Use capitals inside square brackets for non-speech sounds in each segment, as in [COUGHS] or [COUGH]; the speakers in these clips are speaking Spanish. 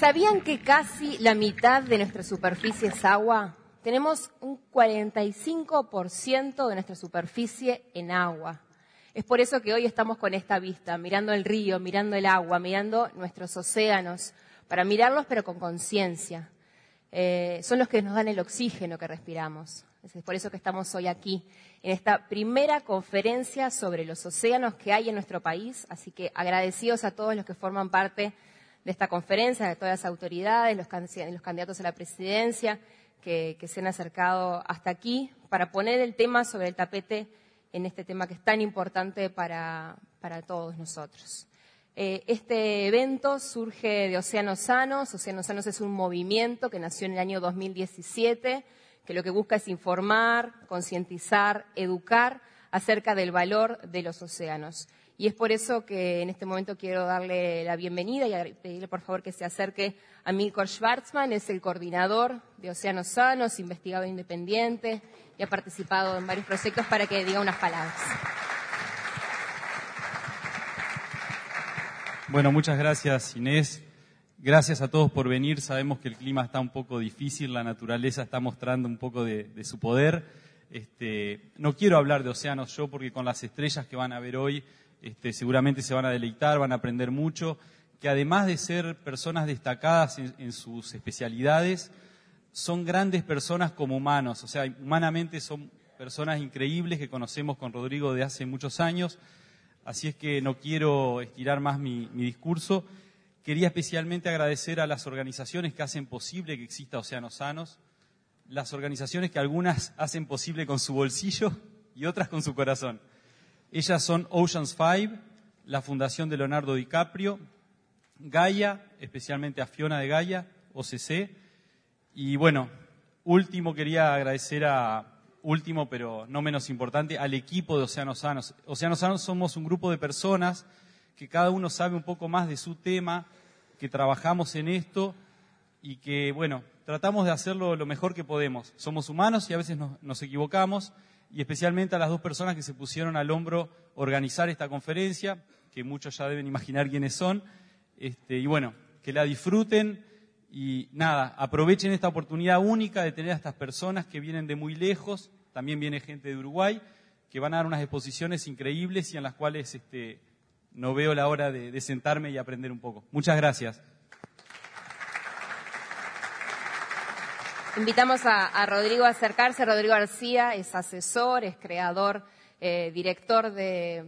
¿Sabían que casi la mitad de nuestra superficie es agua? Tenemos un 45% de nuestra superficie en agua. Es por eso que hoy estamos con esta vista, mirando el río, mirando el agua, mirando nuestros océanos, para mirarlos pero con conciencia. Eh, son los que nos dan el oxígeno que respiramos. Es por eso que estamos hoy aquí, en esta primera conferencia sobre los océanos que hay en nuestro país. Así que agradecidos a todos los que forman parte de esta conferencia, de todas las autoridades, los, candidatos a la presidencia que, se han acercado hasta aquí para poner el tema sobre el tapete en este tema que es tan importante para, todos nosotros. Eh, este evento surge de Océanos Sanos. Océanos Sanos es un movimiento que nació en el año 2017, que lo que busca es informar, concientizar, educar acerca del valor de los océanos. Y es por eso que en este momento quiero darle la bienvenida y pedirle por favor que se acerque a Milko Schwarzman, es el coordinador de Océanos Sanos, investigador independiente y ha participado en varios proyectos para que diga unas palabras. Bueno, muchas gracias Inés. Gracias a todos por venir. Sabemos que el clima está un poco difícil, la naturaleza está mostrando un poco de, su poder. Este, no quiero hablar de océanos yo porque con las estrellas que van a ver hoy este, seguramente se van a deleitar, van a aprender mucho, que además de ser personas destacadas en, sus especialidades, son grandes personas como humanos, o sea, humanamente son personas increíbles que conocemos con Rodrigo de hace muchos años, así es que no quiero estirar más mi, discurso. Quería especialmente agradecer a las organizaciones que hacen posible que exista Océanos Sanos, las organizaciones que algunas hacen posible con su bolsillo y otras con su corazón. Ellas son Oceans Five, la Fundación de Leonardo DiCaprio, Gaia, especialmente a Fiona de Gaia, OCC. Y bueno, último quería agradecer a, último pero no menos importante, al equipo de Océanos Sanos. Océanos Sanos somos un grupo de personas que cada uno sabe un poco más de su tema, que trabajamos en esto y que, bueno, tratamos de hacerlo lo mejor que podemos. Somos humanos y a veces nos equivocamos y especialmente a las dos personas que se pusieron al hombro organizar esta conferencia, que muchos ya deben imaginar quiénes son. Este, y bueno, que la disfruten y nada, aprovechen esta oportunidad única de tener a estas personas que vienen de muy lejos, también viene gente de Uruguay, que van a dar unas exposiciones increíbles y en las cuales este, no veo la hora de sentarme y aprender un poco. Muchas gracias. Invitamos a, Rodrigo a acercarse. Rodrigo García es asesor, es creador, eh, director de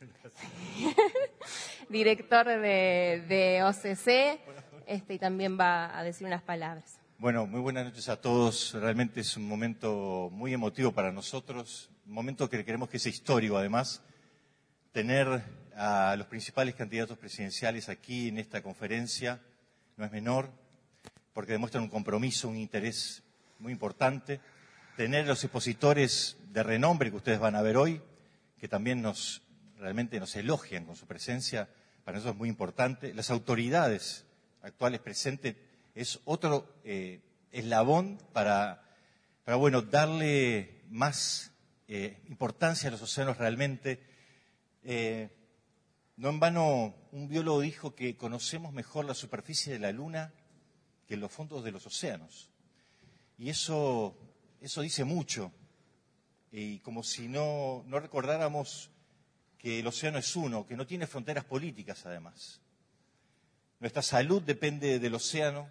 [LAUGHS] director de, OCC, este, y también va a decir unas palabras. Bueno, muy buenas noches a todos. Realmente es un momento muy emotivo para nosotros, un momento que queremos que sea histórico, además, tener a los principales candidatos presidenciales aquí en esta conferencia no es menor porque demuestran un compromiso, un interés muy importante. Tener los expositores de renombre que ustedes van a ver hoy, que también nos realmente nos elogian con su presencia, para nosotros es muy importante. Las autoridades actuales presentes es otro eh, eslabón para, bueno, darle más eh, importancia a los océanos realmente. Eh, no en vano un biólogo dijo que conocemos mejor la superficie de la Luna que en los fondos de los océanos. Y eso, eso dice mucho. Y como si no, no recordáramos que el océano es uno, que no tiene fronteras políticas además. Nuestra salud depende del océano,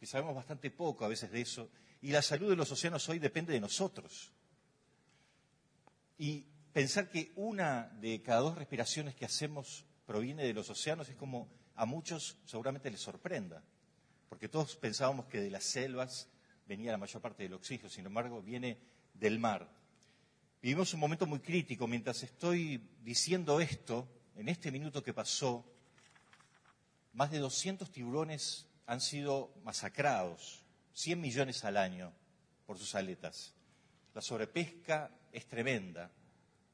y sabemos bastante poco a veces de eso, y la salud de los océanos hoy depende de nosotros. Y pensar que una de cada dos respiraciones que hacemos proviene de los océanos es como a muchos seguramente les sorprenda porque todos pensábamos que de las selvas venía la mayor parte del oxígeno, sin embargo viene del mar. Vivimos un momento muy crítico. Mientras estoy diciendo esto, en este minuto que pasó, más de 200 tiburones han sido masacrados, 100 millones al año por sus aletas. La sobrepesca es tremenda.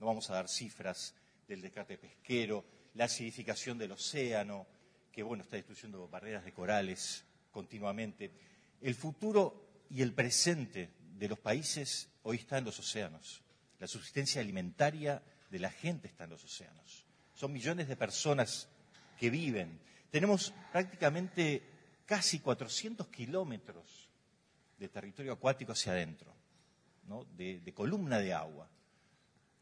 No vamos a dar cifras del descarte pesquero, la acidificación del océano, que bueno, está destruyendo barreras de corales, continuamente. El futuro y el presente de los países hoy está en los océanos. La subsistencia alimentaria de la gente está en los océanos. Son millones de personas que viven. Tenemos prácticamente casi 400 kilómetros de territorio acuático hacia adentro, de, de columna de agua.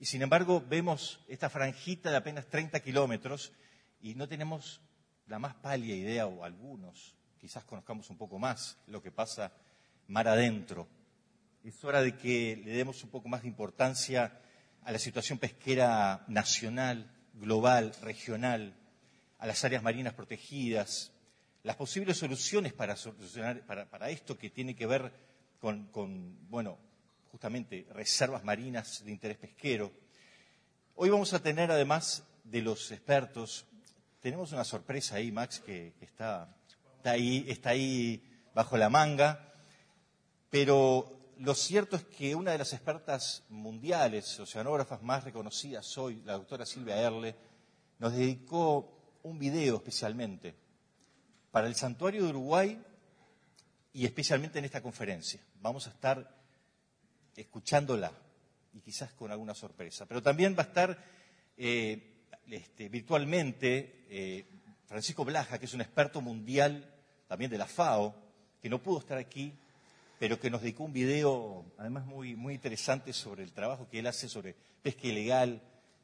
Y sin embargo vemos esta franjita de apenas 30 kilómetros y no tenemos la más pálida idea, o algunos, quizás conozcamos un poco más lo que pasa mar adentro. Es hora de que le demos un poco más de importancia a la situación pesquera nacional, global, regional, a las áreas marinas protegidas, las posibles soluciones para, esto que tiene que ver con, bueno, justamente reservas marinas de interés pesquero. Hoy vamos a tener, además de los expertos, tenemos una sorpresa ahí, Max, que, está, ahí, está ahí bajo la manga, pero lo cierto es que una de las expertas mundiales, oceanógrafas más reconocidas hoy, la doctora Silvia Erle, nos dedicó un video especialmente para el Santuario de Uruguay y especialmente en esta conferencia. Vamos a estar escuchándola y quizás con alguna sorpresa. Pero también va a estar eh, este, virtualmente eh, Francisco Blaja, que es un experto mundial también de la FAO, que no pudo estar aquí, pero que nos dedicó un video, además muy, muy interesante, sobre el trabajo que él hace sobre pesca ilegal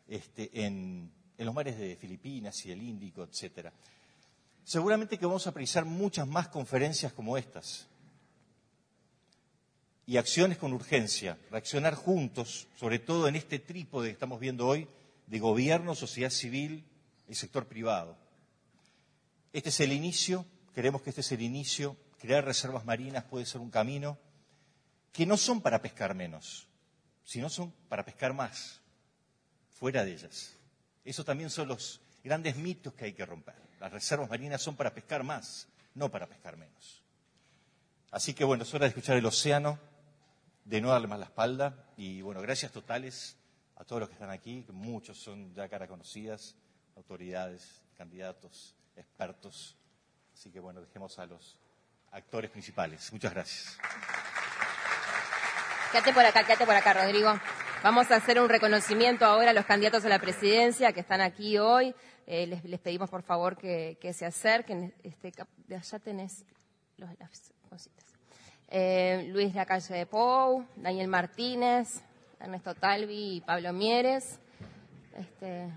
este, en, en, los mares de Filipinas y el Índico, etc. Seguramente que vamos a precisar muchas más conferencias como estas y acciones con urgencia, reaccionar juntos, sobre todo en este trípode que estamos viendo hoy, de gobierno, sociedad civil y sector privado. Este es el inicio, creemos que este es el inicio, crear reservas marinas puede ser un camino que no son para pescar menos, sino son para pescar más, fuera de ellas. Esos también son los grandes mitos que hay que romper. Las reservas marinas son para pescar más, no para pescar menos. Así que bueno, es hora de escuchar el océano, de no darle más la espalda y bueno, gracias totales a todos los que están aquí, que muchos son ya cara conocidas, autoridades, candidatos, expertos. Así que bueno, dejemos a los actores principales. Muchas gracias. Quédate por acá, quédate por acá, Rodrigo. Vamos a hacer un reconocimiento ahora a los candidatos a la presidencia que están aquí hoy. Eh, les, pedimos por favor que, se acerquen. Este, de allá tenés los, las cositas. Eh, Luis Lacalle de Pou, Daniel Martínez, Ernesto Talvi y Pablo Mieres. Este,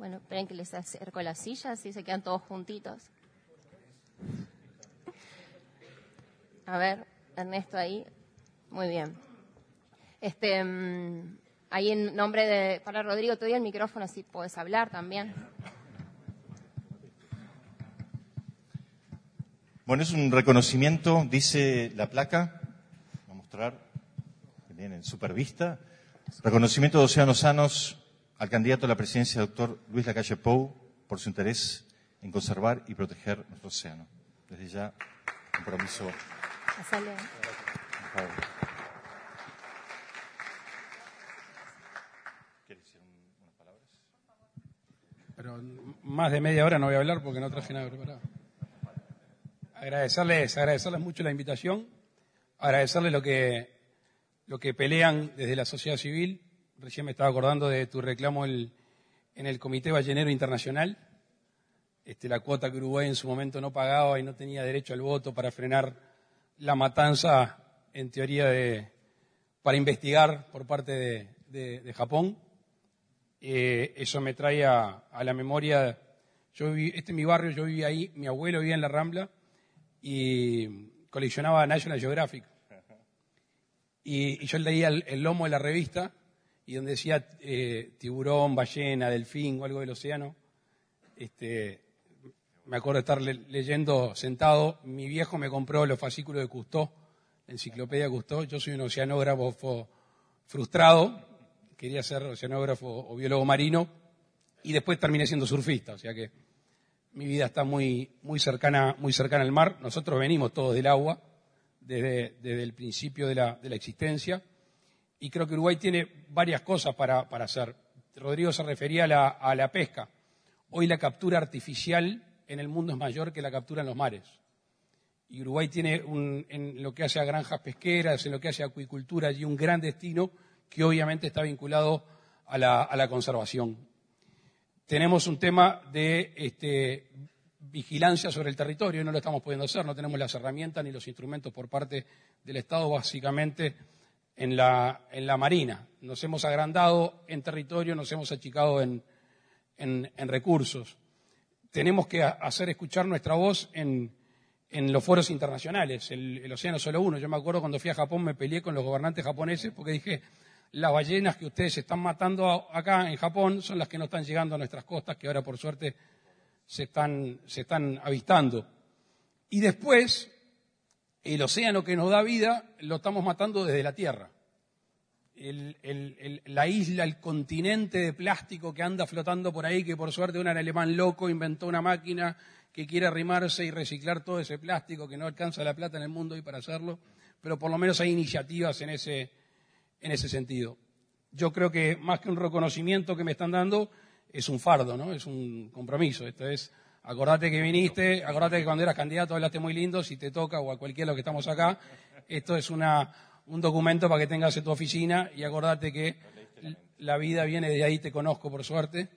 bueno, esperen que les acerco la silla, así se quedan todos juntitos. A ver, Ernesto ahí. Muy bien. Este, mm, ahí en nombre de, para Rodrigo, te doy el micrófono, así puedes hablar también. Bueno, es un reconocimiento, dice la placa. Voy a mostrar en Supervista. Reconocimiento de Océanos Sanos al candidato a la presidencia, doctor Luis Lacalle Pou, por su interés en conservar y proteger nuestro océano. Desde ya, compromiso. ¿Quieres decir unas palabras? Pero más de media hora no voy a hablar porque no traje nada preparado. Agradecerles, agradecerles mucho la invitación, agradecerles lo que lo que pelean desde la sociedad civil. Recién me estaba acordando de tu reclamo en el Comité Ballenero Internacional. Este, la cuota que Uruguay en su momento no pagaba y no tenía derecho al voto para frenar la matanza, en teoría, de, para investigar por parte de, Japón. Eh, eso me trae a, la memoria. Yo este es mi barrio, yo vivía ahí, mi abuelo vivía en la Rambla y coleccionaba National Geographic. Y, yo leía el, lomo de la revista y donde decía eh, tiburón, ballena, delfín o algo del océano, este, me acuerdo de estar leyendo sentado. Mi viejo me compró los fascículos de Cousteau, la enciclopedia Cousteau. Yo soy un oceanógrafo frustrado, quería ser oceanógrafo o biólogo marino y después terminé siendo surfista, o sea que mi vida está muy, muy, cercana, muy cercana al mar. Nosotros venimos todos del agua desde, el principio de la, existencia. Y creo que Uruguay tiene varias cosas para, hacer. Rodrigo se refería a la, pesca. Hoy la captura artificial en el mundo es mayor que la captura en los mares. Y Uruguay tiene en lo que hace a granjas pesqueras, en lo que hace a acuicultura, allí un gran destino que obviamente está vinculado a la, conservación. Tenemos un tema de este, vigilancia sobre el territorio y no lo estamos pudiendo hacer, no tenemos las herramientas ni los instrumentos por parte del Estado básicamente en la, en la Marina. Nos hemos agrandado en territorio, nos hemos achicado en, en, recursos. Tenemos que hacer escuchar nuestra voz en, en los foros internacionales, el, el, Océano Solo Uno. Yo me acuerdo cuando fui a Japón me peleé con los gobernantes japoneses porque dije, las ballenas que ustedes están matando acá en Japón son las que no están llegando a nuestras costas, que ahora por suerte se están, se están avistando. Y después, el océano que nos da vida lo estamos matando desde la Tierra. la isla, el continente de plástico que anda flotando por ahí, que por suerte un alemán loco inventó una máquina que quiere arrimarse y reciclar todo ese plástico, que no alcanza la plata en el mundo y para hacerlo, pero por lo menos hay iniciativas en ese, en ese sentido. Yo creo que más que un reconocimiento que me están dando, es un fardo, ¿no? Es un compromiso. Esto es, acordate que viniste, acordate que cuando eras candidato hablaste muy lindo, si te toca o a cualquiera de los que estamos acá, esto es una, un documento para que tengas en tu oficina y acordate que la vida viene de ahí, te conozco por suerte,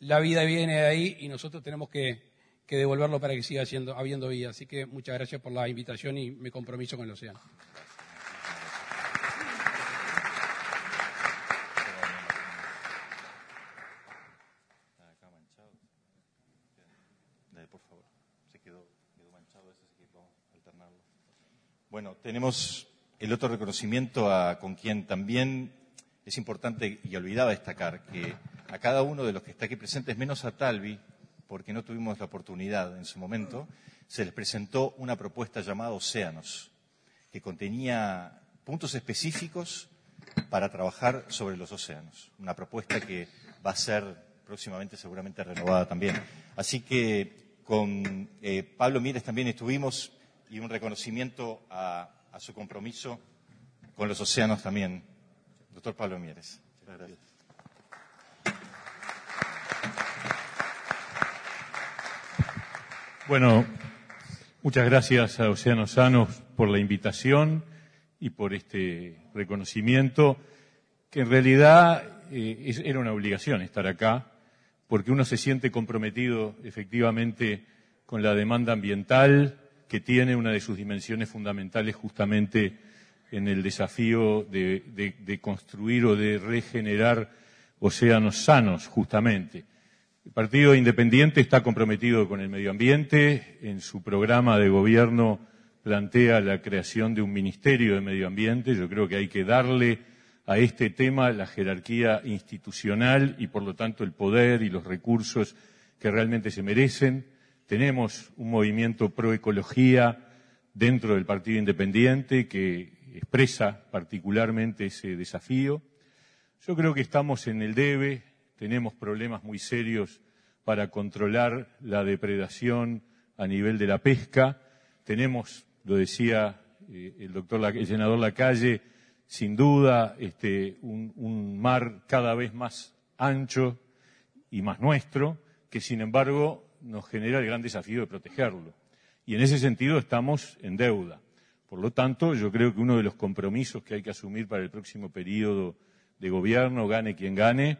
la vida viene de ahí y nosotros tenemos que, que devolverlo para que siga siendo, habiendo vida. Así que muchas gracias por la invitación y me compromiso con el océano. Bueno, tenemos el otro reconocimiento a, con quien también es importante y olvidaba destacar que a cada uno de los que está aquí presentes, menos a Talvi, porque no tuvimos la oportunidad en su momento, se les presentó una propuesta llamada Océanos, que contenía puntos específicos para trabajar sobre los océanos. Una propuesta que va a ser próximamente seguramente renovada también. Así que con eh, Pablo Mieres también estuvimos y un reconocimiento a, su compromiso con los océanos también. Doctor Pablo Mieres. gracias. Bueno, muchas gracias a Océanos Sanos por la invitación y por este reconocimiento, que en realidad eh, era una obligación estar acá, porque uno se siente comprometido efectivamente con la demanda ambiental, que tiene una de sus dimensiones fundamentales justamente en el desafío de, construir o de regenerar océanos sanos, justamente. El Partido Independiente está comprometido con el medio ambiente. En su programa de gobierno plantea la creación de un Ministerio de Medio Ambiente. Yo creo que hay que darle a este tema la jerarquía institucional y, por lo tanto, el poder y los recursos que realmente se merecen. Tenemos un movimiento pro ecología dentro del Partido Independiente que expresa particularmente ese desafío. Yo creo que estamos en el debe, tenemos problemas muy serios para controlar la depredación a nivel de la pesca. Tenemos, lo decía eh, el doctor, el senador Lacalle, sin duda este, un mar cada vez más ancho y más nuestro, que sin embargo nos genera el gran desafío de protegerlo. Y en ese sentido estamos en deuda. Por lo tanto, yo creo que uno de los compromisos que hay que asumir para el próximo periodo de gobierno, gane quien gane,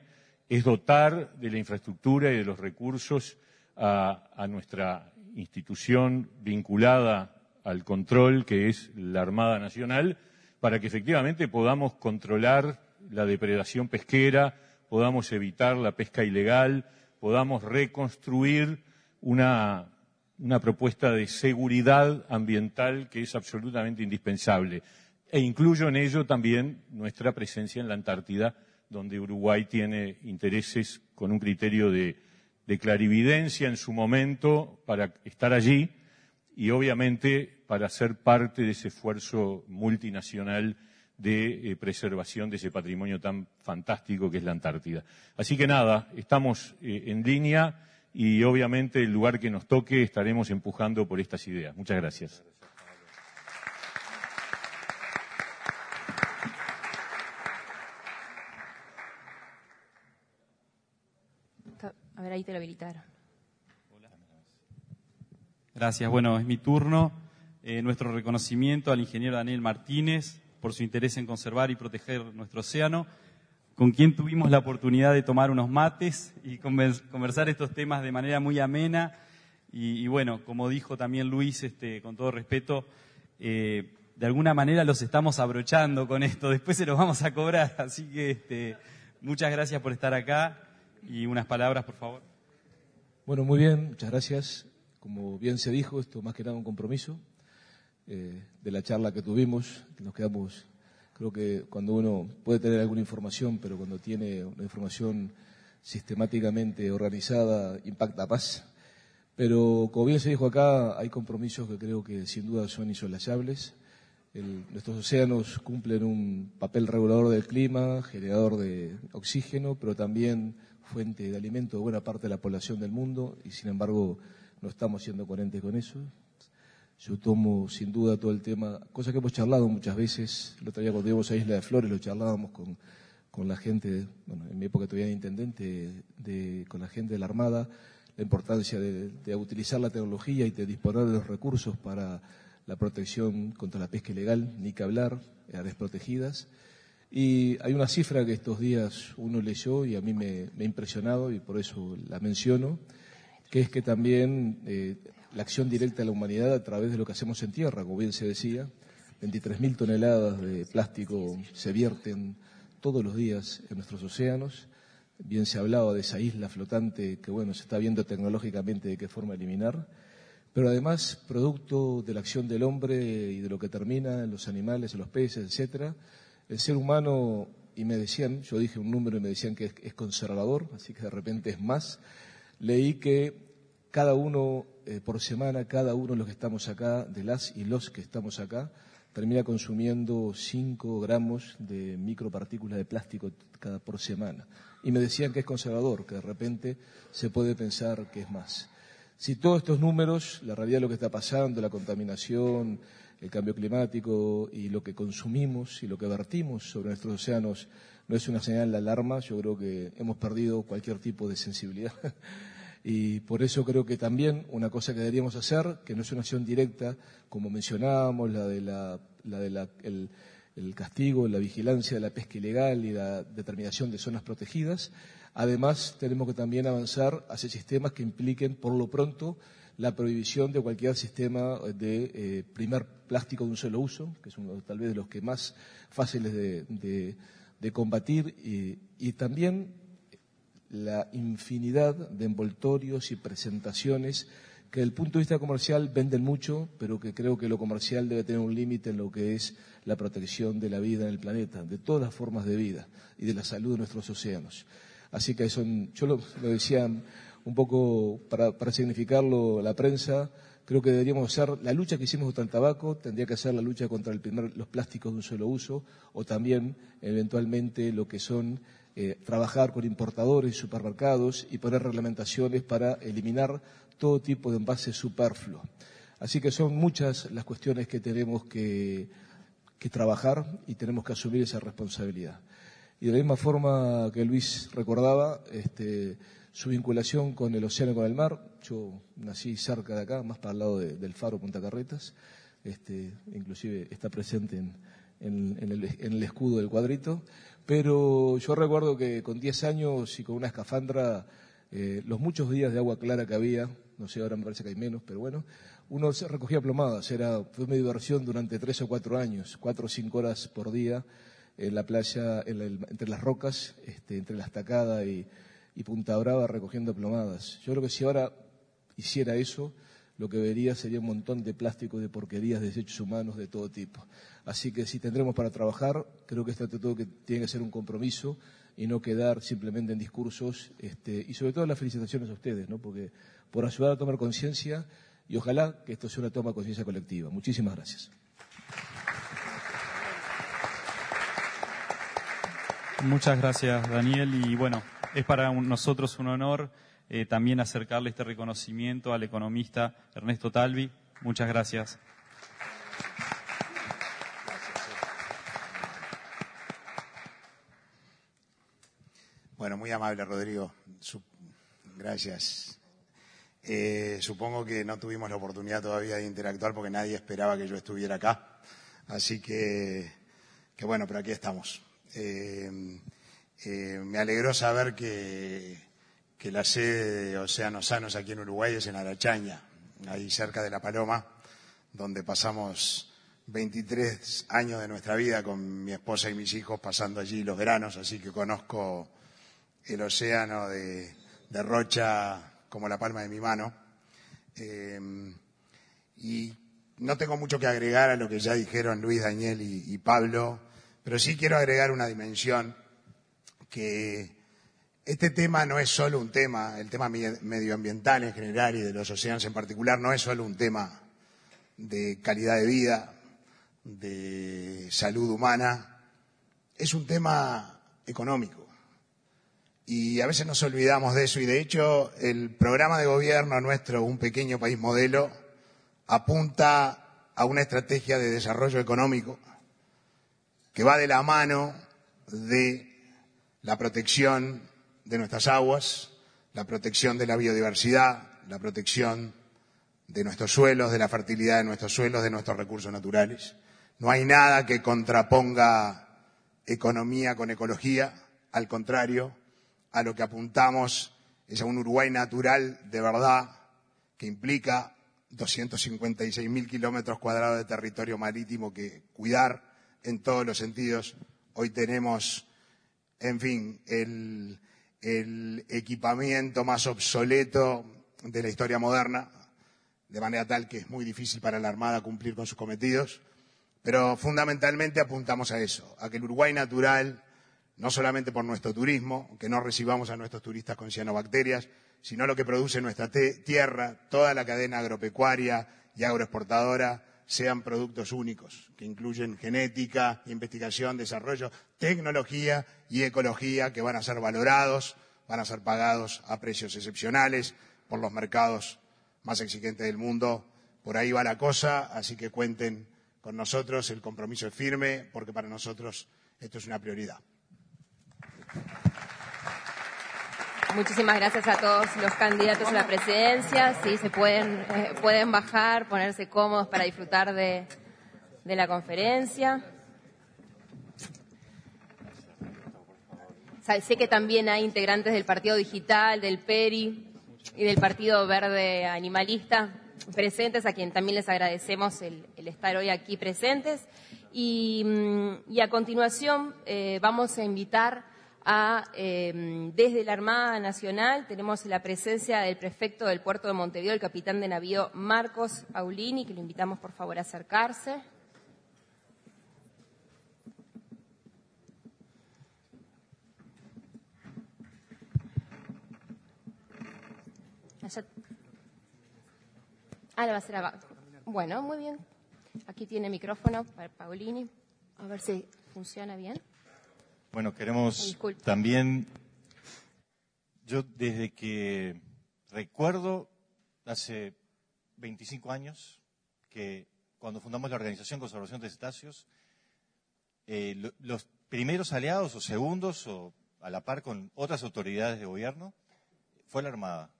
es dotar de la infraestructura y de los recursos a, a nuestra institución vinculada al control, que es la Armada Nacional, para que efectivamente podamos controlar la depredación pesquera, podamos evitar la pesca ilegal, podamos reconstruir una, propuesta de seguridad ambiental que es absolutamente indispensable. E incluyo en ello también nuestra presencia en la Antártida, donde Uruguay tiene intereses con un criterio de, clarividencia en su momento para estar allí y obviamente para ser parte de ese esfuerzo multinacional de eh, preservación de ese patrimonio tan fantástico que es la Antártida. Así que nada, estamos eh, en línea y obviamente el lugar que nos toque estaremos empujando por estas ideas. Muchas gracias. A ver, ahí te lo habilitaron. Gracias. Bueno, es mi turno. Eh, nuestro reconocimiento al ingeniero Daniel Martínez por su interés en conservar y proteger nuestro océano con quien tuvimos la oportunidad de tomar unos mates y conversar estos temas de manera muy amena Y, bueno, como dijo también Luis, este, con todo respeto, eh, de alguna manera los estamos abrochando con esto, después se los vamos a cobrar, [LAUGHS] así que este, muchas gracias por estar acá y unas palabras, por favor. Bueno, muy bien, muchas gracias. Como bien se dijo, esto más que nada un compromiso eh, de la charla que tuvimos, nos quedamos, creo que cuando uno puede tener alguna información, pero cuando tiene una información sistemáticamente organizada, impacta más. Pero como bien se dijo acá, hay compromisos que creo que sin duda son insolayables nuestros océanos cumplen un papel regulador del clima, generador de oxígeno, pero también fuente de alimento de buena parte de la población del mundo y sin embargo no estamos siendo coherentes con eso. Yo tomo sin duda todo el tema, cosa que hemos charlado muchas veces, el otro día cuando íbamos a Isla de Flores lo charlábamos con, con la gente, bueno, en mi época todavía de intendente, de, con la gente de la Armada, la importancia de, de utilizar la tecnología y de disponer de los recursos para la protección contra la pesca ilegal, ni que hablar, áreas protegidas. Y hay una cifra que estos días uno leyó y a mí me, ha impresionado y por eso la menciono, que es que también eh, la acción directa de la humanidad a través de lo que hacemos en tierra, como bien se decía, 23.000 toneladas de plástico se vierten todos los días en nuestros océanos. Bien se hablaba de esa isla flotante que, bueno, se está viendo tecnológicamente de qué forma eliminar pero además producto de la acción del hombre y de lo que termina en los animales, en los peces, etcétera, el ser humano, y me decían, yo dije un número y me decían que es, conservador, así que de repente es más, leí que cada uno eh, por semana, cada uno de los que estamos acá, de las y los que estamos acá, termina consumiendo 5 gramos de micropartículas de plástico cada por semana. Y me decían que es conservador, que de repente se puede pensar que es más. Si todos estos números, la realidad de lo que está pasando, la contaminación, el cambio climático y lo que consumimos y lo que vertimos sobre nuestros océanos no es una señal de alarma, yo creo que hemos perdido cualquier tipo de sensibilidad. [LAUGHS] Y por eso creo que también una cosa que deberíamos hacer, que no es una acción directa, como mencionábamos, la de la, de el castigo, la vigilancia de la pesca ilegal y la determinación de zonas protegidas, Además, tenemos que también avanzar hacia sistemas que impliquen, por lo pronto, la prohibición de cualquier sistema de eh, primer plástico de un solo uso, que es uno tal vez de los que más fáciles de, combatir, y, también la infinidad de envoltorios y presentaciones que desde el punto de vista comercial venden mucho, pero que creo que lo comercial debe tener un límite en lo que es la protección de la vida en el planeta, de todas las formas de vida y de la salud de nuestros océanos. Así que son, yo lo, decía un poco para, significarlo la prensa, creo que deberíamos hacer la lucha que hicimos contra el tabaco, tendría que ser la lucha contra los plásticos de un solo uso, o también eventualmente lo que son eh, trabajar con importadores y supermercados y poner reglamentaciones para eliminar todo tipo de envases superfluos. Así que son muchas las cuestiones que tenemos que trabajar y tenemos que asumir esa responsabilidad. Y de la misma forma que Luis recordaba, este, su vinculación con el océano y con el mar, yo nací cerca de acá, más para el lado del faro Punta Carretas, este, inclusive está presente en, el, escudo del cuadrito, pero yo recuerdo que con 10 años y con una escafandra, eh, los muchos días de agua clara que había, no sé, ahora me parece que hay menos, pero bueno, uno se recogía plomadas, era, fue mi diversión durante tres o cuatro años, cuatro o cinco horas por día, en la playa, entre las rocas, este, entre la estacada y, Punta Brava recogiendo plomadas. Yo creo que si ahora hiciera eso, lo que vería sería un montón de plástico, de porquerías, de desechos humanos de todo tipo. Así que si tendremos para trabajar, creo que esto todo que tiene que ser un compromiso y no quedar simplemente en discursos. Este, y sobre todo las felicitaciones a ustedes, ¿no? porque por ayudar a tomar conciencia y ojalá que esto sea una toma de conciencia colectiva. Muchísimas gracias. Muchas gracias, Daniel. Y bueno, es para nosotros un honor eh, también acercarle este reconocimiento al economista Ernesto Talvi. Muchas gracias. Bueno, muy amable, Rodrigo. Gracias. Eh, supongo que no tuvimos la oportunidad todavía de interactuar porque nadie esperaba que yo estuviera acá. Así que, que bueno, pero aquí estamos. Eh, eh, me alegró saber que, que la sede de Océanos Sanos aquí en Uruguay es en Arachaña, ahí cerca de La Paloma, donde pasamos 23 años de nuestra vida con mi esposa y mis hijos pasando allí los veranos, así que conozco el océano de, Rocha como la palma de mi mano. Eh, y no tengo mucho que agregar a lo que ya dijeron Luis, Daniel y, Pablo, pero sí quiero agregar una dimensión que este tema no es solo un tema, el tema medioambiental en general y de los océanos en particular, no es solo un tema de calidad de vida, de salud humana, es un tema económico. Y a veces nos olvidamos de eso y de hecho el programa de gobierno nuestro, Un pequeño país modelo, apunta a una estrategia de desarrollo económico que va de la mano de la protección de nuestras aguas, la protección de la biodiversidad, la protección de nuestros suelos, de la fertilidad de nuestros suelos, de nuestros recursos naturales. No hay nada que contraponga economía con ecología, al contrario, a lo que apuntamos es a un Uruguay natural de verdad que implica 256.000 kilómetros cuadrados de territorio marítimo que cuidar en todos los sentidos. Hoy tenemos, en fin, el, equipamiento más obsoleto de la historia moderna, de manera tal que es muy difícil para la Armada cumplir con sus cometidos. Pero fundamentalmente apuntamos a eso, a que el Uruguay natural, no solamente por nuestro turismo, que no recibamos a nuestros turistas con cianobacterias, sino lo que produce nuestra tierra, toda la cadena agropecuaria y agroexportadora, sean productos únicos, que incluyen genética, investigación, desarrollo, tecnología y ecología, que van a ser valorados, van a ser pagados a precios excepcionales por los mercados más exigentes del mundo. Por ahí va la cosa, así que cuenten con nosotros, el compromiso es firme, porque para nosotros esto es una prioridad. Muchísimas gracias a todos los candidatos a la presidencia. Sí, se pueden, eh, pueden bajar, ponerse cómodos para disfrutar de, de la conferencia. Sé que también hay integrantes del Partido Digital, del PERI y del Partido Verde Animalista presentes, a quien también les agradecemos el, estar hoy aquí presentes. Y, mm, a continuación eh, vamos a invitar a, em, desde la Armada Nacional, tenemos la presencia del prefecto del puerto de Montevideo, el capitán de navío Marcos Paulini, que lo invitamos por favor a acercarse. Ah, la va a hacer abajo. Bueno, muy bien. Aquí tiene micrófono para Paulini. A ver si funciona bien. Bueno, queremos también, yo desde que recuerdo hace 25 años que cuando fundamos la Organización Conservación de Cetáceos, eh, los primeros aliados o segundos o a la par con otras autoridades de gobierno fue la Armada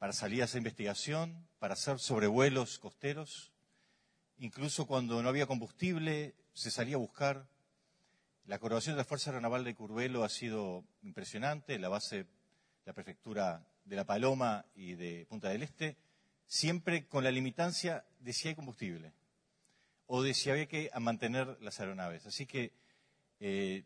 para salir a hacer investigación, para hacer sobrevuelos costeros. Incluso cuando no había combustible, se salía a buscar. La colaboración de la Fuerza Aeronaval de Curvelo ha sido impresionante, la base, la prefectura de La Paloma y de Punta del Este, siempre con la limitancia de si hay combustible o de si había que mantener las aeronaves. Así que, eh,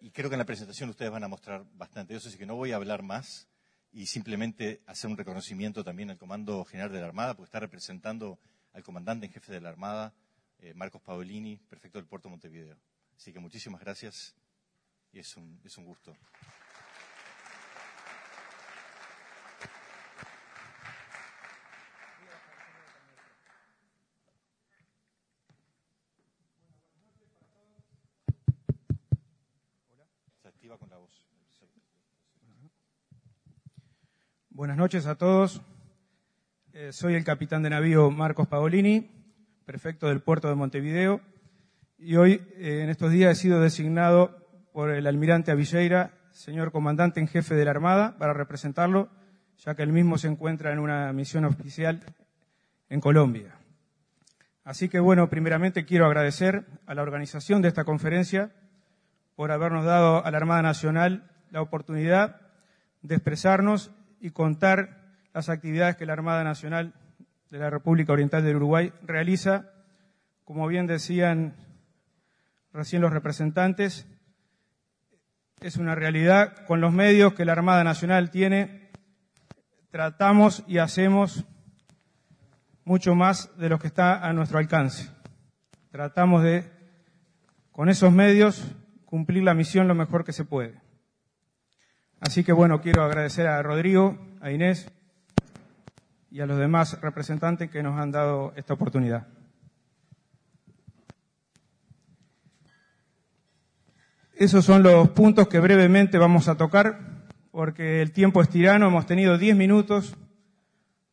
y creo que en la presentación ustedes van a mostrar bastante eso, así que no voy a hablar más y simplemente hacer un reconocimiento también al Comando General de la Armada, porque está representando al comandante en jefe de la Armada, eh, Marcos Paolini, prefecto del puerto de Montevideo. Así que muchísimas gracias y es un, es un gusto. Buenas noches a todos. Eh, soy el capitán de navío Marcos Paolini, prefecto del puerto de Montevideo, y hoy, eh, en estos días, he sido designado por el almirante Avilleira, señor comandante en jefe de la Armada, para representarlo, ya que él mismo se encuentra en una misión oficial en Colombia. Así que, bueno, primeramente quiero agradecer a la organización de esta conferencia por habernos dado a la Armada Nacional la oportunidad de expresarnos y contar las actividades que la Armada Nacional de la República Oriental del Uruguay realiza, como bien decían recién los representantes, es una realidad con los medios que la Armada Nacional tiene, tratamos y hacemos mucho más de lo que está a nuestro alcance. Tratamos de, con esos medios, cumplir la misión lo mejor que se puede. Así que bueno, quiero agradecer a Rodrigo, a Inés y a los demás representantes que nos han dado esta oportunidad. Esos son los puntos que brevemente vamos a tocar, porque el tiempo es tirano, hemos tenido 10 minutos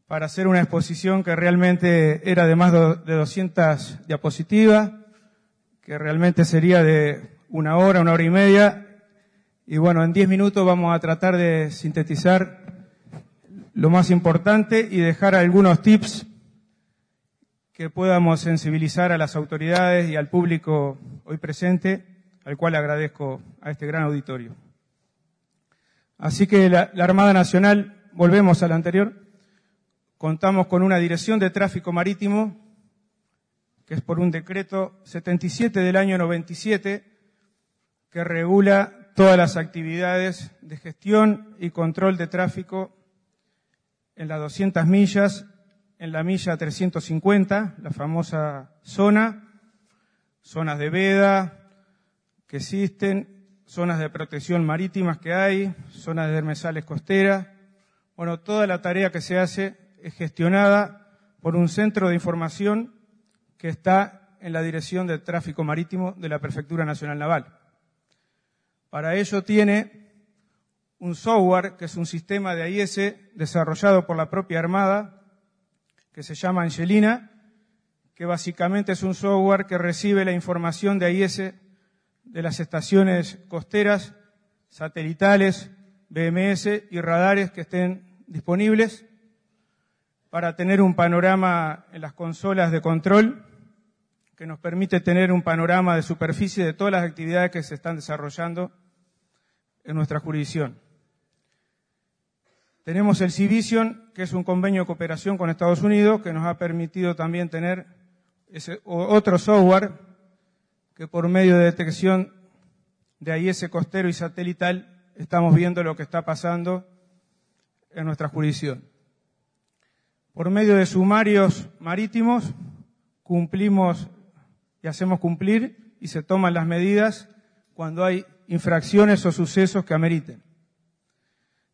para hacer una exposición que realmente era de más de 200 diapositivas, que realmente sería de una hora, una hora y media. Y bueno, en 10 minutos vamos a tratar de sintetizar lo más importante y dejar algunos tips que podamos sensibilizar a las autoridades y al público hoy presente al cual agradezco a este gran auditorio. Así que la, Armada Nacional, volvemos al anterior, contamos con una dirección de tráfico marítimo, que es por un decreto 77 del año 97, que regula todas las actividades de gestión y control de tráfico en las 200 millas, en la milla 350, la famosa zona, zonas de veda, que existen, zonas de protección marítimas que hay, zonas de dermesales costeras. Bueno, toda la tarea que se hace es gestionada por un centro de información que está en la Dirección de Tráfico Marítimo de la Prefectura Nacional Naval. Para ello tiene un software, que es un sistema de AIS desarrollado por la propia Armada, que se llama Angelina, que básicamente es un software que recibe la información de AIS de las estaciones costeras, satelitales, BMS y radares que estén disponibles para tener un panorama en las consolas de control que nos permite tener un panorama de superficie de todas las actividades que se están desarrollando en nuestra jurisdicción. Tenemos el Civision, que es un convenio de cooperación con Estados Unidos, que nos ha permitido también tener ese otro software que por medio de detección de ese costero y satelital estamos viendo lo que está pasando en nuestra jurisdicción. Por medio de sumarios marítimos cumplimos y hacemos cumplir y se toman las medidas cuando hay infracciones o sucesos que ameriten.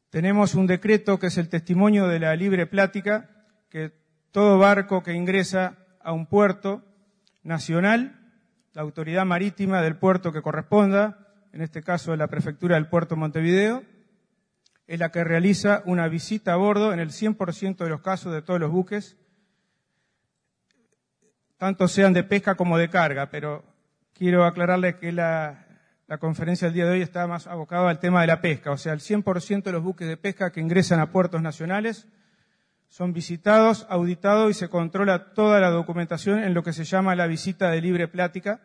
Tenemos un decreto que es el testimonio de la libre plática, que todo barco que ingresa a un puerto nacional la autoridad marítima del puerto que corresponda, en este caso la prefectura del puerto Montevideo, es la que realiza una visita a bordo en el 100% de los casos de todos los buques, tanto sean de pesca como de carga, pero quiero aclararles que la, la conferencia del día de hoy está más abocada al tema de la pesca, o sea, el 100% de los buques de pesca que ingresan a puertos nacionales son visitados, auditados y se controla toda la documentación en lo que se llama la visita de libre plática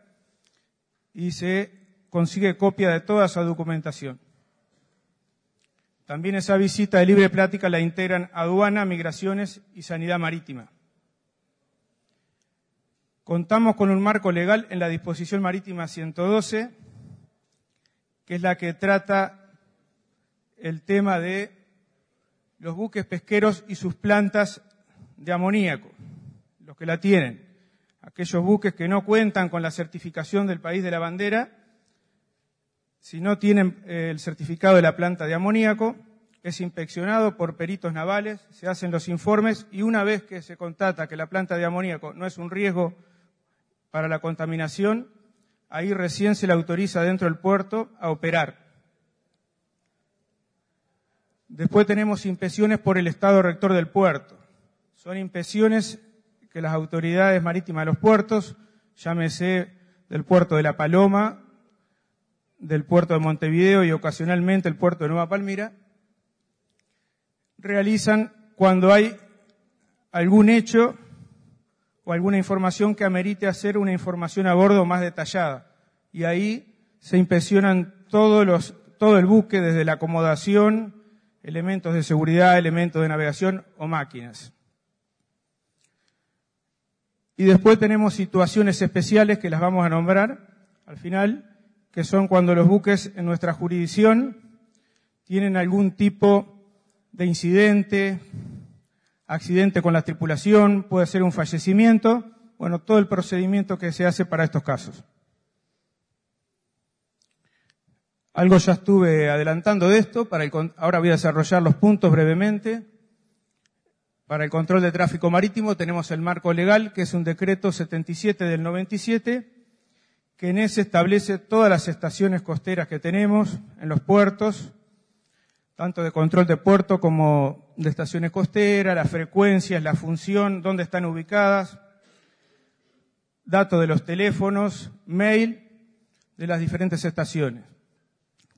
y se consigue copia de toda esa documentación. También esa visita de libre plática la integran aduana, migraciones y sanidad marítima. Contamos con un marco legal en la disposición marítima 112, que es la que trata el tema de los buques pesqueros y sus plantas de amoníaco, los que la tienen. Aquellos buques que no cuentan con la certificación del país de la bandera, si no tienen eh, el certificado de la planta de amoníaco, es inspeccionado por peritos navales, se hacen los informes y una vez que se constata que la planta de amoníaco no es un riesgo para la contaminación, ahí recién se le autoriza dentro del puerto a operar. Después tenemos inspecciones por el Estado rector del puerto. Son inspecciones que las autoridades marítimas de los puertos, llámese del puerto de La Paloma, del puerto de Montevideo y ocasionalmente el puerto de Nueva Palmira, realizan cuando hay algún hecho o alguna información que amerite hacer una información a bordo más detallada. Y ahí se inspeccionan todos los, todo el buque, desde la acomodación, elementos de seguridad, elementos de navegación o máquinas. Y después tenemos situaciones especiales que las vamos a nombrar al final, que son cuando los buques en nuestra jurisdicción tienen algún tipo de incidente, accidente con la tripulación, puede ser un fallecimiento, bueno, todo el procedimiento que se hace para estos casos. Algo ya estuve adelantando de esto, para ahora voy a desarrollar los puntos brevemente. Para el control de tráfico marítimo tenemos el marco legal, que es un decreto 77 del 97, que en ese establece todas las estaciones costeras que tenemos en los puertos, tanto de control de puerto como de estaciones costeras, las frecuencias, la función, dónde están ubicadas, datos de los teléfonos, mail de las diferentes estaciones.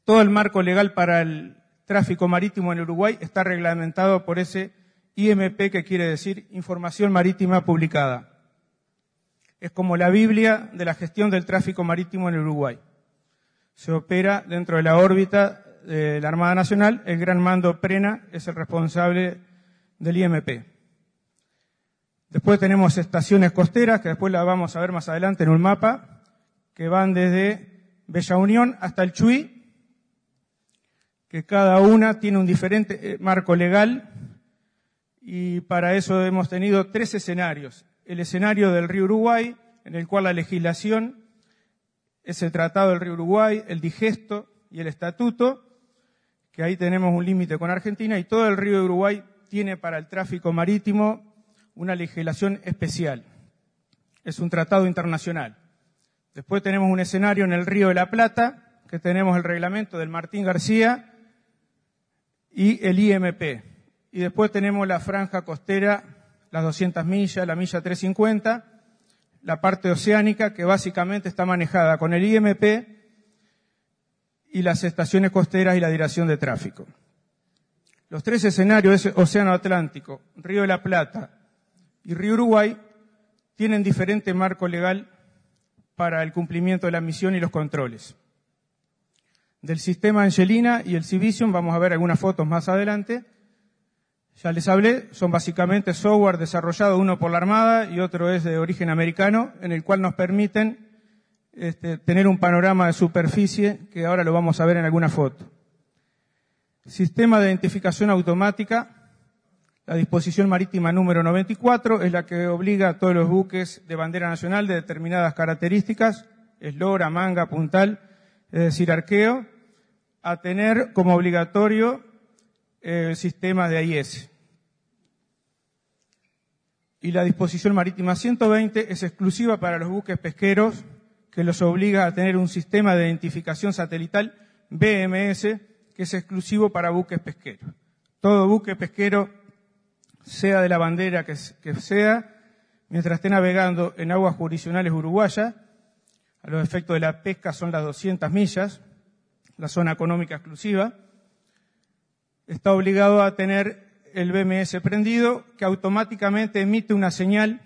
Todo el marco legal para el tráfico marítimo en Uruguay está reglamentado por ese IMP que quiere decir Información Marítima Publicada. Es como la Biblia de la gestión del tráfico marítimo en Uruguay. Se opera dentro de la órbita de la Armada Nacional. El Gran Mando Prena es el responsable del IMP. Después tenemos estaciones costeras, que después las vamos a ver más adelante en un mapa, que van desde Bella Unión hasta el Chuy, que cada una tiene un diferente eh, marco legal y para eso hemos tenido tres escenarios. El escenario del río Uruguay, en el cual la legislación es el Tratado del río Uruguay, el digesto y el estatuto, que ahí tenemos un límite con Argentina, y todo el río Uruguay tiene para el tráfico marítimo una legislación especial. Es un tratado internacional. Después tenemos un escenario en el río de la Plata, que tenemos el reglamento del Martín García, y el IMP. Y después tenemos la franja costera, las 200 millas, la milla 350, la parte oceánica que básicamente está manejada con el IMP y las estaciones costeras y la dirección de tráfico. Los tres escenarios, Océano Atlántico, Río de la Plata y Río Uruguay, tienen diferente marco legal para el cumplimiento de la misión y los controles del sistema Angelina y el Civision, vamos a ver algunas fotos más adelante. Ya les hablé, son básicamente software desarrollado uno por la Armada y otro es de origen americano, en el cual nos permiten este, tener un panorama de superficie que ahora lo vamos a ver en alguna foto. Sistema de identificación automática, la disposición marítima número 94 es la que obliga a todos los buques de bandera nacional de determinadas características, eslora, manga, puntal, es decir, arqueo, a tener como obligatorio el sistema de AIS. Y la disposición marítima 120 es exclusiva para los buques pesqueros que los obliga a tener un sistema de identificación satelital BMS que es exclusivo para buques pesqueros. Todo buque pesquero, sea de la bandera que, sea, mientras esté navegando en aguas jurisdiccionales uruguayas, a los efectos de la pesca son las 200 millas, la zona económica exclusiva, está obligado a tener el BMS prendido, que automáticamente emite una señal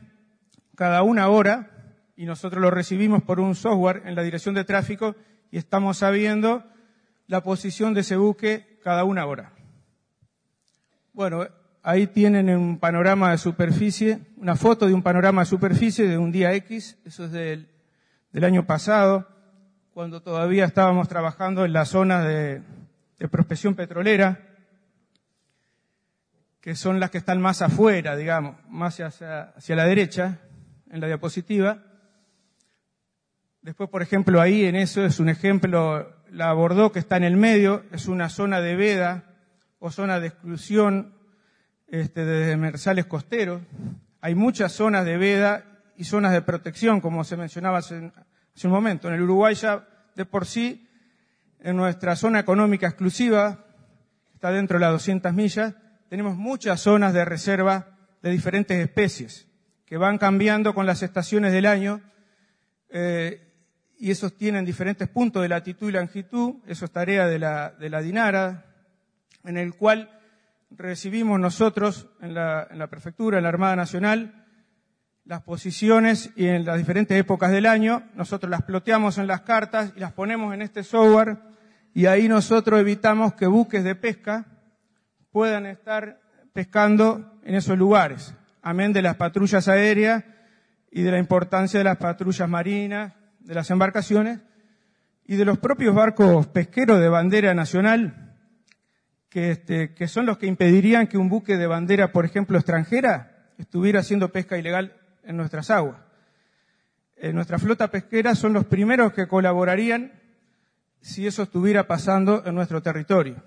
cada una hora, y nosotros lo recibimos por un software en la dirección de tráfico, y estamos sabiendo la posición de ese buque cada una hora. Bueno, ahí tienen un panorama de superficie, una foto de un panorama de superficie de un día X, eso es del del año pasado, cuando todavía estábamos trabajando en la zona de, prospección petrolera, que son las que están más afuera, digamos, más hacia, la derecha, en la diapositiva. Después, por ejemplo, ahí en eso es un ejemplo, la Bordeaux que está en el medio, es una zona de veda o zona de exclusión este, de demersales costeros. Hay muchas zonas de veda y zonas de protección, como se mencionaba hace, un momento. En el Uruguay ya de por sí, en nuestra zona económica exclusiva, está dentro de las 200 millas, tenemos muchas zonas de reserva de diferentes especies que van cambiando con las estaciones del año eh, y esos tienen diferentes puntos de latitud y longitud, eso es tarea de la, de la DINARA, en el cual recibimos nosotros en la, en la prefectura, en la Armada Nacional, las posiciones y en las diferentes épocas del año, nosotros las ploteamos en las cartas y las ponemos en este software y ahí nosotros evitamos que buques de pesca puedan estar pescando en esos lugares, amén de las patrullas aéreas y de la importancia de las patrullas marinas, de las embarcaciones y de los propios barcos pesqueros de bandera nacional, que, este, que son los que impedirían que un buque de bandera, por ejemplo, extranjera, estuviera haciendo pesca ilegal en nuestras aguas. En nuestra flota pesquera son los primeros que colaborarían si eso estuviera pasando en nuestro territorio,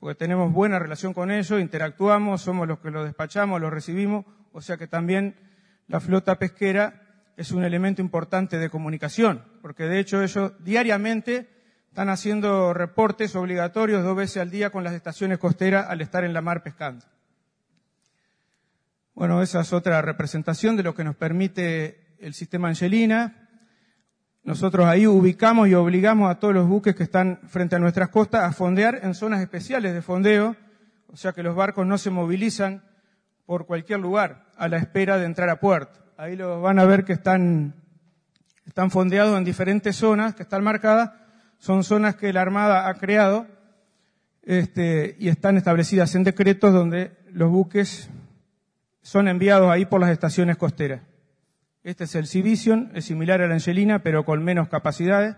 porque tenemos buena relación con ellos, interactuamos, somos los que los despachamos, los recibimos, o sea que también la flota pesquera es un elemento importante de comunicación, porque de hecho ellos diariamente están haciendo reportes obligatorios dos veces al día con las estaciones costeras al estar en la mar pescando. Bueno, esa es otra representación de lo que nos permite el sistema Angelina. Nosotros ahí ubicamos y obligamos a todos los buques que están frente a nuestras costas a fondear en zonas especiales de fondeo, o sea que los barcos no se movilizan por cualquier lugar a la espera de entrar a puerto. Ahí los van a ver que están, están fondeados en diferentes zonas que están marcadas. Son zonas que la Armada ha creado este, y están establecidas en decretos donde los buques son enviados ahí por las estaciones costeras. Este es el C-Vision, es similar a la Angelina, pero con menos capacidades.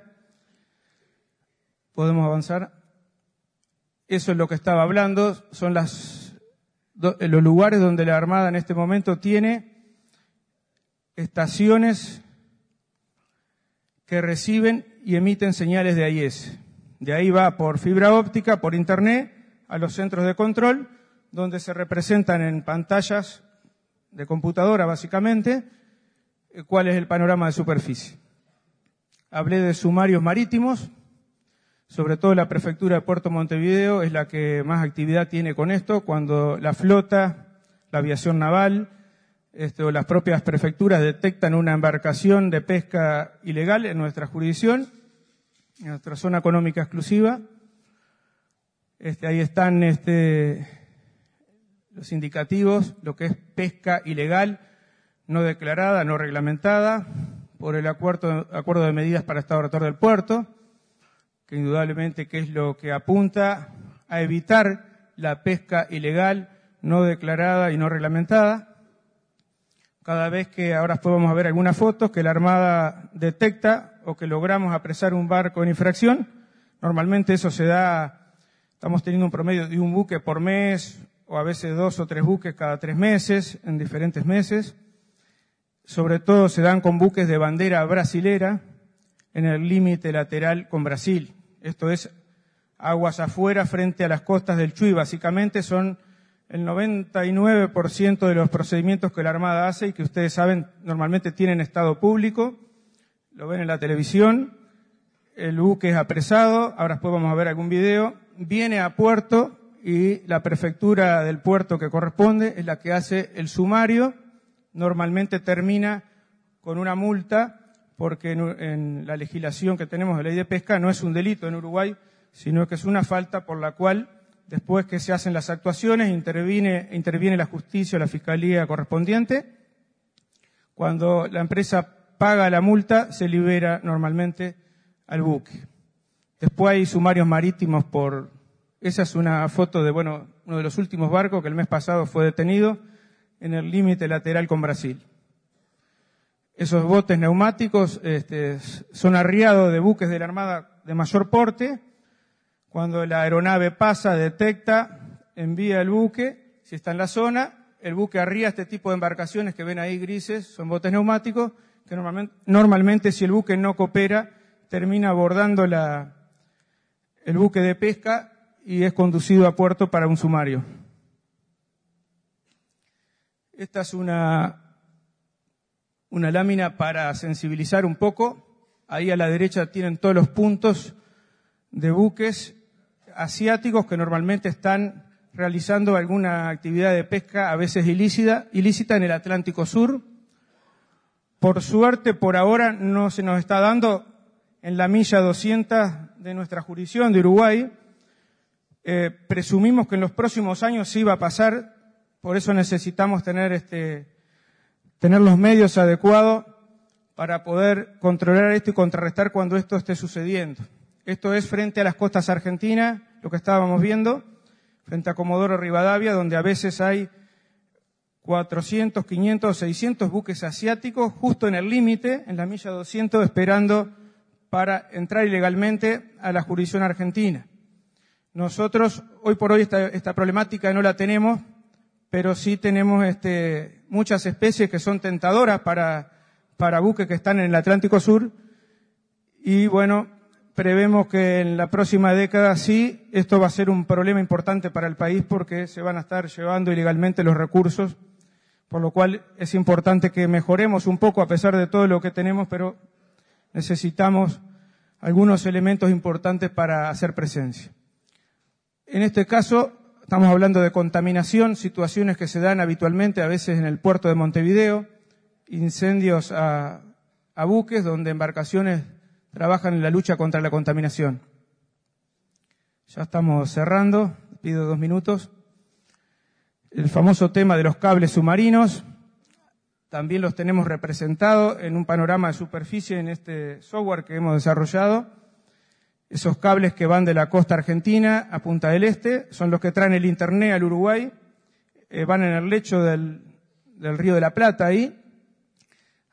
Podemos avanzar. Eso es lo que estaba hablando. Son las, los lugares donde la Armada en este momento tiene estaciones que reciben y emiten señales de AIS. De ahí va por fibra óptica, por internet, a los centros de control, donde se representan en pantallas de computadora básicamente, eh, cuál es el panorama de superficie. Hablé de sumarios marítimos, sobre todo la prefectura de Puerto Montevideo es la que más actividad tiene con esto, cuando la flota, la aviación naval este, o las propias prefecturas detectan una embarcación de pesca ilegal en nuestra jurisdicción, en nuestra zona económica exclusiva. Este, ahí están este, los indicativos, lo que es pesca ilegal, no declarada, no reglamentada, por el acuerdo, acuerdo de medidas para Estado del puerto, que indudablemente que es lo que apunta a evitar la pesca ilegal, no declarada y no reglamentada. Cada vez que ahora podemos ver algunas fotos que la Armada detecta o que logramos apresar un barco en infracción, normalmente eso se da, estamos teniendo un promedio de un buque por mes o a veces dos o tres buques cada tres meses, en diferentes meses sobre todo se dan con buques de bandera brasilera en el límite lateral con Brasil. Esto es aguas afuera frente a las costas del Chuy. Básicamente son el 99% de los procedimientos que la Armada hace y que ustedes saben normalmente tienen estado público. Lo ven en la televisión. El buque es apresado. Ahora después vamos a ver algún video. Viene a puerto y la prefectura del puerto que corresponde es la que hace el sumario normalmente termina con una multa porque en, la legislación que tenemos de ley de pesca no es un delito en Uruguay, sino que es una falta por la cual después que se hacen las actuaciones interviene, interviene la justicia o la fiscalía correspondiente. Cuando la empresa paga la multa, se libera normalmente al buque. Después hay sumarios marítimos por, esa es una foto de, bueno, uno de los últimos barcos que el mes pasado fue detenido en el límite lateral con Brasil. Esos botes neumáticos este, son arriados de buques de la Armada de mayor porte. Cuando la aeronave pasa, detecta, envía el buque, si está en la zona, el buque arría este tipo de embarcaciones que ven ahí grises, son botes neumáticos, que normalmente, normalmente si el buque no coopera, termina abordando la, el buque de pesca y es conducido a puerto para un sumario. Esta es una, una lámina para sensibilizar un poco. Ahí a la derecha tienen todos los puntos de buques asiáticos que normalmente están realizando alguna actividad de pesca, a veces ilícita, ilícita en el Atlántico Sur. Por suerte, por ahora no se nos está dando en la milla 200 de nuestra jurisdicción de Uruguay. Eh, presumimos que en los próximos años sí va a pasar, por eso necesitamos tener este, tener los medios adecuados para poder controlar esto y contrarrestar cuando esto esté sucediendo. Esto es frente a las costas argentinas, lo que estábamos viendo, frente a Comodoro Rivadavia, donde a veces hay 400, 500, 600 buques asiáticos justo en el límite, en la milla 200, esperando para entrar ilegalmente a la jurisdicción argentina. Nosotros, hoy por hoy, esta, esta problemática no la tenemos, pero sí tenemos este, muchas especies que son tentadoras para, para buques que están en el Atlántico Sur. Y bueno, prevemos que en la próxima década sí, esto va a ser un problema importante para el país porque se van a estar llevando ilegalmente los recursos, por lo cual es importante que mejoremos un poco a pesar de todo lo que tenemos, pero necesitamos algunos elementos importantes para hacer presencia. En este caso, estamos hablando de contaminación, situaciones que se dan habitualmente a veces en el puerto de Montevideo, incendios a, buques donde embarcaciones trabajan en la lucha contra la contaminación. Ya estamos cerrando, pido dos minutos. El famoso tema de los cables submarinos, también los tenemos representados en un panorama de superficie en este software que hemos desarrollado. Esos cables que van de la costa argentina a Punta del Este son los que traen el Internet al Uruguay, eh, van en el lecho del, Río de la Plata ahí.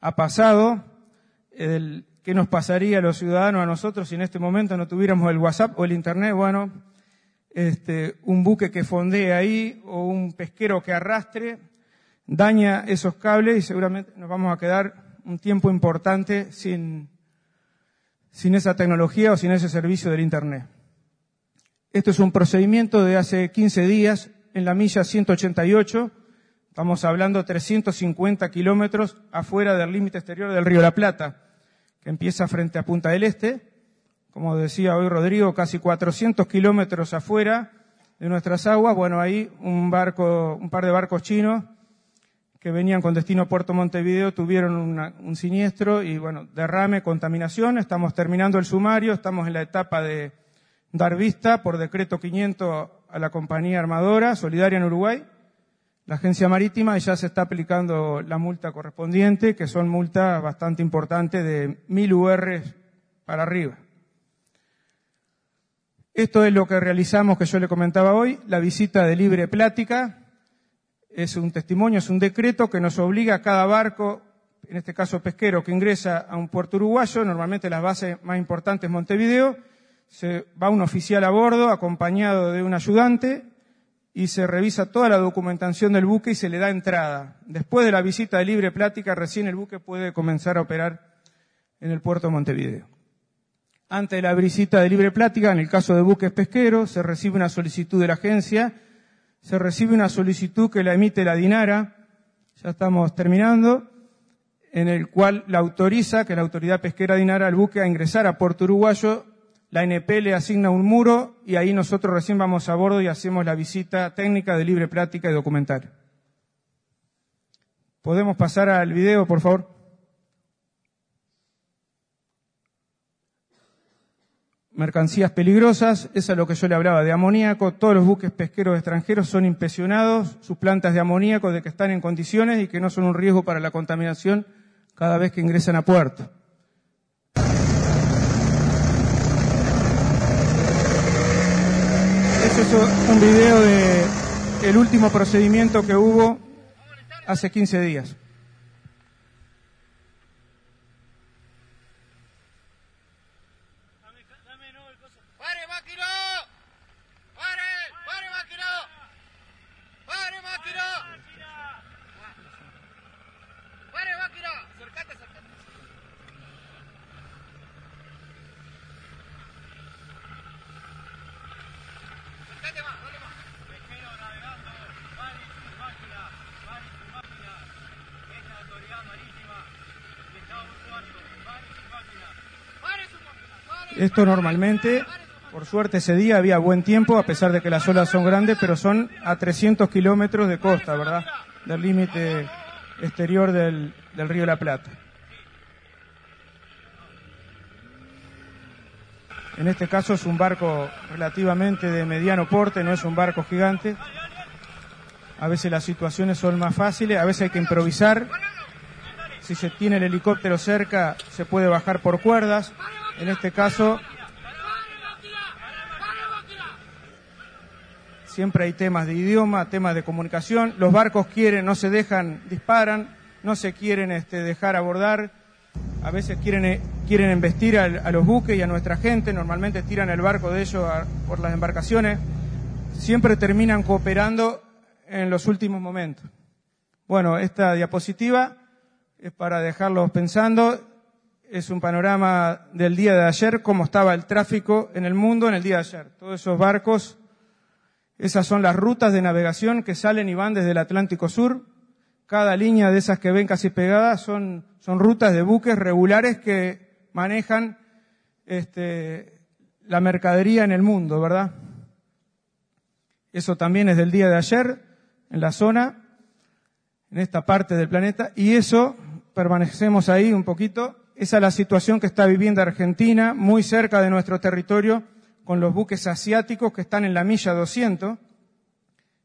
Ha pasado, el, ¿qué nos pasaría a los ciudadanos, a nosotros, si en este momento no tuviéramos el WhatsApp o el Internet? Bueno, este, un buque que fondee ahí o un pesquero que arrastre daña esos cables y seguramente nos vamos a quedar un tiempo importante sin, sin esa tecnología o sin ese servicio del Internet. Esto es un procedimiento de hace 15 días en la milla 188. Estamos hablando 350 kilómetros afuera del límite exterior del río La Plata, que empieza frente a Punta del Este. Como decía hoy Rodrigo, casi 400 kilómetros afuera de nuestras aguas. Bueno, ahí un barco, un par de barcos chinos que venían con destino a Puerto Montevideo tuvieron un siniestro y, bueno, derrame, contaminación. Estamos terminando el sumario, estamos en la etapa de dar vista por decreto 500 a la compañía armadora solidaria en Uruguay, la agencia marítima, y ya se está aplicando la multa correspondiente, que son multas bastante importantes de mil UR para arriba. Esto es lo que realizamos que yo le comentaba hoy, la visita de libre plática, es un testimonio, es un decreto que nos obliga a cada barco, en este caso pesquero, que ingresa a un puerto uruguayo, normalmente las bases más importantes Montevideo, se va un oficial a bordo acompañado de un ayudante y se revisa toda la documentación del buque y se le da entrada. Después de la visita de libre plática, recién el buque puede comenzar a operar en el puerto de Montevideo. Antes de la visita de libre plática, en el caso de buques pesqueros, se recibe una solicitud de la agencia se recibe una solicitud que la emite la DINARA, ya estamos terminando, en el cual la autoriza, que la autoridad pesquera DINARA, al buque a ingresar a Puerto Uruguayo, la NP le asigna un muro y ahí nosotros recién vamos a bordo y hacemos la visita técnica de libre práctica y documental. ¿Podemos pasar al video, por favor? Mercancías peligrosas, eso es lo que yo le hablaba de amoníaco, todos los buques pesqueros extranjeros son impresionados, sus plantas de amoníaco de que están en condiciones y que no son un riesgo para la contaminación cada vez que ingresan a puerto. Ese es un video de el último procedimiento que hubo hace 15 días. Esto normalmente, por suerte ese día había buen tiempo, a pesar de que las olas son grandes, pero son a 300 kilómetros de costa, ¿verdad? Del límite exterior del, del río La Plata. En este caso es un barco relativamente de mediano porte, no es un barco gigante. A veces las situaciones son más fáciles, a veces hay que improvisar. Si se tiene el helicóptero cerca, se puede bajar por cuerdas. En este caso, siempre hay temas de idioma, temas de comunicación, los barcos quieren, no se dejan, disparan, no se quieren este, dejar abordar, a veces quieren, eh, quieren embestir a, los buques y a nuestra gente, normalmente tiran el barco de ellos por las embarcaciones, siempre terminan cooperando en los últimos momentos. Bueno, esta diapositiva es para dejarlos pensando, es un panorama del día de ayer, cómo estaba el tráfico en el mundo en el día de ayer. Todos esos barcos, esas son las rutas de navegación que salen y van desde el Atlántico Sur. Cada línea de esas que ven casi pegadas son, son rutas de buques regulares que manejan este, la mercadería en el mundo, ¿verdad? Eso también es del día de ayer, en la zona, en esta parte del planeta, y eso, permanecemos ahí un poquito, esa es la situación que está viviendo Argentina, muy cerca de nuestro territorio, con los buques asiáticos que están en la milla 200,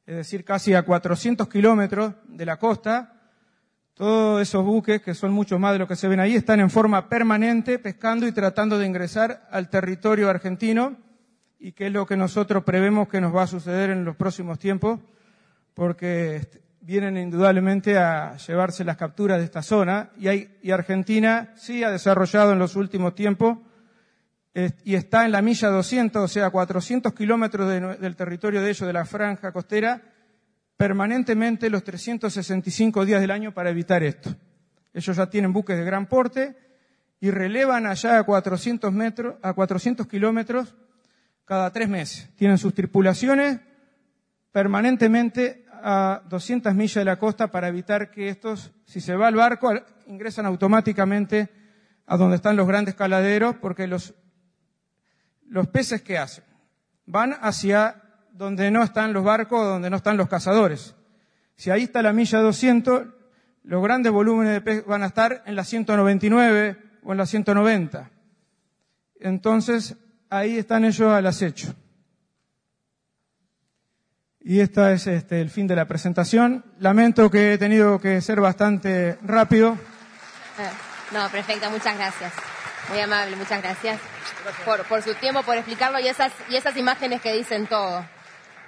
es decir, casi a 400 kilómetros de la costa. Todos esos buques, que son muchos más de lo que se ven ahí, están en forma permanente pescando y tratando de ingresar al territorio argentino y que es lo que nosotros prevemos que nos va a suceder en los próximos tiempos, porque vienen indudablemente a llevarse las capturas de esta zona y, hay, y Argentina sí ha desarrollado en los últimos tiempos y está en la milla 200, o sea, 400 kilómetros de, del territorio de ellos, de la franja costera, permanentemente los 365 días del año para evitar esto. Ellos ya tienen buques de gran porte y relevan allá a 400 metros, a 400 kilómetros cada tres meses. Tienen sus tripulaciones permanentemente a 200 millas de la costa para evitar que estos, si se va al barco, ingresan automáticamente a donde están los grandes caladeros, porque los, los peces que hacen van hacia donde no están los barcos, donde no están los cazadores. Si ahí está la milla 200, los grandes volúmenes de peces van a estar en la 199 o en la 190. Entonces, ahí están ellos al acecho. Y este es este, el fin de la presentación. Lamento que he tenido que ser bastante rápido. Eh, no, perfecto, muchas gracias. Muy amable, muchas gracias, Por, por, su tiempo, por explicarlo y esas, y esas imágenes que dicen todo.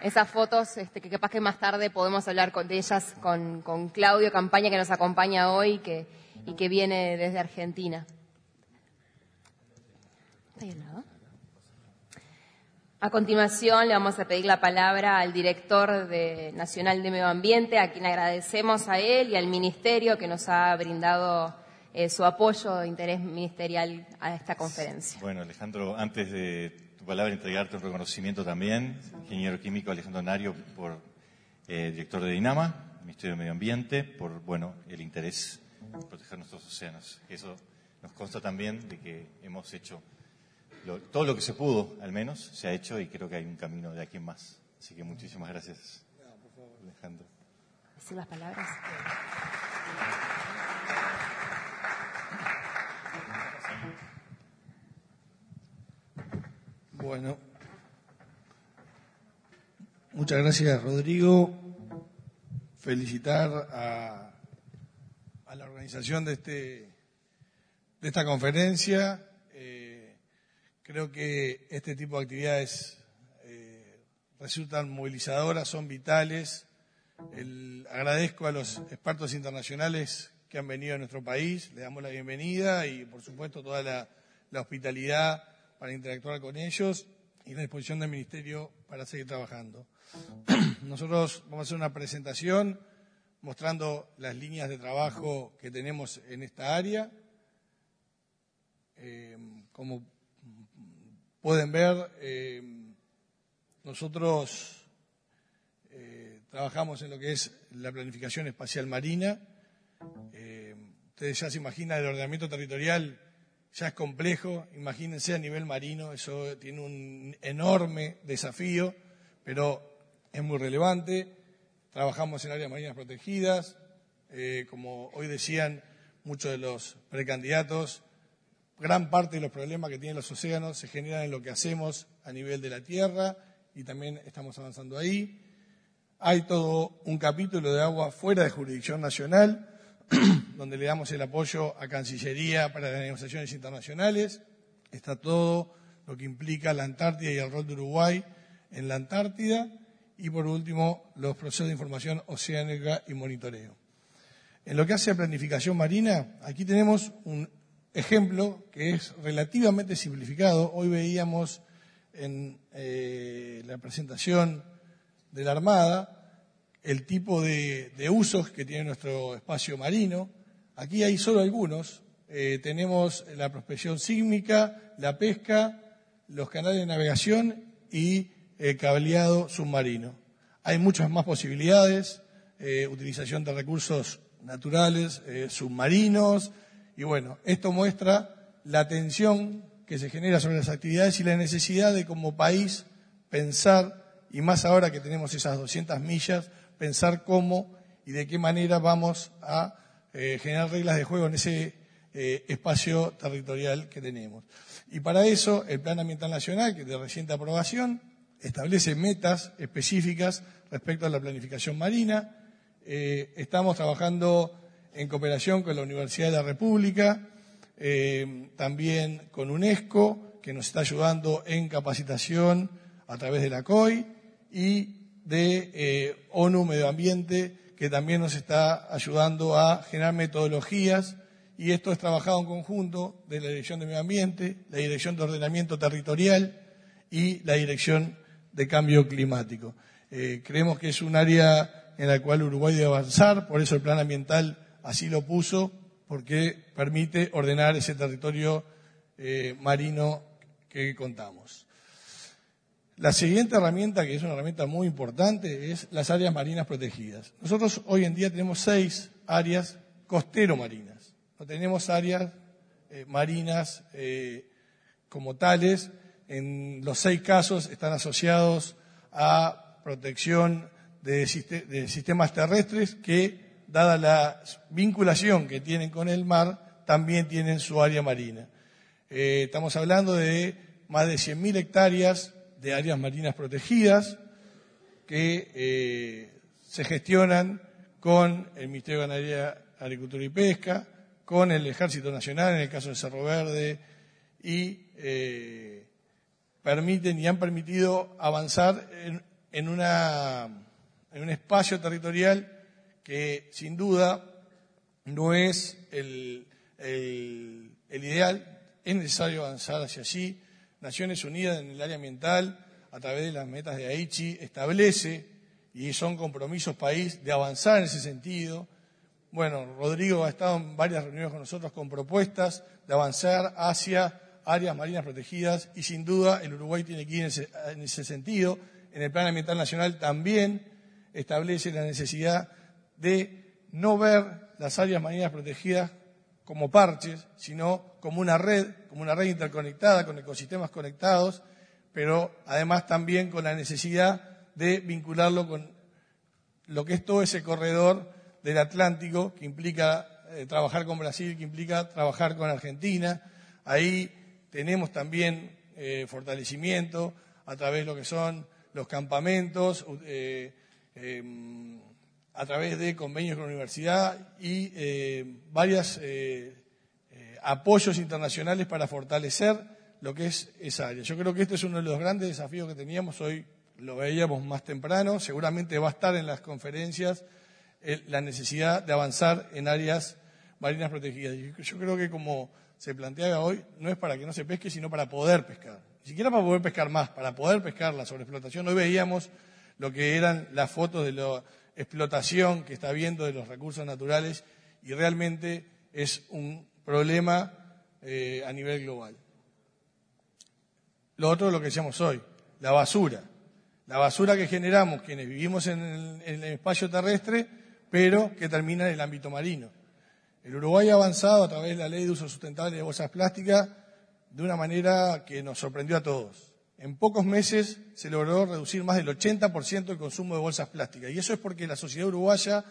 Esas fotos este, que capaz que más tarde podemos hablar con, de ellas con, con Claudio Campaña que nos acompaña hoy que, y que viene desde Argentina. ¿Está ahí al lado? A continuación le vamos a pedir la palabra al director de Nacional de Medio Ambiente, a quien agradecemos a él y al Ministerio que nos ha brindado eh, su apoyo de interés ministerial a esta conferencia. Bueno, Alejandro, antes de tu palabra, entregarte un reconocimiento también, ingeniero químico Alejandro Nario, por eh, director de Dinama, Ministerio de Medio Ambiente, por bueno el interés en proteger nuestros océanos. Eso nos consta también de que hemos hecho lo, todo lo que se pudo, al menos, se ha hecho y creo que hay un camino de aquí en más. Así que muchísimas gracias, Alejandro. ¿Decir las palabras? Bueno, muchas gracias, Rodrigo. Felicitar a, a la organización de, este, de esta conferencia Creo que este tipo de actividades eh, resultan movilizadoras, son vitales. El, agradezco a los expertos internacionales que han venido a nuestro país, le damos la bienvenida y, por supuesto, toda la, la hospitalidad para interactuar con ellos y la disposición del Ministerio para seguir trabajando. [CLEARS THROAT] Nosotros vamos a hacer una presentación mostrando las líneas de trabajo que tenemos en esta área. Eh, como pueden ver, eh, nosotros eh, trabajamos en lo que es la planificación espacial marina. Eh, ustedes ya se imaginan, el ordenamiento territorial ya es complejo, imagínense a nivel marino, eso tiene un enorme desafío, pero es muy relevante. Trabajamos en áreas marinas protegidas, como hoy decían muchos de los precandidatos, gran parte de los problemas que tienen los océanos se generan en lo que hacemos a nivel de la tierra y también estamos avanzando ahí. Hay todo un capítulo de agua fuera de jurisdicción nacional, [CLEARS THROAT] donde le damos el apoyo a Cancillería para las negociaciones internacionales. Está todo lo que implica la Antártida y el rol de Uruguay en la Antártida. y por último los procesos de información oceánica y monitoreo. En lo que hace a planificación marina, aquí tenemos un ejemplo que es relativamente simplificado. Hoy veíamos en eh, la presentación de la Armada el tipo de, usos que tiene nuestro espacio marino. Aquí hay solo algunos. Eh, tenemos la prospección sísmica, la pesca, los canales de navegación y el cableado submarino. Hay muchas más posibilidades, eh, utilización de recursos naturales, submarinos, y bueno, esto muestra la tensión que se genera sobre las actividades y la necesidad de como país pensar, y más ahora que tenemos esas 200 millas, pensar cómo y de qué manera vamos a eh, generar reglas de juego en ese eh, espacio territorial que tenemos. Y para eso, el Plan Ambiental Nacional, que de reciente aprobación, establece metas específicas respecto a la planificación marina. Eh, estamos trabajando en cooperación con la Universidad de la República, eh, también con UNESCO, que nos está ayudando en capacitación a través de la COI, y de eh, ONU Medio Ambiente, que también nos está ayudando a generar metodologías, y esto es trabajado en conjunto de la Dirección de Medio Ambiente, la Dirección de Ordenamiento Territorial y la Dirección de Cambio Climático. Eh, creemos que es un área en la cual Uruguay debe avanzar, por eso el plan ambiental así lo puso porque permite ordenar ese territorio eh, marino que contamos. La siguiente herramienta, que es una herramienta muy importante, es las áreas marinas protegidas. Nosotros hoy en día tenemos seis áreas costero-marinas. No tenemos áreas eh, marinas eh, como tales. En los seis casos están asociados a protección de sistemas terrestres que dada la vinculación que tienen con el mar, también tienen su área marina. Eh, estamos hablando de más de 100.000 hectáreas de áreas marinas protegidas que eh, se gestionan con el Ministerio de Ganadería, Agricultura y Pesca, con el Ejército Nacional, en el caso de Cerro Verde, y eh, permiten y han permitido avanzar en un espacio territorial que sin duda no es el, ideal, es necesario avanzar hacia allí. Naciones Unidas en el área ambiental, a través de las metas de Aichi, establece, y son compromisos país, de avanzar en ese sentido. Bueno, Rodrigo ha estado en varias reuniones con nosotros con propuestas de avanzar hacia áreas marinas protegidas y sin duda el Uruguay tiene que ir en ese sentido. En el Plan Ambiental Nacional también establece la necesidad de no ver las áreas marinas protegidas como parches, sino como una red, como una red interconectada con ecosistemas conectados, pero además también con la necesidad de vincularlo con lo que es todo ese corredor del Atlántico, que implica eh, trabajar con Brasil, que implica trabajar con Argentina. Ahí tenemos también eh, fortalecimiento a través de lo que son los campamentos, eh, em, a través de convenios con la universidad y eh, varios eh, eh, apoyos internacionales para fortalecer lo que es esa área. Yo creo que este es uno de los grandes desafíos que teníamos hoy, lo veíamos más temprano, seguramente va a estar en las conferencias la necesidad de avanzar en áreas marinas protegidas. Yo creo que como se planteaba hoy, no es para que no se pesque, sino para poder pescar. Ni siquiera para poder pescar más, para poder pescar la sobreexplotación. Hoy veíamos lo que eran las fotos de lo explotación que está habiendo de los recursos naturales y realmente es un problema eh, a nivel global. Lo otro es lo que decíamos hoy, la basura. La basura que generamos quienes vivimos en el, en el espacio terrestre, pero que termina en el ámbito marino. El Uruguay ha avanzado a través de la ley de uso sustentable de bolsas plásticas de una manera que nos sorprendió a todos en pocos meses se logró reducir más del 80% el consumo de bolsas plásticas. Y eso es porque la sociedad uruguaya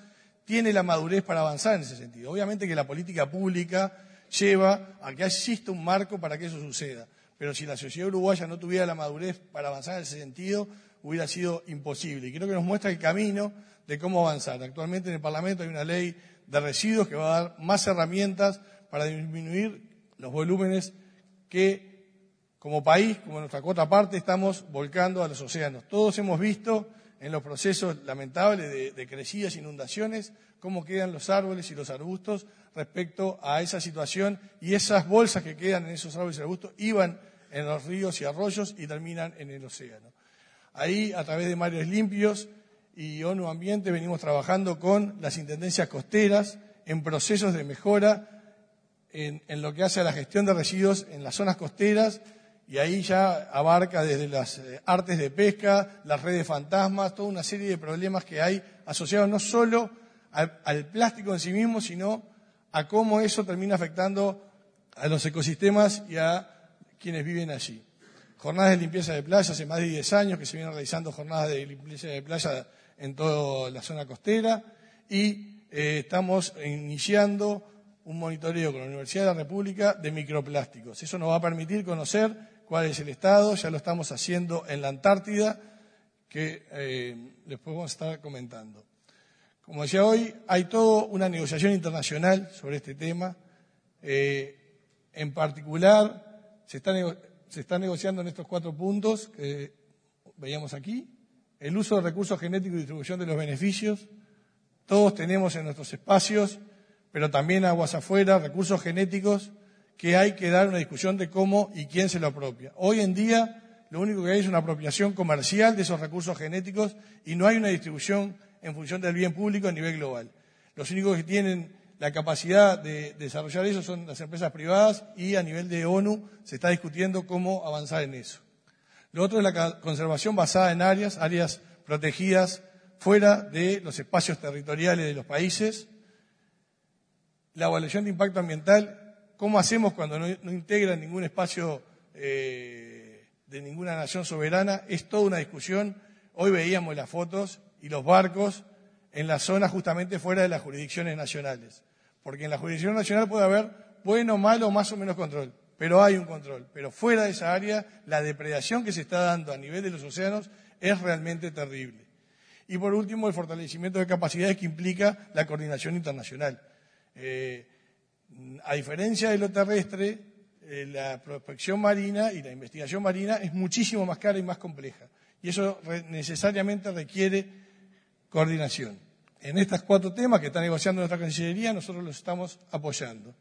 tiene la madurez para avanzar en ese sentido. Obviamente que la política pública lleva a que exista un marco para que eso suceda. Pero si la sociedad uruguaya no tuviera la madurez para avanzar en ese sentido, hubiera sido imposible. Y creo que nos muestra el camino de cómo avanzar. Actualmente en el Parlamento hay una ley de residuos que va a dar más herramientas para disminuir los volúmenes que como país, como nuestra cuota parte, estamos volcando a los océanos. Todos hemos visto en los procesos lamentables de, crecidas, inundaciones, cómo quedan los árboles y los arbustos respecto a esa situación y esas bolsas que quedan en esos árboles y arbustos iban en los ríos y arroyos y terminan en el océano. Ahí, a través de mares limpios y ONU Ambiente, venimos trabajando con las intendencias costeras en procesos de mejora en, en lo que hace a la gestión de residuos en las zonas costeras y ahí ya abarca desde las eh, artes de pesca, las redes fantasmas, toda una serie de problemas que hay asociados no solo al, plástico en sí mismo, sino a cómo eso termina afectando a los ecosistemas y a quienes viven allí. Jornadas de limpieza de playa, hace más de 10 años que se vienen realizando jornadas de limpieza de playa en toda la zona costera y eh, estamos iniciando un monitoreo con la Universidad de la República de microplásticos. Eso nos va a permitir conocer cuál es el estado, ya lo estamos haciendo en la Antártida, que eh, después vamos a estar comentando. Como decía hoy, hay toda una negociación internacional sobre este tema. Eh, en particular, se está, se está negociando en estos cuatro puntos que veíamos aquí, el uso de recursos genéticos y distribución de los beneficios. Todos tenemos en nuestros espacios pero también aguas afuera, recursos genéticos, que hay que dar una discusión de cómo y quién se lo apropia. Hoy en día lo único que hay es una apropiación comercial de esos recursos genéticos y no hay una distribución en función del bien público a nivel global. Los únicos que tienen la capacidad de desarrollar eso son las empresas privadas y a nivel de ONU se está discutiendo cómo avanzar en eso. Lo otro es la conservación basada en áreas, áreas protegidas fuera de los espacios territoriales de los países, la evaluación de impacto ambiental, ¿cómo hacemos cuando no, no integra ningún espacio eh, de ninguna nación soberana? Es toda una discusión. Hoy veíamos las fotos y los barcos en la zona justamente fuera de las jurisdicciones nacionales. Porque en la jurisdicción nacional puede haber bueno, malo, más o menos control, pero hay un control. Pero fuera de esa área, la depredación que se está dando a nivel de los océanos es realmente terrible. Y por último, el fortalecimiento de capacidades que implica la coordinación internacional. Eh, a diferencia de lo terrestre, eh, la prospección marina y la investigación marina es muchísimo más cara y más compleja. Y eso necesariamente requiere coordinación. En estos cuatro temas que está negociando nuestra Cancillería, nosotros los estamos apoyando.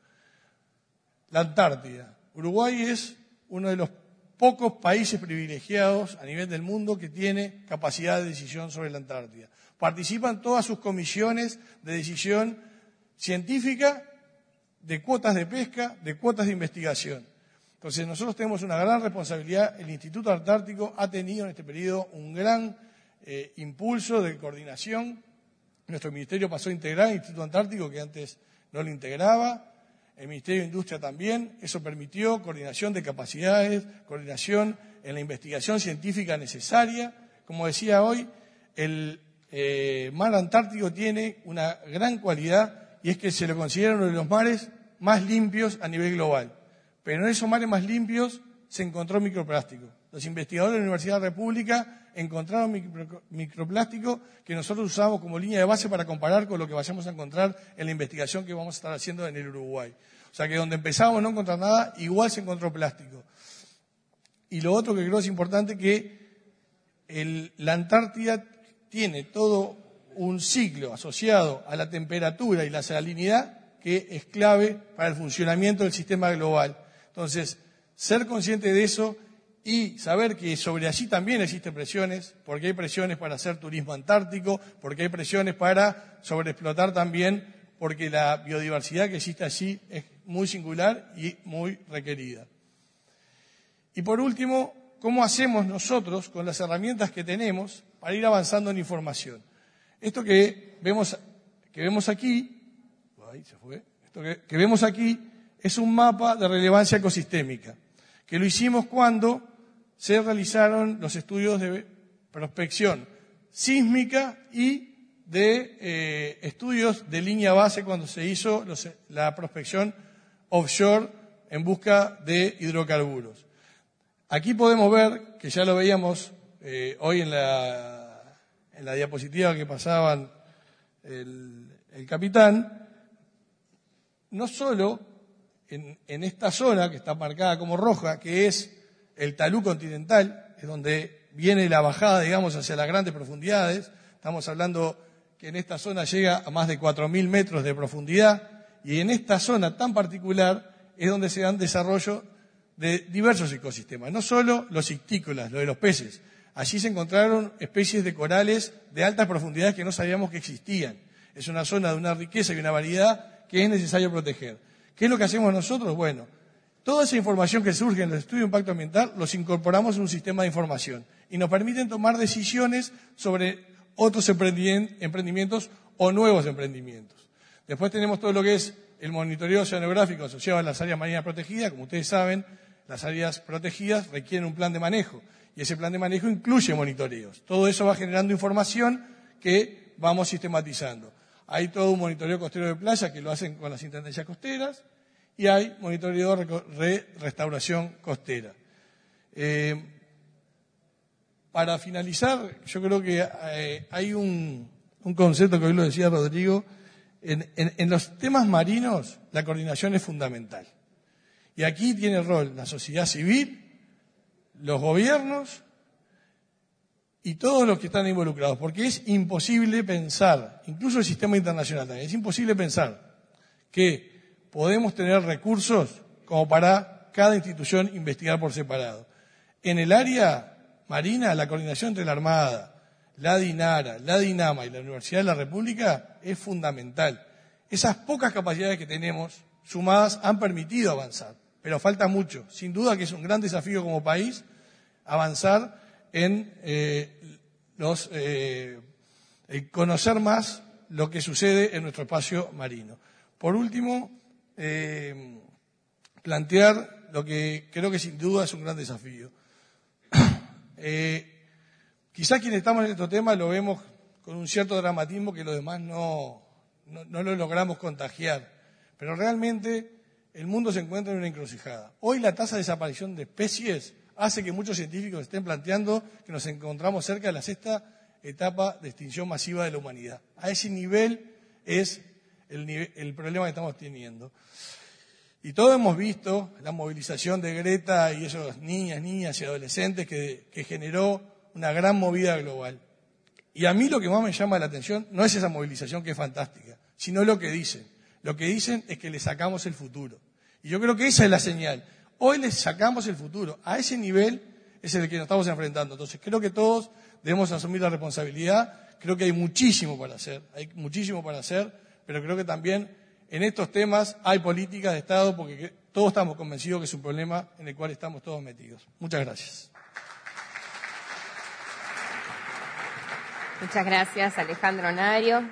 La Antártida. Uruguay es uno de los pocos países privilegiados a nivel del mundo que tiene capacidad de decisión sobre la Antártida. Participan todas sus comisiones de decisión científica, de cuotas de pesca, de cuotas de investigación. Entonces, nosotros tenemos una gran responsabilidad. El Instituto Antártico ha tenido en este periodo un gran eh, impulso de coordinación. Nuestro ministerio pasó a integrar el Instituto Antártico, que antes no lo integraba. El Ministerio de Industria también. Eso permitió coordinación de capacidades, coordinación en la investigación científica necesaria. Como decía hoy, el eh, mar Antártico tiene una gran cualidad y es que se lo considera uno de los mares más limpios a nivel global. Pero en esos mares más limpios se encontró microplástico. Los investigadores de la Universidad de la República encontraron micro, microplástico que nosotros usamos como línea de base para comparar con lo que vayamos a encontrar en la investigación que vamos a estar haciendo en el Uruguay. O sea que donde empezamos a no encontrar nada, igual se encontró plástico. Y lo otro que creo es importante que la Antártida tiene todo un ciclo asociado a la temperatura y la salinidad que es clave para el funcionamiento del sistema global. Entonces, ser consciente de eso y saber que sobre allí también existen presiones, porque hay presiones para hacer turismo antártico, porque hay presiones para sobreexplotar también, porque la biodiversidad que existe allí es muy singular y muy requerida. Y por último, ¿cómo hacemos nosotros con las herramientas que tenemos para ir avanzando en información? Esto que vemos, que vemos aquí, esto que, vemos aquí es un mapa de relevancia ecosistémica, que lo hicimos cuando se realizaron los estudios de prospección sísmica y de eh, estudios de línea base cuando se hizo la prospección offshore en busca de hidrocarburos. Aquí podemos ver, que ya lo veíamos eh, hoy en la en la diapositiva que pasaban el, capitán, no solo en, en, esta zona que está marcada como roja, que es el talú continental, es donde viene la bajada, digamos, hacia las grandes profundidades. Estamos hablando que en esta zona llega a más de 4.000 metros de profundidad y en esta zona tan particular es donde se dan desarrollo de diversos ecosistemas, no solo los ictícolas, lo de los peces. Allí se encontraron especies de corales de altas profundidades que no sabíamos que existían. Es una zona de una riqueza y una variedad que es necesario proteger. ¿Qué es lo que hacemos nosotros? Bueno, toda esa información que surge en el estudio de impacto ambiental los incorporamos en un sistema de información y nos permiten tomar decisiones sobre otros emprendimientos o nuevos emprendimientos. Después tenemos todo lo que es el monitoreo oceanográfico asociado a las áreas marinas protegidas. Como ustedes saben, las áreas protegidas requieren un plan de manejo ese plan de manejo incluye monitoreos. Todo eso va generando información que vamos sistematizando. Hay todo un monitoreo costero de playa que lo hacen con las intendencias costeras y hay monitoreo de restauración costera. Eh, para finalizar, yo creo que eh, hay un, concepto que hoy lo decía Rodrigo. en los temas marinos, la coordinación es fundamental. Y aquí tiene rol la sociedad civil, los gobiernos y todos los que están involucrados, porque es imposible pensar, incluso el sistema internacional también, es imposible pensar que podemos tener recursos como para cada institución investigar por separado. En el área marina, la coordinación entre la Armada, la DINARA, la DINAMA y la Universidad de la República es fundamental. Esas pocas capacidades que tenemos sumadas han permitido avanzar, pero falta mucho. Sin duda que es un gran desafío como país avanzar en eh, los, eh, conocer más lo que sucede en nuestro espacio marino. Por último, eh, plantear lo que creo que sin duda es un gran desafío. [COUGHS] quizás quienes estamos en este tema lo vemos con un cierto dramatismo que los demás no, no lo logramos contagiar, pero realmente el mundo se encuentra en una encrucijada. Hoy la tasa de desaparición de especies hace que muchos científicos estén planteando que nos encontramos cerca de la sexta etapa de extinción masiva de la humanidad. A ese nivel es el, problema que estamos teniendo. Y todos hemos visto la movilización de Greta y esos niñas, niñas y adolescentes que, que generó una gran movida global. Y a mí lo que más me llama la atención no es esa movilización que es fantástica, sino lo que dicen. Lo que dicen es que le sacamos el futuro. Y yo creo que esa es la señal. Hoy les sacamos el futuro. A ese nivel es el que nos estamos enfrentando. Entonces, creo que todos debemos asumir la responsabilidad. Creo que hay muchísimo para hacer, hay muchísimo para hacer, pero creo que también en estos temas hay políticas de Estado porque todos estamos convencidos que es un problema en el cual estamos todos metidos. Muchas gracias. Muchas gracias, Alejandro Nario,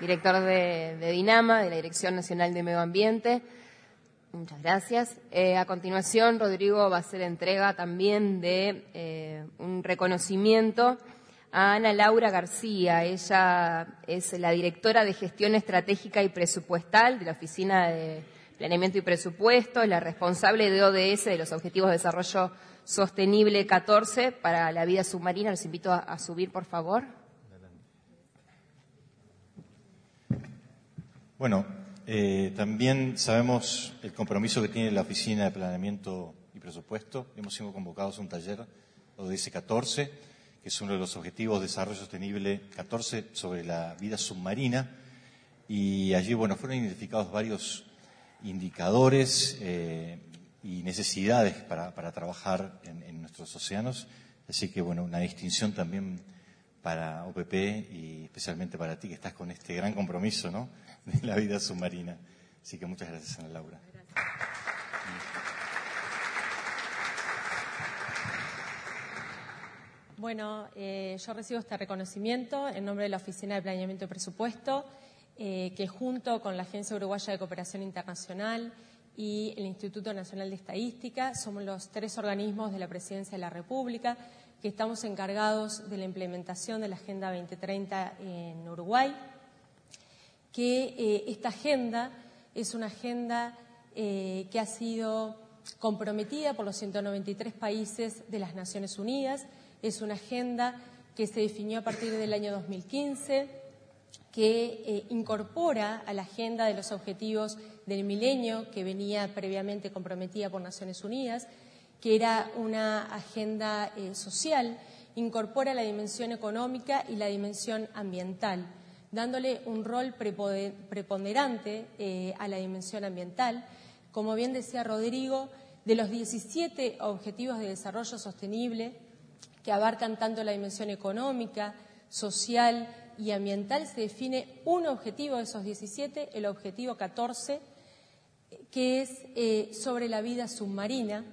director de, de DINAMA, de la Dirección Nacional de Medio Ambiente. Muchas gracias. Eh, a continuación, Rodrigo va a hacer entrega también de eh, un reconocimiento a Ana Laura García. Ella es la directora de Gestión Estratégica y Presupuestal de la Oficina de Planeamiento y Presupuesto, es la responsable de ODS, de los Objetivos de Desarrollo Sostenible 14 para la vida submarina. Los invito a subir, por favor. Bueno, eh, también sabemos el compromiso que tiene la Oficina de Planeamiento y Presupuesto. Hemos sido convocados a un taller, ODS 14, que es uno de los objetivos de desarrollo sostenible 14 sobre la vida submarina. Y allí, bueno, fueron identificados varios indicadores eh, y necesidades para, trabajar en, en, nuestros océanos. Así que, bueno, una distinción también para OPP y especialmente para ti que estás con este gran compromiso, ¿no? De la vida submarina. Así que muchas gracias, Ana Laura. Bueno, eh, yo recibo este reconocimiento en nombre de la Oficina de Planeamiento y Presupuesto, eh, que junto con la Agencia Uruguaya de Cooperación Internacional y el Instituto Nacional de Estadística somos los tres organismos de la Presidencia de la República que estamos encargados de la implementación de la Agenda 2030 en Uruguay que eh, esta agenda es una agenda eh, que ha sido comprometida por los 193 países de las Naciones Unidas, es una agenda que se definió a partir del año 2015, que eh, incorpora a la agenda de los objetivos del milenio que venía previamente comprometida por Naciones Unidas, que era una agenda social incorpora la dimensión económica y la dimensión ambiental, dándole un rol preponderante eh, a la dimensión ambiental. Como bien decía Rodrigo, de los 17 Objetivos de Desarrollo Sostenible, que abarcan tanto la dimensión económica, social y ambiental, se define un objetivo de esos 17, el objetivo 14, que es eh, sobre la vida submarina.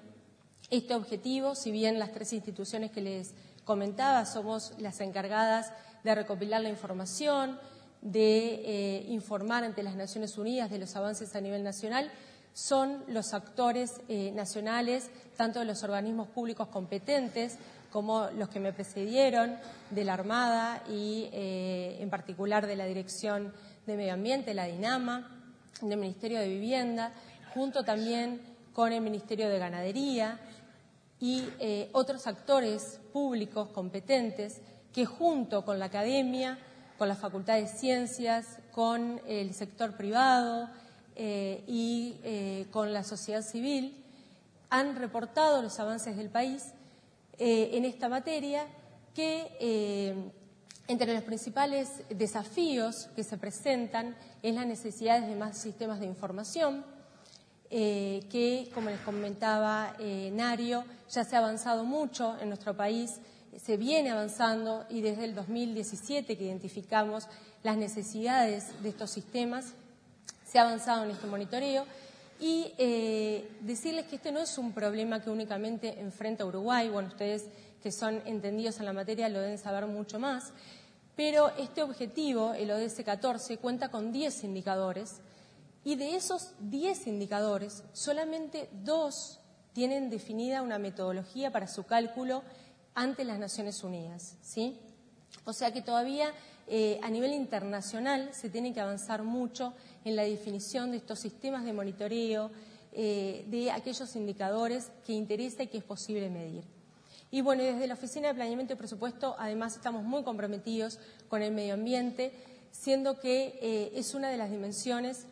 Este objetivo, si bien las tres instituciones que les comentaba somos las encargadas de recopilar la información, de eh, informar ante las Naciones Unidas de los avances a nivel nacional, son los actores eh, nacionales, tanto de los organismos públicos competentes como los que me precedieron, de la Armada y en particular de la Dirección de Medio Ambiente, la DINAMA, del Ministerio de Vivienda, junto también con el Ministerio de Ganadería y eh, otros actores públicos competentes que junto con la academia, con la Facultad de Ciencias, con el sector privado eh, y eh, con la sociedad civil, han reportado los avances del país en esta materia que entre los principales desafíos que se presentan es la necesidad de más sistemas de información, eh, que, como les comentaba eh, Nario, ya se ha avanzado mucho en nuestro país, se viene avanzando y desde el 2017 que identificamos las necesidades de estos sistemas, se ha avanzado en este monitoreo. Y eh, decirles que este no es un problema que únicamente enfrenta Uruguay, bueno, ustedes que son entendidos en la materia lo deben saber mucho más, pero este objetivo, el ODS 14, cuenta con 10 indicadores. Y de esos 10 indicadores, solamente dos tienen definida una metodología para su cálculo ante las Naciones Unidas. ¿sí? O sea que todavía eh, a nivel internacional se tiene que avanzar mucho en la definición de estos sistemas de monitoreo, eh, de aquellos indicadores que interesa y que es posible medir. Y bueno, desde la Oficina de Planeamiento y Presupuesto, además, estamos muy comprometidos con el medio ambiente, siendo que eh, es una de las dimensiones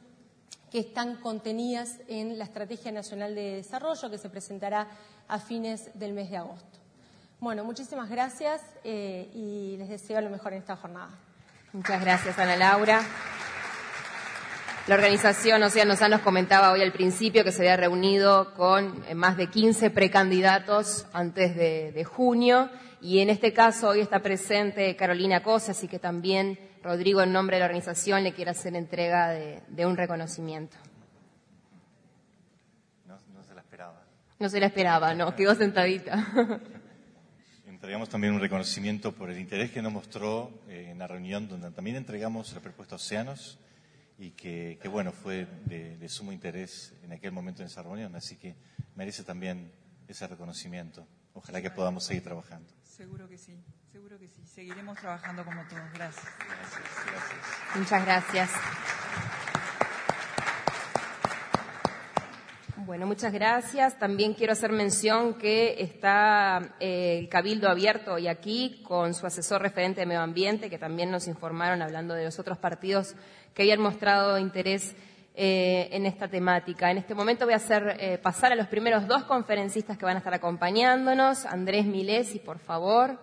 que están contenidas en la Estrategia Nacional de Desarrollo que se presentará a fines del mes de agosto. Bueno, muchísimas gracias eh, y les deseo lo mejor en esta jornada. Muchas gracias, Ana Laura. La organización Océanos nos comentaba hoy al principio que se había reunido con eh, más de 15 precandidatos antes de, junio y en este caso hoy está presente Carolina Cosa, así que también Rodrigo, en nombre de la organización, le quiere hacer entrega de, un reconocimiento. No, se la esperaba. No se la esperaba, no, quedó sentadita. [LAUGHS] Entregamos también un reconocimiento por el interés que nos mostró eh, en la reunión donde también entregamos la propuesta Océanos y que, bueno, fue de, de, sumo interés en aquel momento en esa reunión, así que merece también ese reconocimiento. Ojalá que podamos seguir trabajando. Seguro que sí que sí. Seguiremos trabajando como todos. Gracias. Muchas gracias. Bueno, muchas gracias. También quiero hacer mención que está eh, el Cabildo abierto hoy aquí con su asesor referente de medio ambiente, que también nos informaron hablando de los otros partidos que habían mostrado interés eh, en esta temática. En este momento voy a hacer eh, pasar a los primeros dos conferencistas que van a estar acompañándonos. Andrés Milesi, por favor.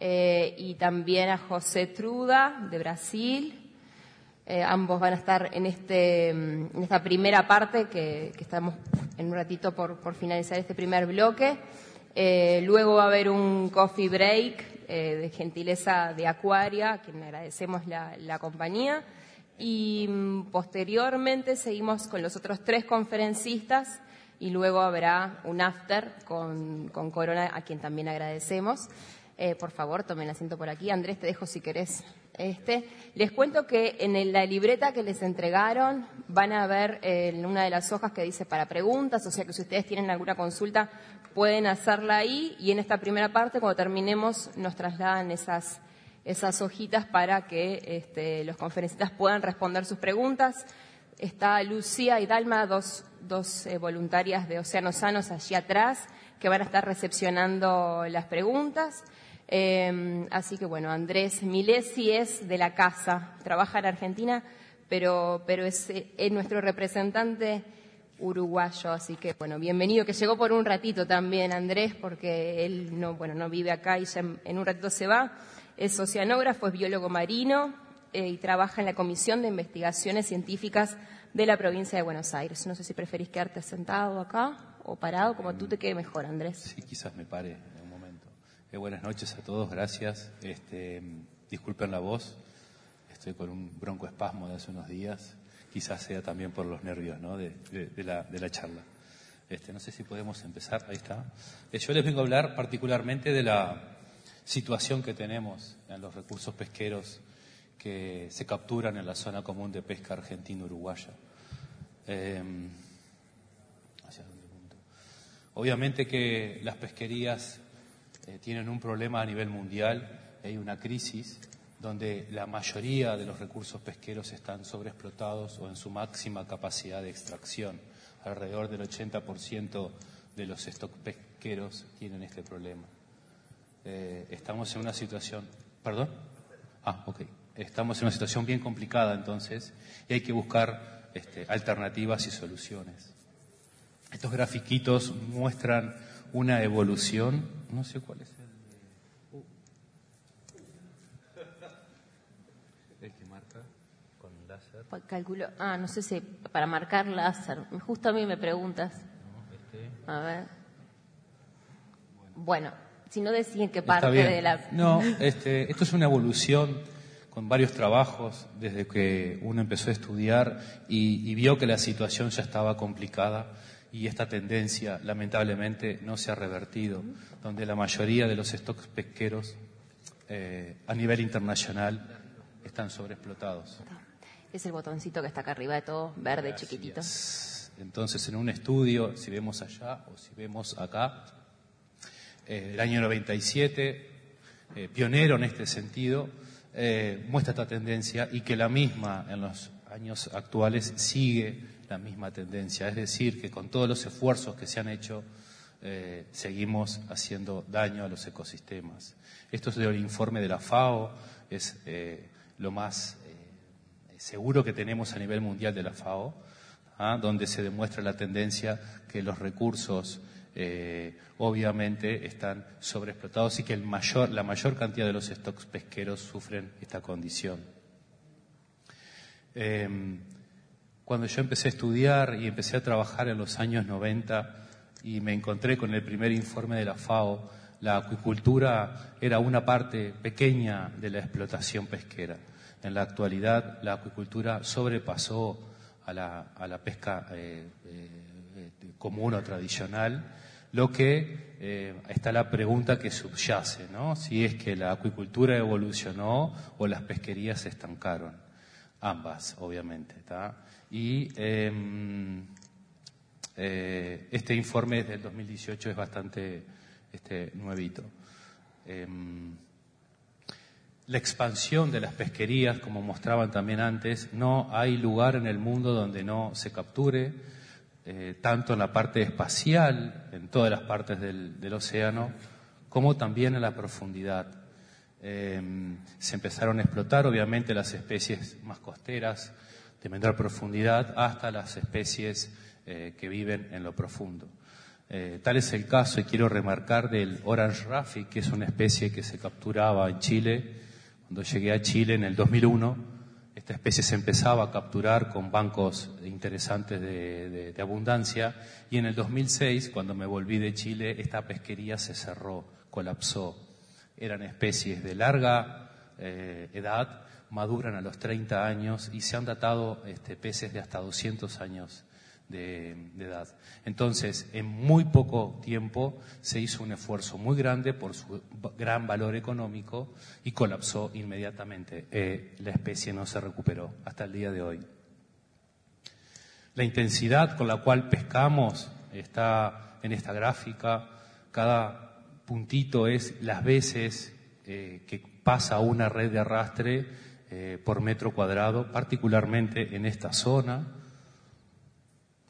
Y también a José Truda de Brasil. Eh, ambos van a estar en, este, mm, en esta primera parte que, estamos en un ratito por, finalizar este primer bloque. Eh, luego va a haber un coffee break de gentileza de Acuaria, a quien agradecemos la, compañía. Y mm, posteriormente seguimos con los otros tres conferencistas y luego habrá un after con, con Corona, a quien también agradecemos. Eh, por favor, tomen asiento por aquí. Andrés, te dejo si querés. Este. Les cuento que en la libreta que les entregaron van a ver eh, en una de las hojas que dice para preguntas, o sea que si ustedes tienen alguna consulta pueden hacerla ahí y en esta primera parte, cuando terminemos, nos trasladan esas, hojitas para que este, los conferencistas puedan responder sus preguntas. Está Lucía y Dalma, dos, dos eh, voluntarias de Océanos Sanos allí atrás, que van a estar recepcionando las preguntas. Em, así que bueno, Andrés Milesi es de la casa, trabaja en Argentina, pero, pero es, nuestro representante uruguayo, así que bueno, bienvenido, que llegó por un ratito también Andrés, porque él no, bueno, no vive acá y ya en, en un ratito se va. Es oceanógrafo, es biólogo marino eh, y trabaja en la Comisión de Investigaciones Científicas de la provincia de Buenos Aires. No sé si preferís quedarte sentado acá o parado, como tú te quede mejor, Andrés. Sí, quizás me pare. Buenas noches a todos, gracias. Este, disculpen la voz, estoy con un broncoespasmo de hace unos días, quizás sea también por los nervios ¿no? de, la, charla. Este, no sé si podemos empezar, ahí está. Eh, yo les vengo a hablar particularmente de la situación que tenemos en los recursos pesqueros que se capturan en la zona común de pesca argentina-uruguaya. Eh, ¿hacia dónde punto? Obviamente que las pesquerías eh, tienen un problema a nivel mundial, hay una crisis donde la mayoría de los recursos pesqueros están sobreexplotados o en su máxima capacidad de extracción. Alrededor del 80% de los stock pesqueros tienen este problema. Eh, estamos en una situación. ¿Perdón? Ah, ok. Estamos en una situación bien complicada entonces y hay que buscar este, alternativas y soluciones. Estos grafiquitos muestran una evolución. No sé cuál es el. El que marca con láser. Calculo, ah, no sé si para marcar láser. Justo a mí me preguntas. Este. A ver. Bueno, si no deciden qué parte bien. de la... No, este, esto es una evolución con varios trabajos desde que uno empezó a estudiar y, y vio que la situación ya estaba complicada y esta tendencia lamentablemente no se ha revertido, donde la mayoría de los stocks pesqueros eh, a nivel internacional están sobreexplotados. Es el botoncito que está acá arriba de todo, verde, chiquitito. Entonces, en un estudio, si vemos allá o si vemos acá, eh, del año 97, eh, pionero en este sentido, eh, muestra esta tendencia y que la misma en los años actuales sigue la misma tendencia. Es decir, que con todos los esfuerzos que se han hecho, eh, seguimos haciendo daño a los ecosistemas. Esto es del informe de la FAO, es eh, lo más eh, seguro que tenemos a nivel mundial de la FAO, ¿ah? donde se demuestra la tendencia que los recursos obviamente están sobreexplotados y que el mayor, la mayor cantidad de los stocks pesqueros sufren esta condición. Cuando yo empecé a estudiar y empecé a trabajar en los años 90 y me encontré con el primer informe de la FAO, la acuicultura era una parte pequeña de la explotación pesquera. En la actualidad, la acuicultura sobrepasó a la, a la pesca eh, eh, eh, común o tradicional, lo que eh, está la pregunta que subyace, ¿no? Si es que la acuicultura evolucionó o las pesquerías se estancaron. Ambas, obviamente, ¿está? Y em, eh, este informe del 2018 es bastante este, nuevito. Em, la expansión de las pesquerías, como mostraban también antes, no hay lugar en el mundo donde no se capture, eh, tanto en la parte espacial, en todas las partes del, océano, como también en la profundidad. Eh, se empezaron a explotar, obviamente, las especies más costeras, de menor profundidad, hasta las especies eh, que viven en lo profundo. Eh, tal es el caso, y quiero remarcar, del Orange Raffi, que es una especie que se capturaba en Chile. Cuando llegué a Chile en el 2001, esta especie se empezaba a capturar con bancos interesantes de, abundancia, y en el 2006, cuando me volví de Chile, esta pesquería se cerró, colapsó. Eran especies de larga eh, edad, maduran a los 30 años y se han datado este, peces de hasta 200 años de, edad. Entonces, en muy poco tiempo se hizo un esfuerzo muy grande por su gran valor económico y colapsó inmediatamente. Eh, la especie no se recuperó hasta el día de hoy. La intensidad con la cual pescamos está en esta gráfica. Cada puntito es las veces eh, que pasa una red de arrastre eh, por metro cuadrado, particularmente en esta zona.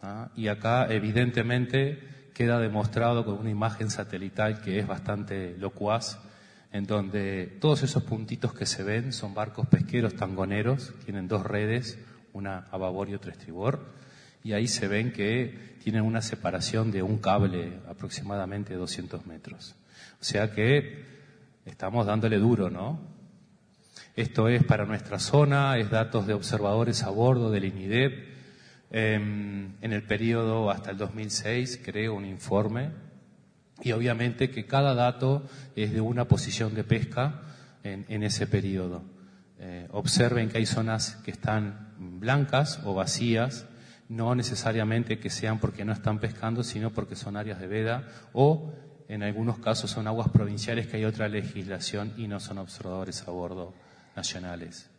¿ah? Y acá, evidentemente, queda demostrado con una imagen satelital que es bastante locuaz, en donde todos esos puntitos que se ven son barcos pesqueros tangoneros, tienen dos redes, una a babor y otra a estribor, y ahí se ven que tienen una separación de un cable aproximadamente 200 metros. O sea que estamos dándole duro, ¿no? Esto es para nuestra zona, es datos de observadores a bordo del INIDEP. Em, en el periodo hasta el 2006 creo un informe y obviamente que cada dato es de una posición de pesca en, ese periodo. Eh, observen que hay zonas que están blancas o vacías, no necesariamente que sean porque no están pescando, sino porque son áreas de veda o en algunos casos son aguas provinciales que hay otra legislación y no son observadores a bordo nacionales.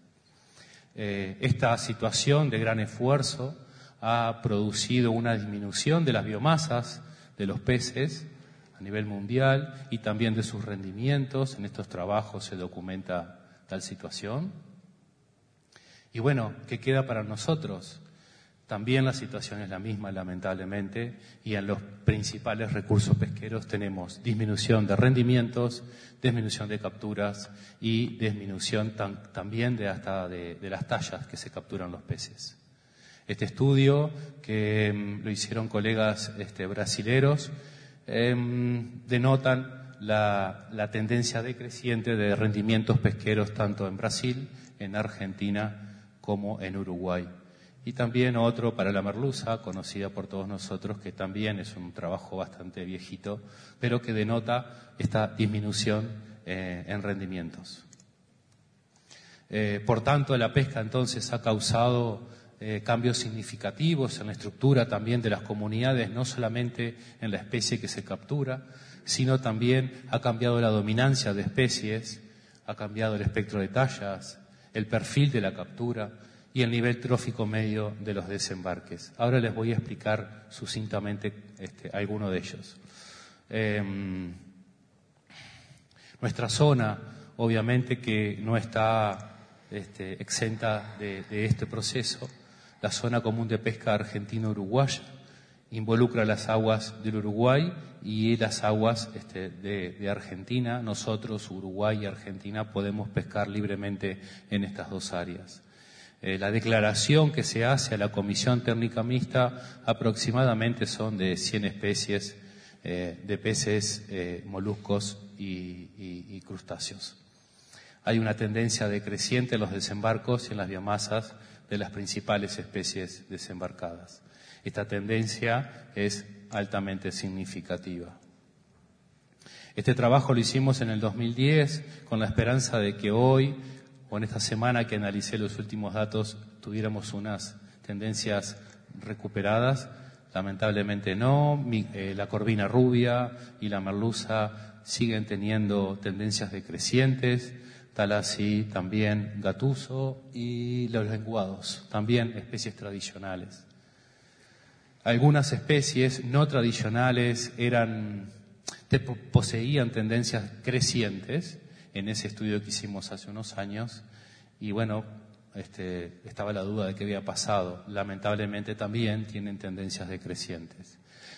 Eh, esta situación de gran esfuerzo ha producido una disminución de las biomasas de los peces a nivel mundial y también de sus rendimientos. En estos trabajos se documenta tal situación. Y bueno, ¿qué queda para nosotros? También la situación es la misma, lamentablemente, y en los principales recursos pesqueros tenemos disminución de rendimientos, disminución de capturas y disminución también de hasta de, las tallas que se capturan los peces. Este estudio, que mm, lo hicieron colegas este, brasileros, em, denotan la, la tendencia decreciente de rendimientos pesqueros tanto en Brasil, en Argentina, como en Uruguay y también otro para la merluza, conocida por todos nosotros, que también es un trabajo bastante viejito, pero que denota esta disminución eh, en rendimientos. Eh, por tanto, la pesca entonces ha causado eh, cambios significativos en la estructura también de las comunidades, no solamente en la especie que se captura, sino también ha cambiado la dominancia de especies, ha cambiado el espectro de tallas, el perfil de la captura, y el nivel trófico medio de los desembarques. Ahora les voy a explicar sucintamente este, alguno de ellos. Em, nuestra zona, obviamente que no está este, exenta de, este proceso. La zona común de pesca argentino-uruguaya involucra las aguas del Uruguay y las aguas este, de, de, Argentina. Nosotros, Uruguay y Argentina, podemos pescar libremente en estas dos áreas. Eh, la declaración que se hace a la Comisión Técnica Mixta aproximadamente son de 100 especies eh, de peces, eh, moluscos y, crustáceos. Hay una tendencia decreciente en los desembarcos y en las biomasas de las principales especies desembarcadas. Esta tendencia es altamente significativa. Este trabajo lo hicimos en el 2010 con la esperanza de que hoy o en esta semana que analicé los últimos datos tuviéramos unas tendencias recuperadas. Lamentablemente no. Eh, la corvina rubia y la merluza siguen teniendo tendencias decrecientes, tal así también gatuso y los lenguados, también especies tradicionales. Algunas especies no tradicionales eran, poseían tendencias crecientes, en ese estudio que hicimos hace unos años y bueno, este, estaba la duda de qué había pasado. Lamentablemente también tienen tendencias decrecientes.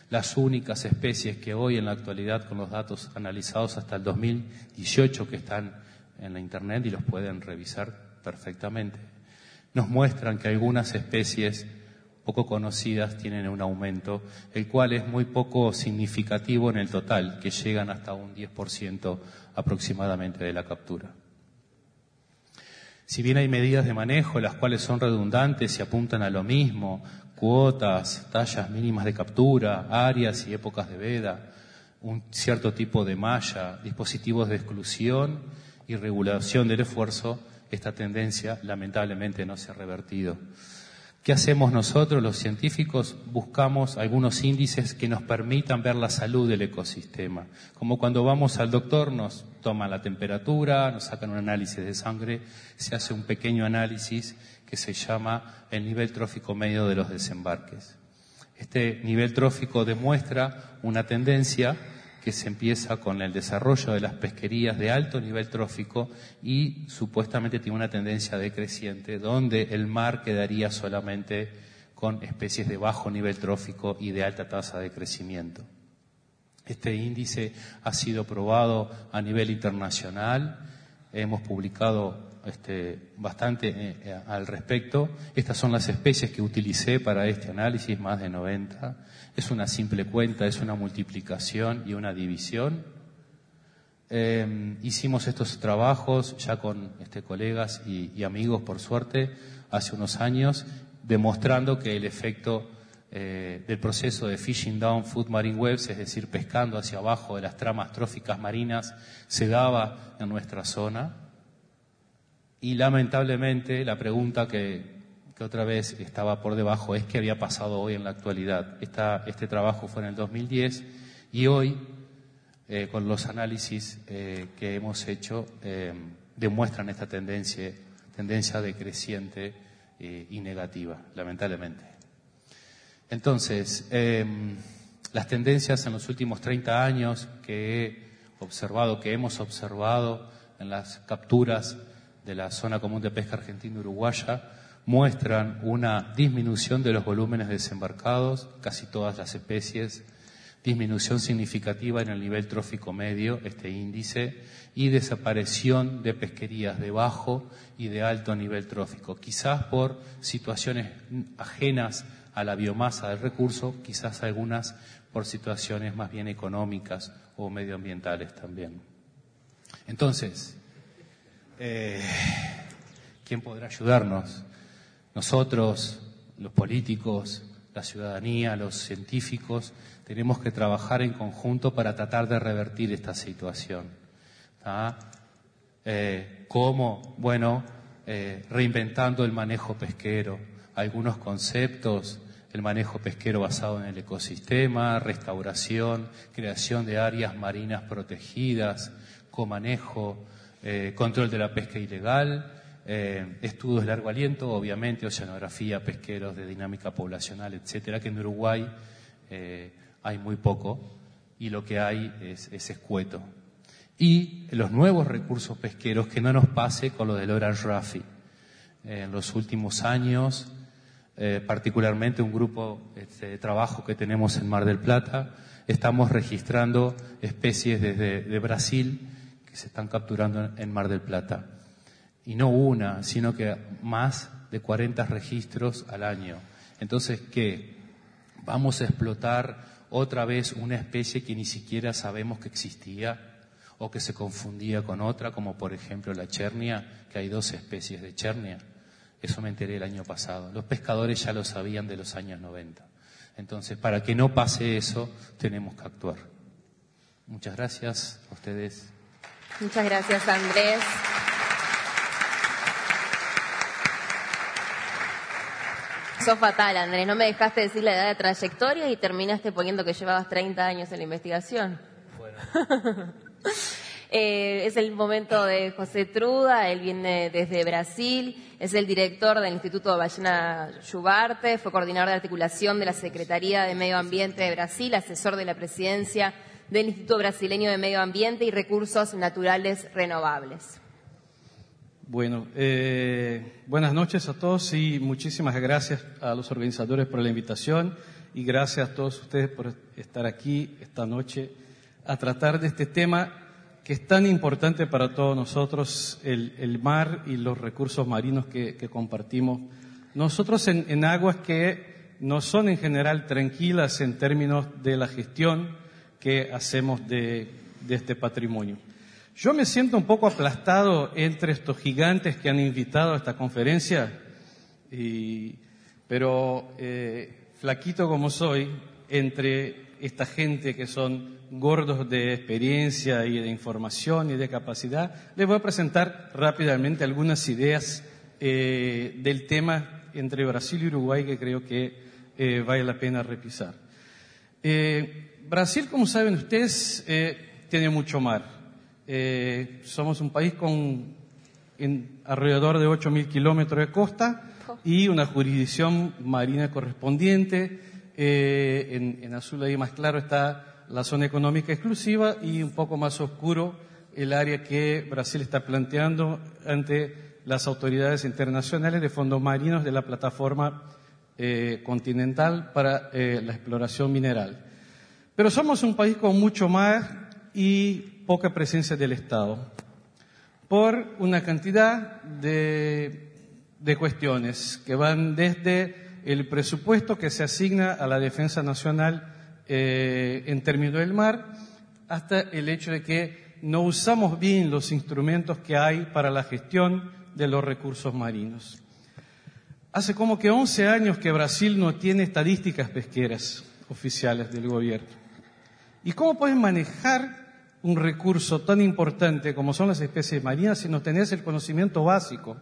Las únicas especies que hoy en la actualidad, con los datos analizados hasta el 2018 que están en la Internet y los pueden revisar perfectamente, nos muestran que algunas especies poco conocidas tienen un aumento, el cual es muy poco significativo en el total, que llegan hasta un 10% aproximadamente de la captura. Si bien hay medidas de manejo las cuales son redundantes y apuntan a lo mismo, cuotas, tallas mínimas de captura, áreas y épocas de veda, un cierto tipo de malla, dispositivos de exclusión y regulación del esfuerzo, esta tendencia lamentablemente no se ha revertido. ¿Qué hacemos nosotros, los científicos? Buscamos algunos índices que nos permitan ver la salud del ecosistema. Como cuando vamos al doctor, nos toman la temperatura, nos sacan un análisis de sangre, se hace un pequeño análisis que se llama el nivel trófico medio de los desembarques. Este nivel trófico demuestra una tendencia que se empieza con el desarrollo de las pesquerías de alto nivel trófico y supuestamente tiene una tendencia decreciente, donde el mar quedaría solamente con especies de bajo nivel trófico y de alta tasa de crecimiento. Este índice ha sido probado a nivel internacional, hemos publicado este, bastante eh, eh, al respecto. Estas son las especies que utilicé para este análisis, más de 90. Es una simple cuenta, es una multiplicación y una división. Eh, hicimos estos trabajos ya con este, colegas y, amigos, por suerte, hace unos años, demostrando que el efecto del proceso de fishing down food marine webs, es decir, pescando hacia abajo de las tramas tróficas marinas, se daba en nuestra zona. Y lamentablemente la pregunta que, otra vez estaba por debajo es qué había pasado hoy en la actualidad. este trabajo fue en el 2010 y hoy, eh, con los análisis eh, que hemos hecho, eh, demuestran esta tendencia, tendencia decreciente y negativa, lamentablemente. Entonces, las tendencias en los últimos 30 años que he observado, que hemos observado en las capturas de la zona común de pesca argentina-uruguaya muestran una disminución de los volúmenes desembarcados, casi todas las especies, disminución significativa en el nivel trófico medio, este índice, y desaparición de pesquerías de bajo y de alto nivel trófico, quizás por situaciones ajenas a la biomasa del recurso, quizás algunas por situaciones más bien económicas o medioambientales también. Entonces, eh, ¿quién podrá ayudarnos? Nosotros, los políticos, la ciudadanía, los científicos, tenemos que trabajar en conjunto para tratar de revertir esta situación. Eh, ¿Cómo? Bueno, eh, reinventando el manejo pesquero, algunos conceptos, el manejo pesquero basado en el ecosistema, restauración, creación de áreas marinas protegidas, comanejo, eh, control de la pesca ilegal, eh, estudios de largo aliento, obviamente, oceanografía, pesqueros de dinámica poblacional, etcétera, que en Uruguay eh, hay muy poco y lo que hay es, escueto. Y los nuevos recursos pesqueros, que no nos pase con lo del Orange Rafi. en los últimos años, particularmente un grupo este, de trabajo que tenemos en Mar del Plata, estamos registrando especies desde de Brasil que se están capturando en Mar del Plata. Y no una, sino que más de 40 registros al año. Entonces, ¿qué? Vamos a explotar otra vez una especie que ni siquiera sabemos que existía o que se confundía con otra, como por ejemplo la chernia, que hay dos especies de chernia. Eso me enteré el año pasado. Los pescadores ya lo sabían de los años 90. Entonces, para que no pase eso, tenemos que actuar. Muchas gracias a ustedes. Muchas gracias, Andrés. Sos fatal, Andrés. No me dejaste decir la edad de trayectoria y terminaste poniendo que llevabas 30 años en la investigación. Bueno. [LAUGHS] Eh, es el momento de José Truda, él viene desde Brasil, es el director del Instituto Ballena Yubarte, fue coordinador de articulación de la Secretaría de Medio Ambiente de Brasil, asesor de la presidencia del Instituto Brasileño de Medio Ambiente y Recursos Naturales Renovables. Bueno, eh, buenas noches a todos y muchísimas gracias a los organizadores por la invitación y gracias a todos ustedes por estar aquí esta noche a tratar de este tema que es tan importante para todos nosotros, el, mar y los recursos marinos que, compartimos. Nosotros en aguas que no son en general tranquilas en términos de la gestión, que hacemos de, este patrimonio. Yo me siento un poco aplastado entre estos gigantes que han invitado a esta conferencia, pero eh, flaquito como soy, entre esta gente que son gordos de experiencia y de información y de capacidad, les voy a presentar rápidamente algunas ideas eh, del tema entre Brasil y Uruguay que creo que eh, vale la pena repisar. Brasil, como saben ustedes, eh, tiene mucho mar. Eh, somos un país con alrededor de 8.000 kilómetros de costa y una jurisdicción marina correspondiente. Eh, en, azul ahí más claro está la zona económica exclusiva y un poco más oscuro el área que Brasil está planteando ante las autoridades internacionales de fondos marinos de la plataforma continental para la exploración mineral. Pero somos un país con mucho mar y poca presencia del Estado. por una cantidad de, cuestiones que van desde el presupuesto que se asigna a la defensa nacional eh, en términos del mar hasta el hecho de que no usamos bien los instrumentos que hay para la gestión de los recursos marinos. Hace como que 11 años que Brasil no tiene estadísticas pesqueras oficiales del gobierno. ¿Y cómo puedes manejar un recurso tan importante como son las especies marinas si no tenés el conocimiento básico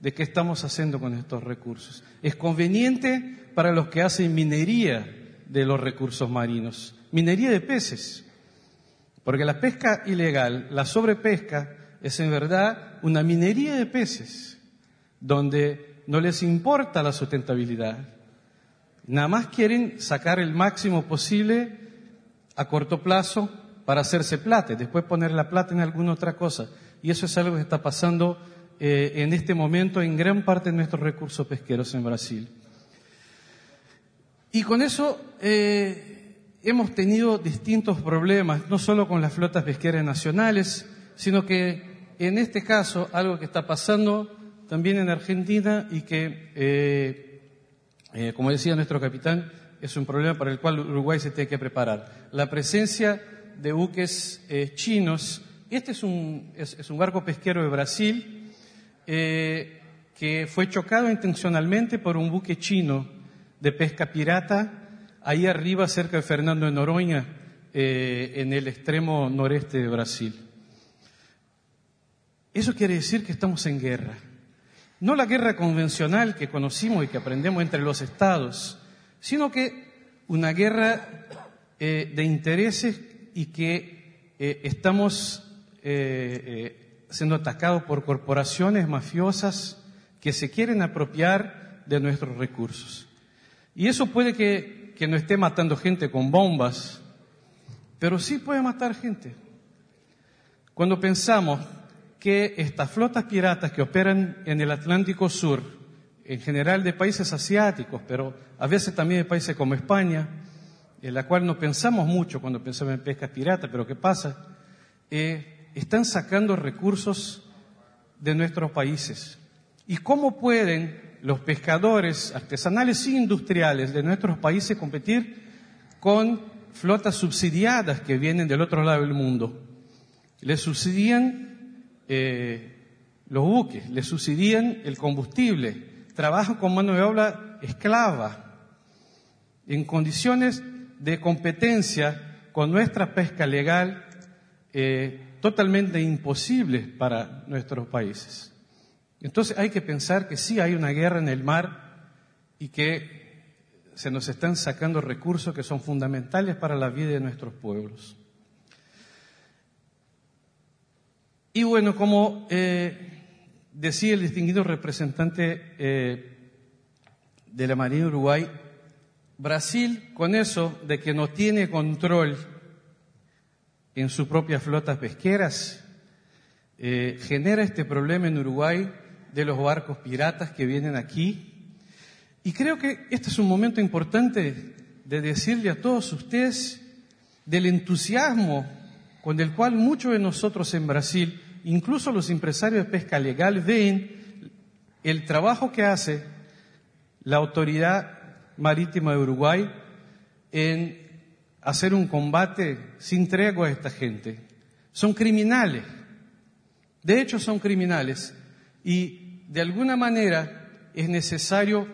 de qué estamos haciendo con estos recursos? Es conveniente para los que hacen minería de los recursos marinos, minería de peces, porque la pesca ilegal, la sobrepesca, es en verdad una minería de peces, donde no les importa la sustentabilidad. Nada más quieren sacar el máximo posible a corto plazo para hacerse plata, después poner la plata en alguna otra cosa. Y eso es algo que está pasando eh, en este momento en gran parte de nuestros recursos pesqueros en Brasil. Y con eso eh, hemos tenido distintos problemas, no solo con las flotas pesqueras nacionales, sino que en este caso, algo que está pasando también en Argentina y que, eh, eh, como decía nuestro capitán, es un problema para el cual Uruguay se tiene que preparar. La presencia de buques eh, chinos. Este es un, es, un, barco pesquero de Brasil que fue chocado intencionalmente por un buque chino de pesca pirata ahí arriba cerca de Fernando de Noronha, en el extremo noreste de Brasil. Eso quiere decir que estamos en guerra. No la guerra convencional que conocimos y que aprendemos entre los estados, sino que una guerra eh, de intereses y que eh, estamos eh, siendo atacados por corporaciones mafiosas que se quieren apropiar de nuestros recursos. Y eso puede que, que no esté matando gente con bombas, pero sí puede matar gente. Cuando pensamos que estas flotas piratas que operan en el Atlántico Sur, en general de países asiáticos, pero a veces también de países como España, en la cual no pensamos mucho cuando pensamos en pesca pirata, pero ¿qué pasa? Eh, están sacando recursos de nuestros países. ¿Y cómo pueden los pescadores artesanales e industriales de nuestros países competir con flotas subsidiadas que vienen del otro lado del mundo? Les subsidian eh, los buques, les subsidían el combustible, trabajan con mano de obra esclava, en condiciones de competencia con nuestra pesca legal eh, totalmente imposibles para nuestros países. Entonces hay que pensar que sí hay una guerra en el mar y que se nos están sacando recursos que son fundamentales para la vida de nuestros pueblos. Y bueno, como eh, decía el distinguido representante eh, de la Marina Uruguay, Brasil, con eso de que no tiene control en sus propias flotas pesqueras, eh, genera este problema en Uruguay de los barcos piratas que vienen aquí. Y creo que este es un momento importante de decirle a todos ustedes del entusiasmo con el cual muchos de nosotros en Brasil incluso los empresarios de pesca legal ven el trabajo que hace la autoridad marítima de Uruguay en hacer un combate sin tregua a esta gente. Son criminales. De hecho, son criminales. Y de alguna manera es necesario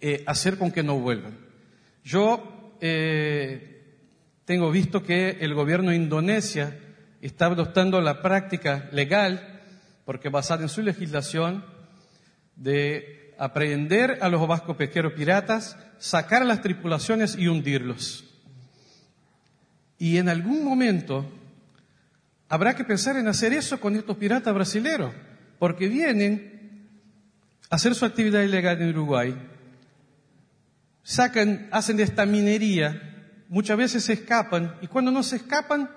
eh, hacer con que no vuelvan. Yo eh, tengo visto que el gobierno de Indonesia está adoptando la práctica legal, porque basada en su legislación, de aprehender a los vascos pesqueros piratas, sacar a las tripulaciones y hundirlos. Y en algún momento habrá que pensar en hacer eso con estos piratas brasileños, porque vienen a hacer su actividad ilegal en Uruguay, sacan, hacen esta minería, muchas veces se escapan, y cuando no se escapan,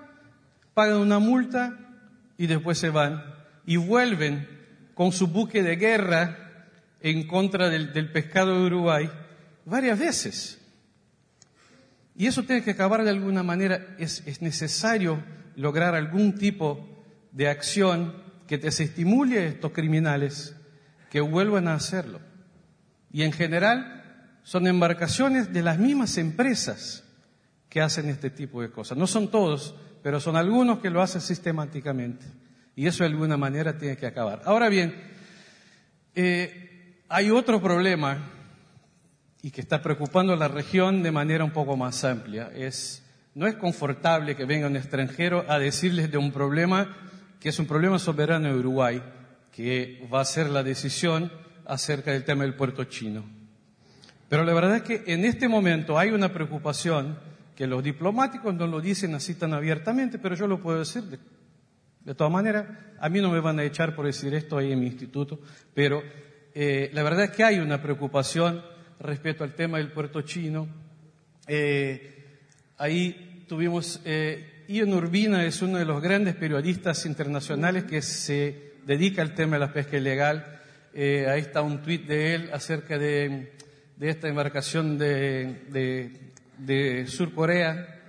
pagan una multa y después se van y vuelven con su buque de guerra en contra del, pescado de Uruguay varias veces. Y eso tiene que acabar de alguna manera. Es, es necesario lograr algún tipo de acción que desestimule a estos criminales que vuelvan a hacerlo. Y en general son embarcaciones de las mismas empresas que hacen este tipo de cosas. No son todos, pero son algunos que lo hacen sistemáticamente. Y eso de alguna manera tiene que acabar. Ahora bien, eh, hay otro problema y que está preocupando a la región de manera un poco más amplia. Es, no es confortable que venga un extranjero a decirles de un problema que es un problema soberano de Uruguay, que va a ser la decisión acerca del tema del puerto chino. Pero la verdad es que en este momento hay una preocupación que los diplomáticos no lo dicen así tan abiertamente, pero yo lo puedo decir de, de todas maneras. A mí no me van a echar por decir esto ahí en mi instituto, pero eh, la verdad es que hay una preocupación respecto al tema del puerto chino. Eh, ahí tuvimos, eh, Ian Urbina es uno de los grandes periodistas internacionales que se dedica al tema de la pesca ilegal. Eh, ahí está un tuit de él acerca de, de esta embarcación de, de, de Sur Corea.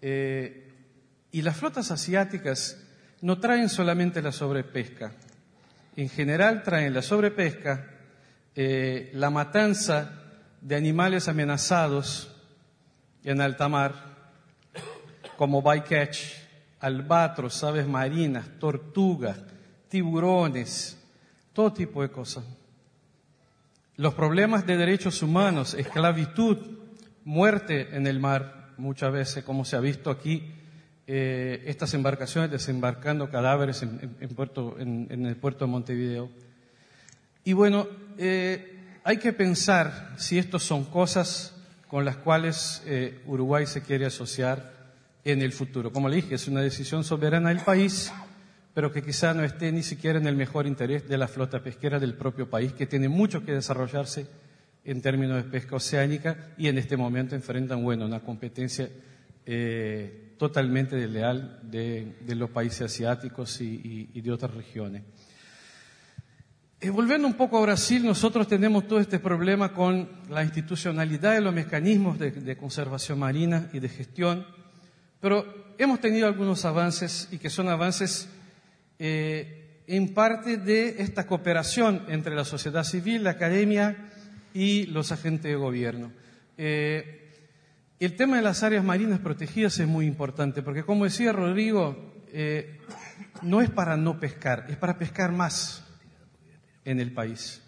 Eh, y las flotas asiáticas no traen solamente la sobrepesca. En general traen la sobrepesca, eh, la matanza de animales amenazados en alta mar, como bycatch, albatros, aves marinas, tortugas, tiburones, todo tipo de cosas. Los problemas de derechos humanos, esclavitud, muerte en el mar, muchas veces, como se ha visto aquí, eh, estas embarcaciones desembarcando cadáveres en, en, puerto, en, el puerto de Montevideo. Y bueno, eh, hay que pensar si estas son cosas con las cuales eh, Uruguay se quiere asociar en el futuro. Como le dije, es una decisión soberana del país, pero que quizá no esté ni siquiera en el mejor interés de la flota pesquera del propio país, que tiene mucho que desarrollarse en términos de pesca oceánica y en este momento enfrentan, bueno, una competencia totalmente desleal de, los países asiáticos y, de otras regiones. Eh, volviendo un poco a Brasil, nosotros tenemos todo este problema con la institucionalidad de los mecanismos de, de, conservación marina y de gestión, pero hemos tenido algunos avances y que son avances eh, en parte de esta cooperación entre la sociedad civil, la academia y los agentes de gobierno. Eh, el tema de las áreas marinas protegidas es muy importante, porque como decía Rodrigo, eh, no es para no pescar, es para pescar más en el país.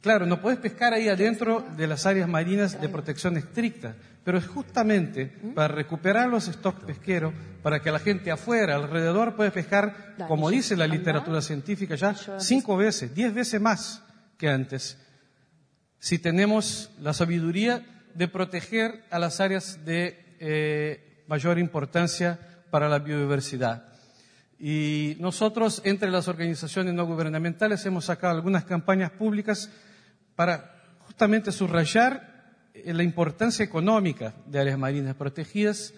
Claro, no puedes pescar ahí adentro de las áreas marinas de protección estricta, pero es justamente para recuperar los stocks pesqueros, para que la gente afuera, alrededor, pueda pescar, como dice la literatura científica, ya cinco veces, diez veces más que antes. Si tenemos la sabiduría de proteger a las áreas de eh, mayor importancia para la biodiversidad. Y nosotros, entre las organizaciones no gubernamentales, hemos sacado algunas campañas públicas para justamente subrayar la importancia económica de áreas marinas protegidas.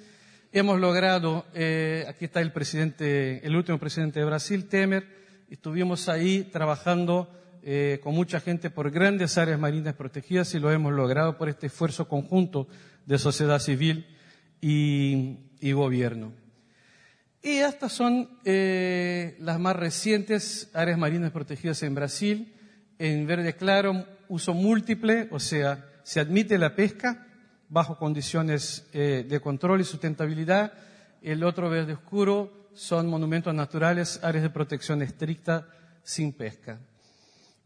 Hemos logrado, eh, aquí está el presidente, el último presidente de Brasil, Temer, estuvimos ahí trabajando eh, con mucha gente por grandes áreas marinas protegidas y lo hemos logrado por este esfuerzo conjunto de sociedad civil y, gobierno. Y estas son eh, las más recientes áreas marinas protegidas en Brasil. En verde claro, uso múltiple, o sea, se admite la pesca bajo condiciones eh, de control y sustentabilidad. El otro verde oscuro son monumentos naturales, áreas de protección estricta sin pesca.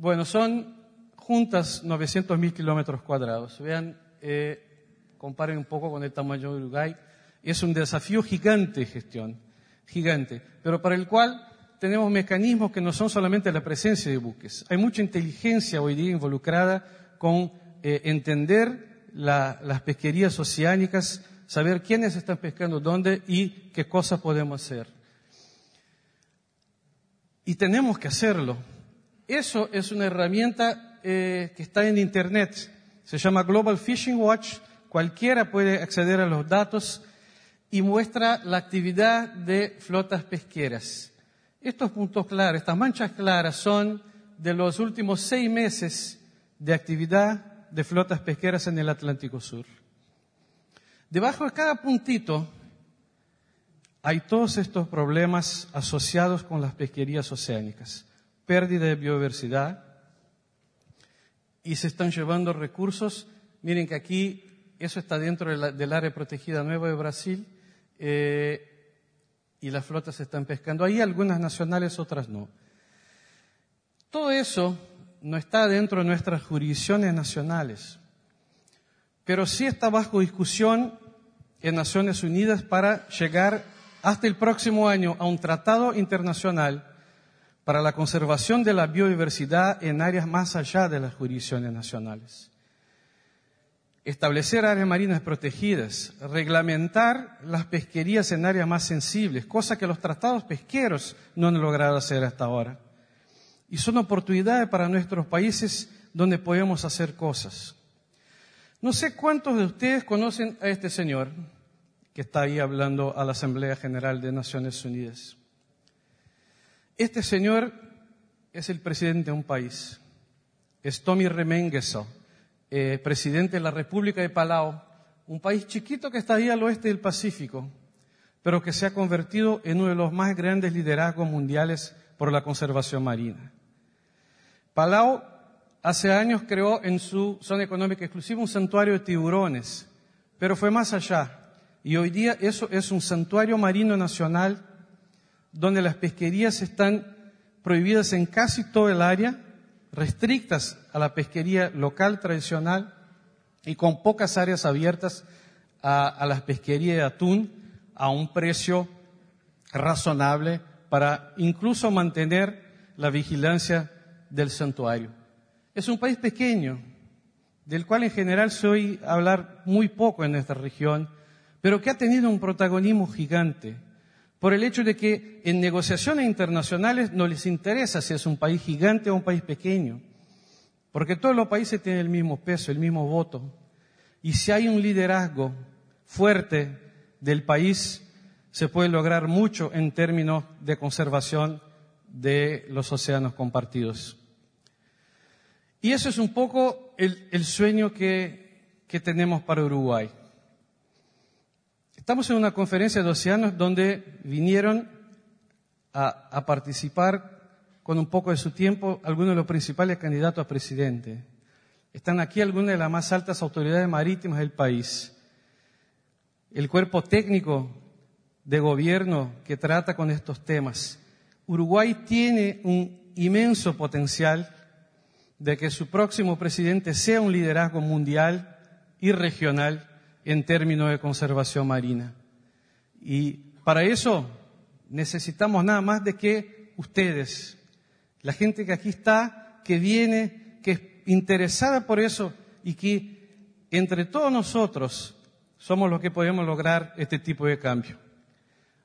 Bueno, son juntas 900 mil kilómetros cuadrados. Vean, eh, comparen un poco con el tamaño de Uruguay. Es un desafío gigante de gestión, gigante, pero para el cual tenemos mecanismos que no son solamente la presencia de buques. Hay mucha inteligencia hoy día involucrada con eh, entender la, las pesquerías oceánicas, saber quiénes están pescando dónde y qué cosas podemos hacer. Y tenemos que hacerlo. Eso es una herramienta eh, que está en Internet. Se llama Global Fishing Watch. Cualquiera puede acceder a los datos y muestra la actividad de flotas pesqueras. Estos puntos claros, estas manchas claras son de los últimos seis meses de actividad de flotas pesqueras en el Atlántico Sur. Debajo de cada puntito hay todos estos problemas asociados con las pesquerías oceánicas, pérdida de biodiversidad, y se están llevando recursos. Miren que aquí eso está dentro del área protegida nueva de Brasil eh, y las flotas están pescando. Ahí algunas nacionales, otras no. Todo eso no está dentro de nuestras jurisdicciones nacionales, pero sí está bajo discusión en Naciones Unidas para llegar hasta el próximo año a un tratado internacional para la conservación de la biodiversidad en áreas más allá de las jurisdicciones nacionales. Establecer áreas marinas protegidas, reglamentar las pesquerías en áreas más sensibles, cosa que los tratados pesqueros no han logrado hacer hasta ahora. Y son oportunidades para nuestros países donde podemos hacer cosas. No sé cuántos de ustedes conocen a este señor que está ahí hablando a la Asamblea General de Naciones Unidas. Este señor es el presidente de un país. Es Tommy Remengesau, eh, presidente de la República de Palau, un país chiquito que está ahí al oeste del Pacífico, pero que se ha convertido en uno de los más grandes liderazgos mundiales por la conservación marina. Palau hace años creó en su zona económica exclusiva un santuario de tiburones, pero fue más allá. Y hoy día eso es un santuario marino nacional donde las pesquerías están prohibidas en casi todo el área, restrictas a la pesquería local tradicional y con pocas áreas abiertas a, a la pesquería de atún a un precio razonable para incluso mantener la vigilancia del santuario. Es un país pequeño, del cual en general se oye hablar muy poco en esta región, pero que ha tenido un protagonismo gigante por el hecho de que en negociaciones internacionales no les interesa si es un país gigante o un país pequeño, porque todos los países tienen el mismo peso, el mismo voto. Y si hay un liderazgo fuerte del país, se puede lograr mucho en términos de conservación de los océanos compartidos. Y eso es un poco el, sueño que, que tenemos para Uruguay. Estamos en una conferencia de océanos donde vinieron a, a, participar con un poco de su tiempo algunos de los principales candidatos a presidente. Están aquí algunas de las más altas autoridades marítimas del país. El cuerpo técnico de gobierno que trata con estos temas. Uruguay tiene un inmenso potencial de que su próximo presidente sea un liderazgo mundial y regional en términos de conservación marina. Y para eso necesitamos nada más de que ustedes, la gente que aquí está, que viene, que es interesada por eso y que entre todos nosotros somos los que podemos lograr este tipo de cambio.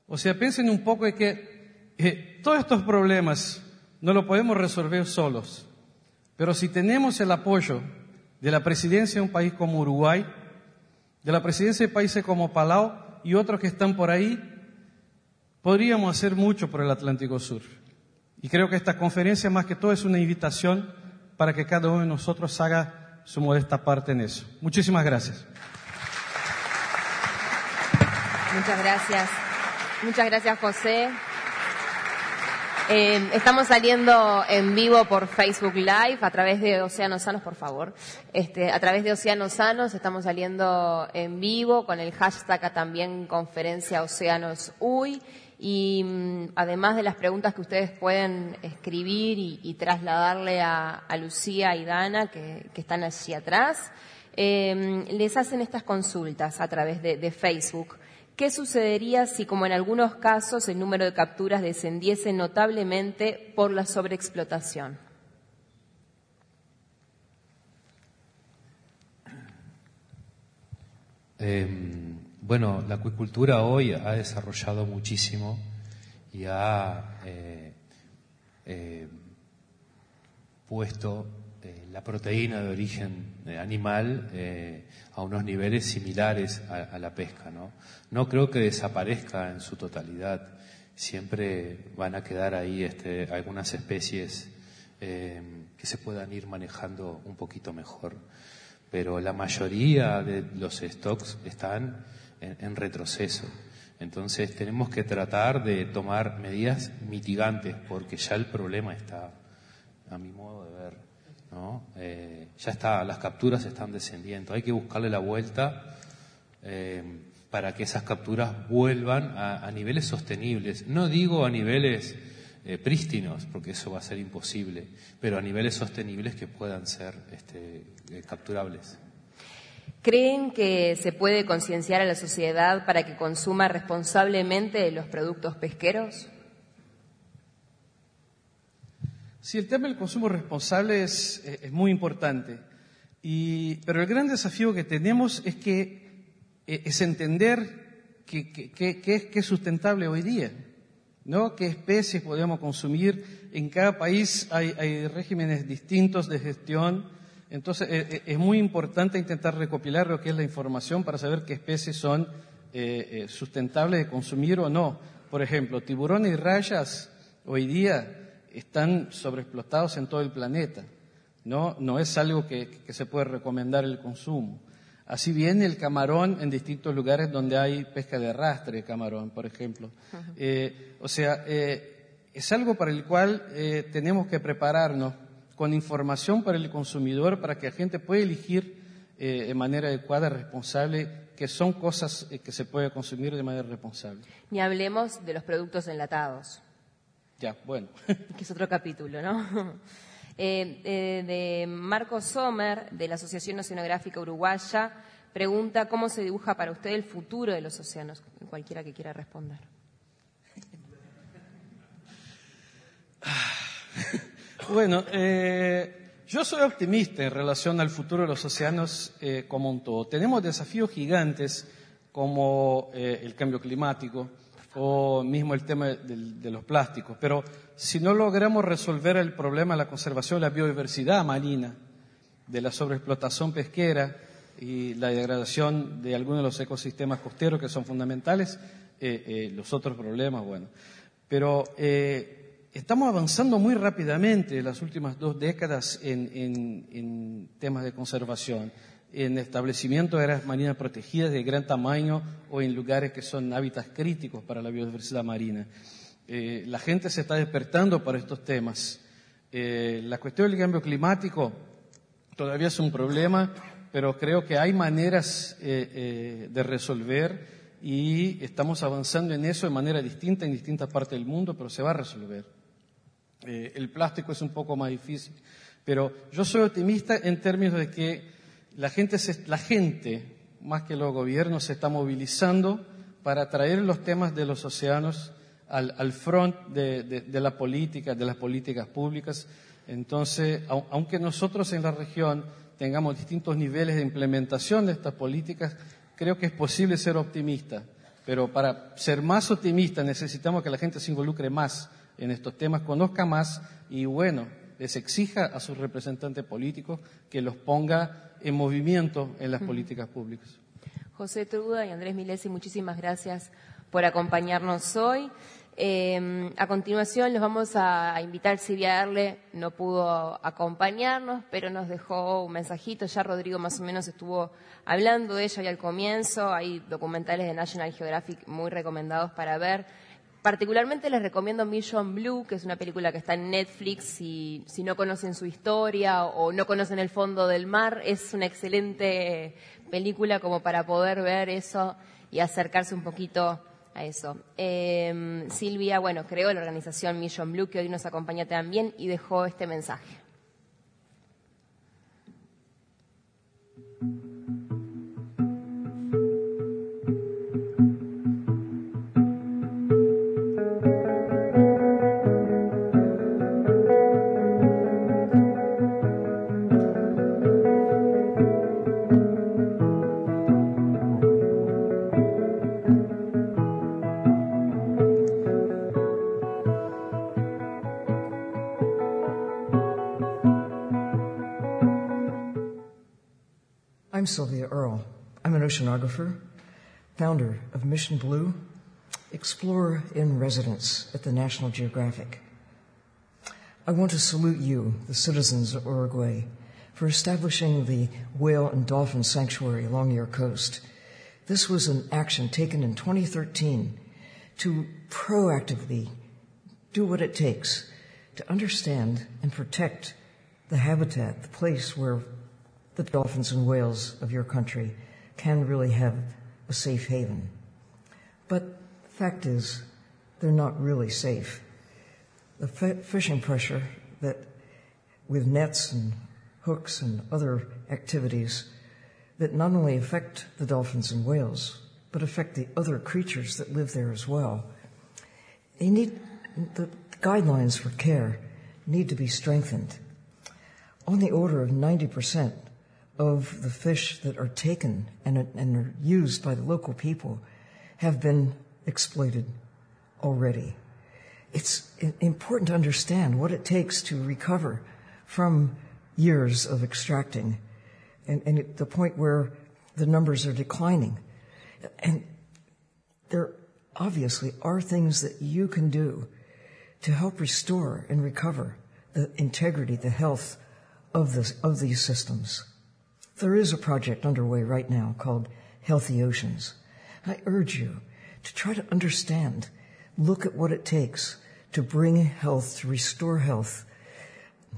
O sea, piensen un poco de que eh, todos estos problemas no los podemos resolver solos, pero si tenemos el apoyo de la presidencia de un país como Uruguay, de la presidencia de países como Palau y otros que están por ahí, podríamos hacer mucho por el Atlántico Sur. Y creo que esta conferencia más que todo es una invitación para que cada uno de nosotros haga su modesta parte en eso. Muchísimas gracias. Muchas gracias. Muchas gracias, José. Eh, estamos saliendo en vivo por Facebook Live a través de Océanos Sanos, por favor. Este, a través de Océanos Sanos estamos saliendo en vivo con el hashtag también conferencia Océanos Uy. Y mm, además de las preguntas que ustedes pueden escribir y, trasladarle a, a, Lucía y Dana, que, están allí atrás, eh, les hacen estas consultas a través de Facebook. ¿Qué sucedería si, como en algunos casos, el número de capturas descendiese notablemente por la sobreexplotación? Eh, bueno, la acuicultura hoy ha desarrollado muchísimo y ha eh, eh, puesto la proteína de origen animal a unos niveles similares a, la pesca. ¿no? no creo que desaparezca en su totalidad. Siempre van a quedar ahí este, algunas especies eh, que se puedan ir manejando un poquito mejor. Pero la mayoría de los stocks están en retroceso. Entonces tenemos que tratar de tomar medidas mitigantes porque ya el problema está, a mi modo de ver, ¿no? Eh, ya está, las capturas están descendiendo. Hay que buscarle la vuelta eh, para que esas capturas vuelvan a, niveles sostenibles. No digo a niveles eh, prístinos, porque eso va a ser imposible, pero a niveles sostenibles que puedan ser este, capturables. ¿Creen que se puede concienciar a la sociedad para que consuma responsablemente los productos pesqueros? Sí, el tema del consumo responsable es, eh, es muy importante. Y, pero el gran desafío que tenemos es que eh, es entender qué que, es, que es sustentable hoy día. ¿no? ¿Qué especies podemos consumir? En cada país hay, hay regímenes distintos de gestión. Entonces, eh, es muy importante intentar recopilar lo que es la información para saber qué especies son sustentables de consumir o no. Por ejemplo, tiburones y rayas hoy día están sobreexplotados en todo el planeta. No, no es algo que, que se puede recomendar el consumo. Así viene el camarón en distintos lugares donde hay pesca de arrastre de camarón, por ejemplo. Eh, o sea, eh, es algo para el cual eh, tenemos que prepararnos con información para el consumidor para que la gente pueda elegir eh, de manera adecuada, responsable, que son cosas eh, que se puede consumir de manera responsable. Ni hablemos de los productos enlatados, Ya, bueno. [LAUGHS] que es otro capítulo, ¿no? [LAUGHS] Eh, eh, de Marco Sommer, de la Asociación Oceanográfica Uruguaya, pregunta cómo se dibuja para usted el futuro de los océanos. Cualquiera que quiera responder. [LAUGHS] Bueno, eh, yo soy optimista en relación al futuro de los océanos eh, como un todo. Tenemos desafíos gigantes como eh, el cambio climático o mismo el tema de los plásticos, pero si no logramos resolver el problema de la conservación de la biodiversidad marina, de la sobreexplotación pesquera y la degradación de algunos de los ecosistemas costeros que son fundamentales, eh, eh, los otros problemas, bueno. Pero eh, estamos avanzando muy rápidamente en las últimas dos décadas en- en temas de conservación, en establecimiento de áreas marinas protegidas de gran tamaño o en lugares que son hábitats críticos para la biodiversidad marina. Eh, la gente se está despertando para estos temas. Eh, la cuestión del cambio climático todavía es un problema, pero creo que hay maneras eh, eh, de resolver y estamos avanzando en eso de manera distinta en distintas partes del mundo, pero se va a resolver. Eh, el plástico es un poco más difícil, pero yo soy optimista en términos de que la gente, se- la gente, más que los gobiernos, se está movilizando para traer los temas de los océanos al, al front de, de- de la política, de las políticas públicas. Entonces, au- aunque nosotros en la región tengamos distintos niveles de implementación de estas políticas, creo que es posible ser optimista. Pero para ser más optimista necesitamos que la gente se involucre más en estos temas, conozca más y, bueno, les exija a sus representantes políticos que los ponga en movimiento en las políticas públicas. José Truda y Andrés Milesi, muchísimas gracias por acompañarnos hoy. Eh, a continuación los vamos a, invitar, Silvia Erle no pudo acompañarnos, pero nos dejó un mensajito, ya Rodrigo más o menos estuvo hablando de ella hoy al comienzo, hay documentales de National Geographic muy recomendados para ver. Particularmente les recomiendo Mission Blue, que es una película que está en Netflix. Si, si no conocen su historia o no conocen el fondo del mar, es una excelente película como para poder ver eso y acercarse un poquito a eso. Eh, Silvia, bueno, creó la organización Mission Blue, que hoy nos acompaña también, y dejó este mensaje. I'm Sylvia Earle. I'm an oceanographer, founder of Mission Blue, explorer in residence at the National Geographic. I want to salute you, the citizens of Uruguay, for establishing the whale and dolphin sanctuary along your coast. This was an action taken in 2013 to proactively do what it takes to understand and protect the habitat, the place where the dolphins and whales of your country can really have a safe haven. But the fact is, they're not really safe. The f- fishing pressure that with nets and hooks and other activities that not only affect the dolphins and whales, but affect the other creatures that live there as well. They need, the guidelines for care need to be strengthened. On the order of 90% of the fish that are taken and, and are used by the local people have been exploited already. It's important to understand what it takes to recover from years of extracting and, and at the point where the numbers are declining. And there obviously are things that you can do to help restore and recover the integrity, the health of, this, of these systems. There is a project underway right now called Healthy Oceans. I urge you to try to understand, look at what it takes to bring health, to restore health,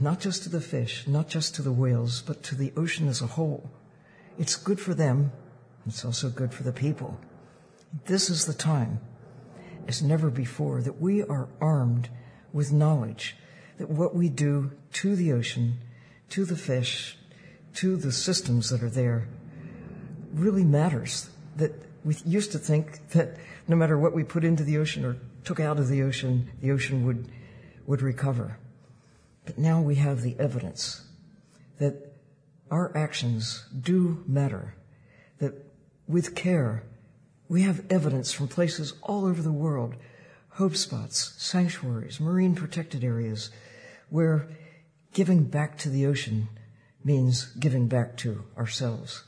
not just to the fish, not just to the whales, but to the ocean as a whole. It's good for them. It's also good for the people. This is the time, as never before, that we are armed with knowledge that what we do to the ocean, to the fish, to the systems that are there really matters. That we used to think that no matter what we put into the ocean or took out of the ocean, the ocean would, would recover. But now we have the evidence that our actions do matter, that with care, we have evidence from places all over the world, hope spots, sanctuaries, marine protected areas, where giving back to the ocean means giving back to ourselves.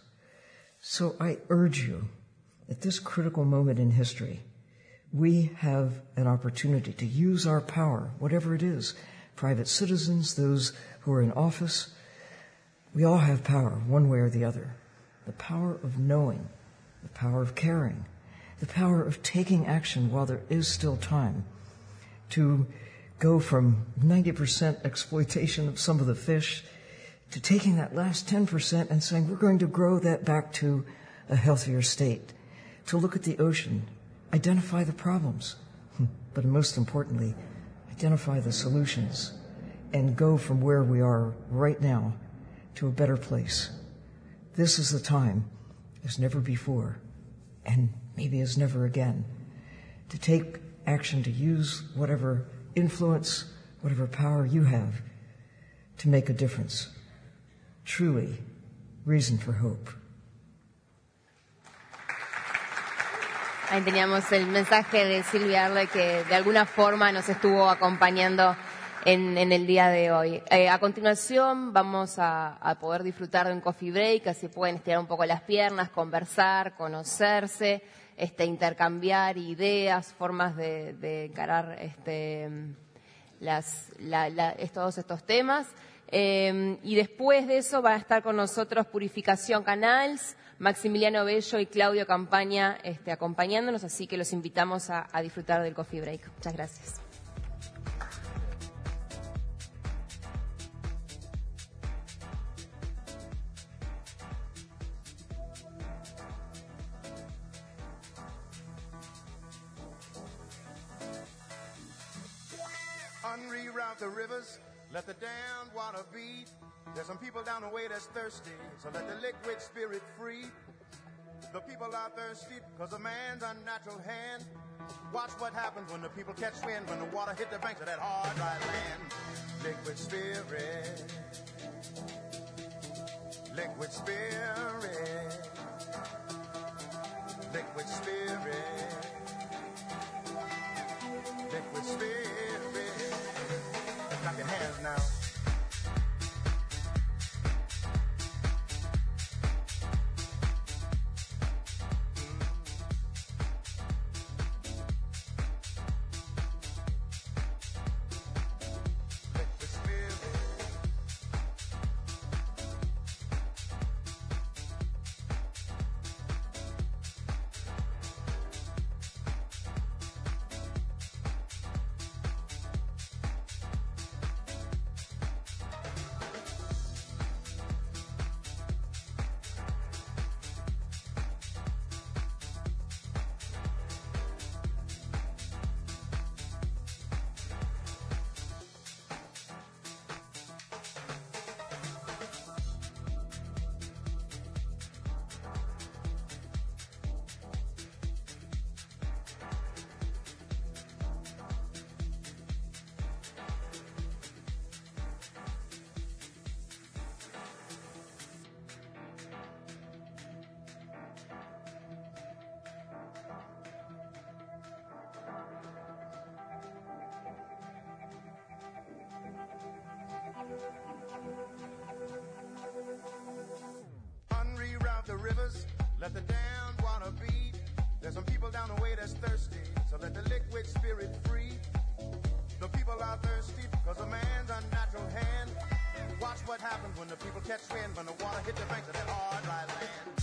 So I urge you, at this critical moment in history, we have an opportunity to use our power, whatever it is, private citizens, those who are in office. We all have power, one way or the other. The power of knowing, the power of caring, the power of taking action while there is still time to go from 90% exploitation of some of the fish to taking that last 10% and saying, we're going to grow that back to a healthier state, to look at the ocean, identify the problems, hmm, but most importantly, identify the solutions and go from where we are right now to a better place. This is the time as never before and maybe as never again to take action to use whatever influence, whatever power you have to make a difference. Truly, reason for hope. Ahí teníamos el mensaje de Silvia Arle que de alguna forma nos estuvo acompañando en, en el día de hoy. Eh, a continuación vamos a, a, poder disfrutar de un coffee break, así pueden estirar un poco las piernas, conversar, conocerse, este, intercambiar ideas, formas de, de encarar este, las, la, la, todos estos temas. Eh, y después de eso va a estar con nosotros Purificación Canals, Maximiliano Bello y Claudio Campaña este, acompañándonos, así que los invitamos a, disfrutar del coffee break. Muchas gracias. The rivers, let the damned water beat. There's some people down the way that's thirsty, so let the liquid spirit free. The people are thirsty because of man's unnatural hand. Watch what happens when the people catch wind, when the water hit the banks of that hard, dry land. Liquid spirit. Liquid spirit. Liquid spirit. Liquid spirit. Let the damned water beat. There's some people down the way that's thirsty, so let the liquid spirit free. The people are thirsty because of man's unnatural hand. Watch what happens when the people catch wind, when the water hit the banks of that hard, dry land.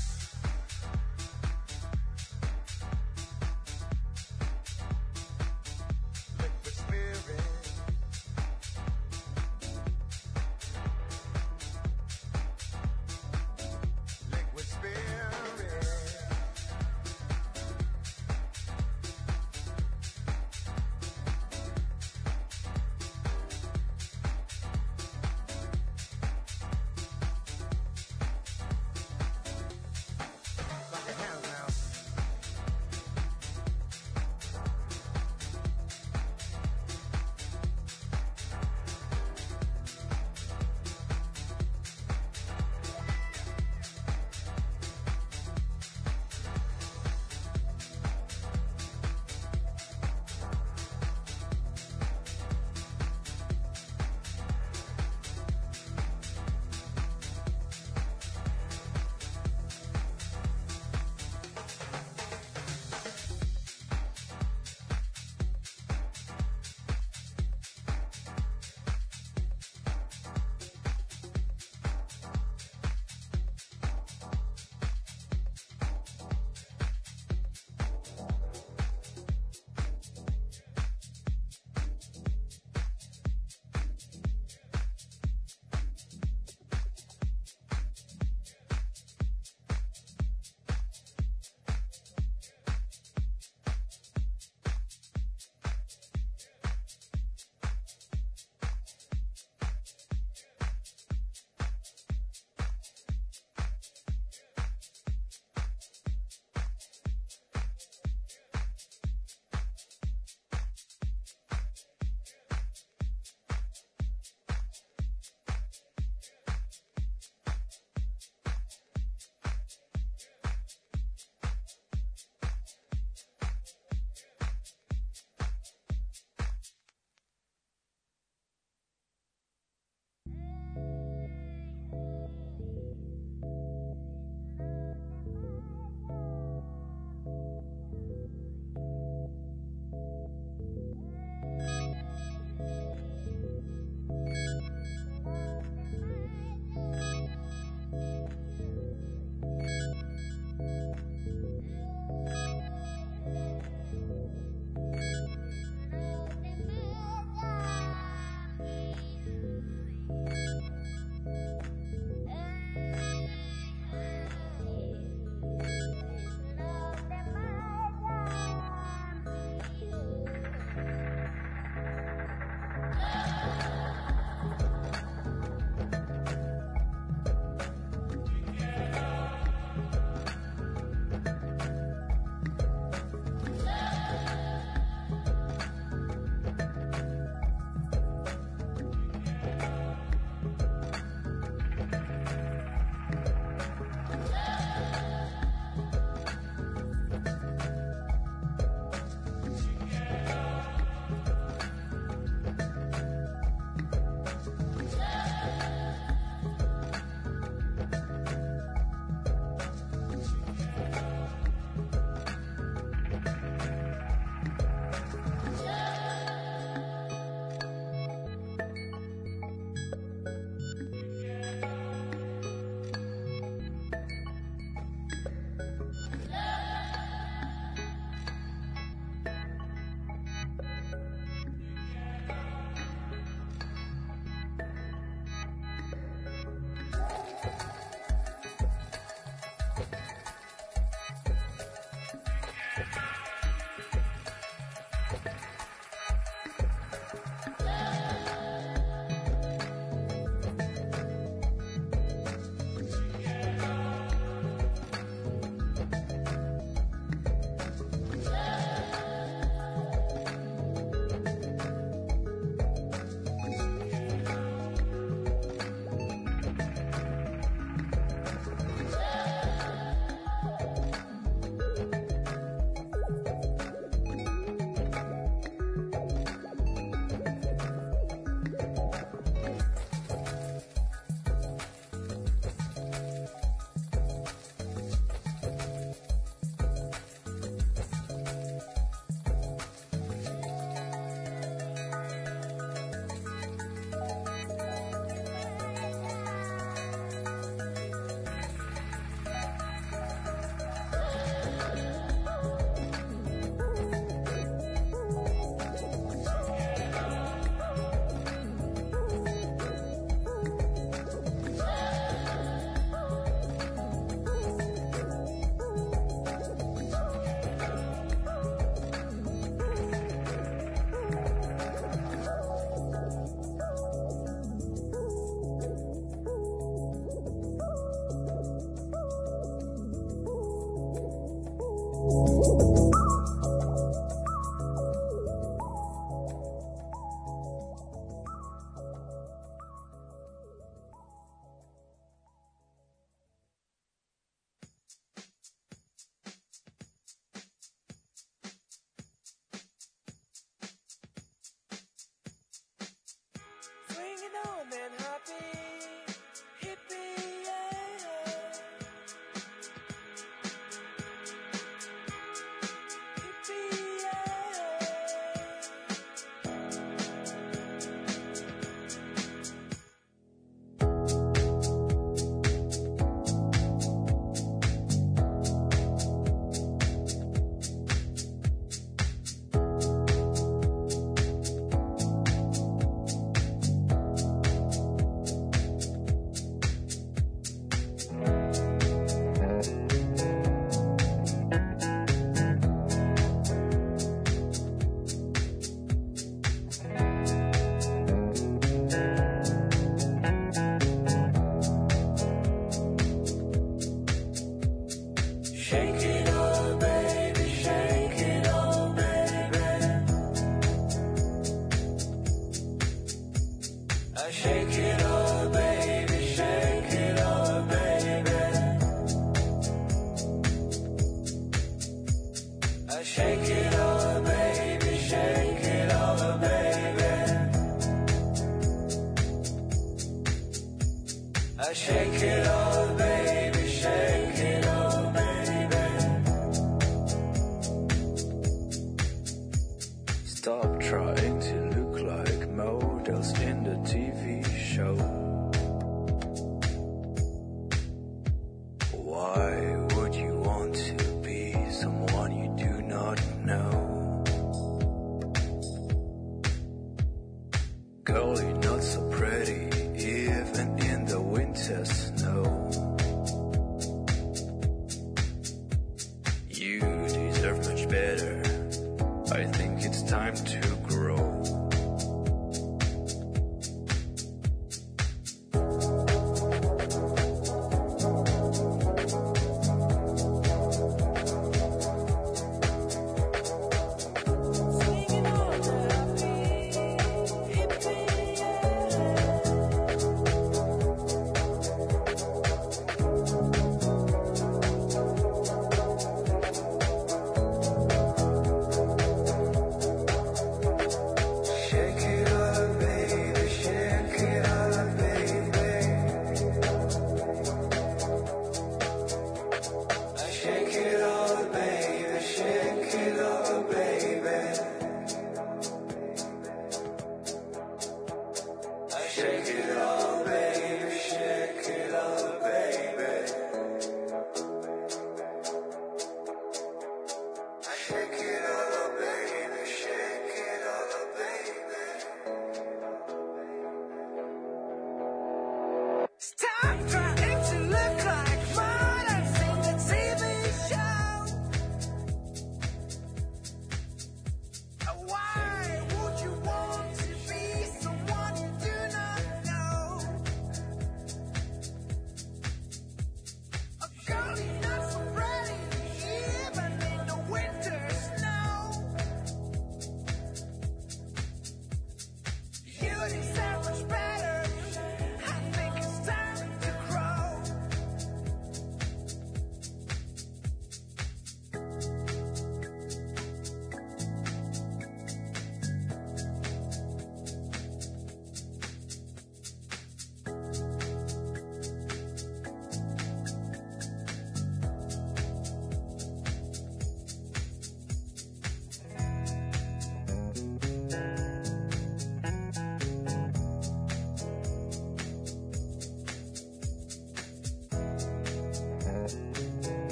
afternoon Huh?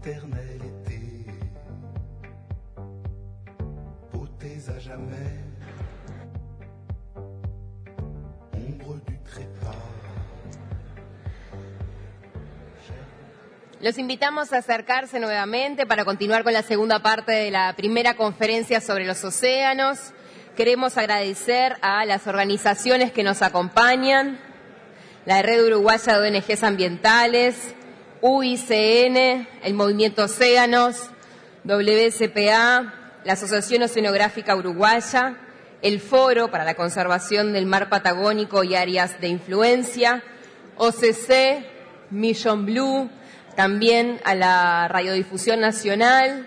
Éternel à jamais, ombre du trépas. Los invitamos a acercarse nuevamente para continuar con la segunda parte de la primera conferencia sobre los océanos. Queremos agradecer a las organizaciones que nos acompañan, la Red Uruguaya de ONGs Ambientales, UICN, el Movimiento Océanos, WSPA, la Asociación Oceanográfica Uruguaya, el Foro para la Conservación del Mar Patagónico y Áreas de Influencia, OCC, Mission Blue, también a la Radiodifusión Nacional,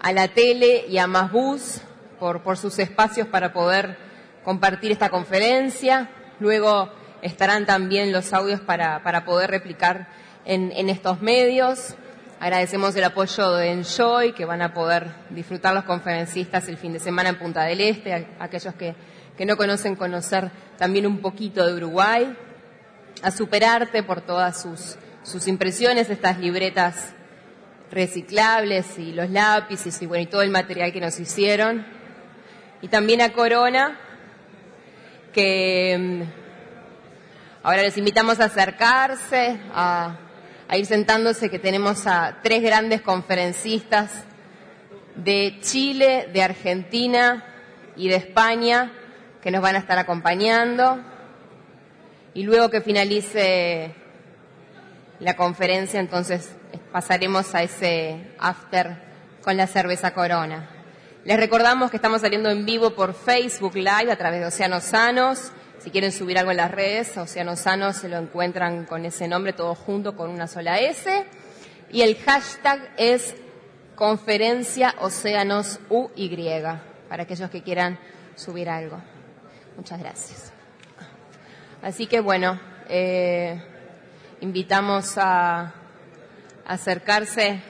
a la tele y a Masbus por, por sus espacios para poder compartir esta conferencia. Luego estarán también los audios para poder replicar en, estos medios. Agradecemos el apoyo de Enjoy, que van a poder disfrutar los conferencistas el fin de semana en Punta del Este, a- aquellos que, que no conocen, conocer también un poquito de Uruguay. A Superarte por todas sus, sus impresiones, estas libretas reciclables y los lápices y bueno, y todo el material que nos hicieron. Y también a Corona, que mm, ahora les invitamos a acercarse, a, a ir sentándose, que tenemos a tres grandes conferencistas de Chile, de Argentina y de España que nos van a estar acompañando. Y luego que finalice la conferencia, entonces pasaremos a ese after con la cerveza Corona. Les recordamos que estamos saliendo en vivo por Facebook Live a través de Océanos Sanos. Si quieren subir algo en las redes, Océanos Sanos se lo encuentran con ese nombre todo junto con una sola S. Y el hashtag es Conferencia Océanos UY, para aquellos que quieran subir algo. Muchas gracias. Así que bueno, eh, invitamos a acercarse.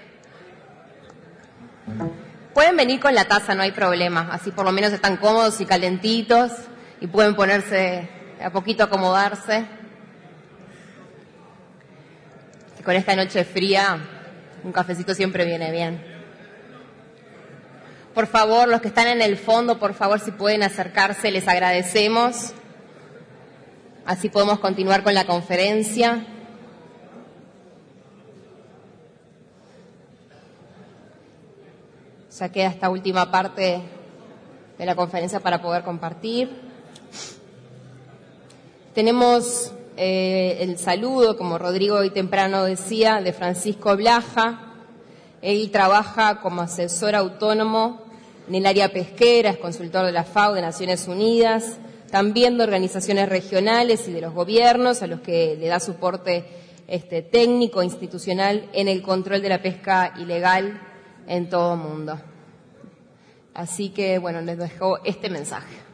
Pueden venir con la taza, no hay problema. Así por lo menos están cómodos y calentitos y pueden ponerse a poquito acomodarse. Con esta noche fría, un cafecito siempre viene bien. Por favor, los que están en el fondo, por favor, si pueden acercarse, les agradecemos. Así podemos continuar con la conferencia. Ya queda esta última parte de la conferencia para poder compartir. Tenemos eh, el saludo, como Rodrigo hoy temprano decía, de Francisco Blaja. Él trabaja como asesor autónomo en el área pesquera, es consultor de la FAO de Naciones Unidas, también de organizaciones regionales y de los gobiernos a los que le da soporte este, técnico institucional en el control de la pesca ilegal en todo el mundo. Así que, bueno, les dejo este mensaje.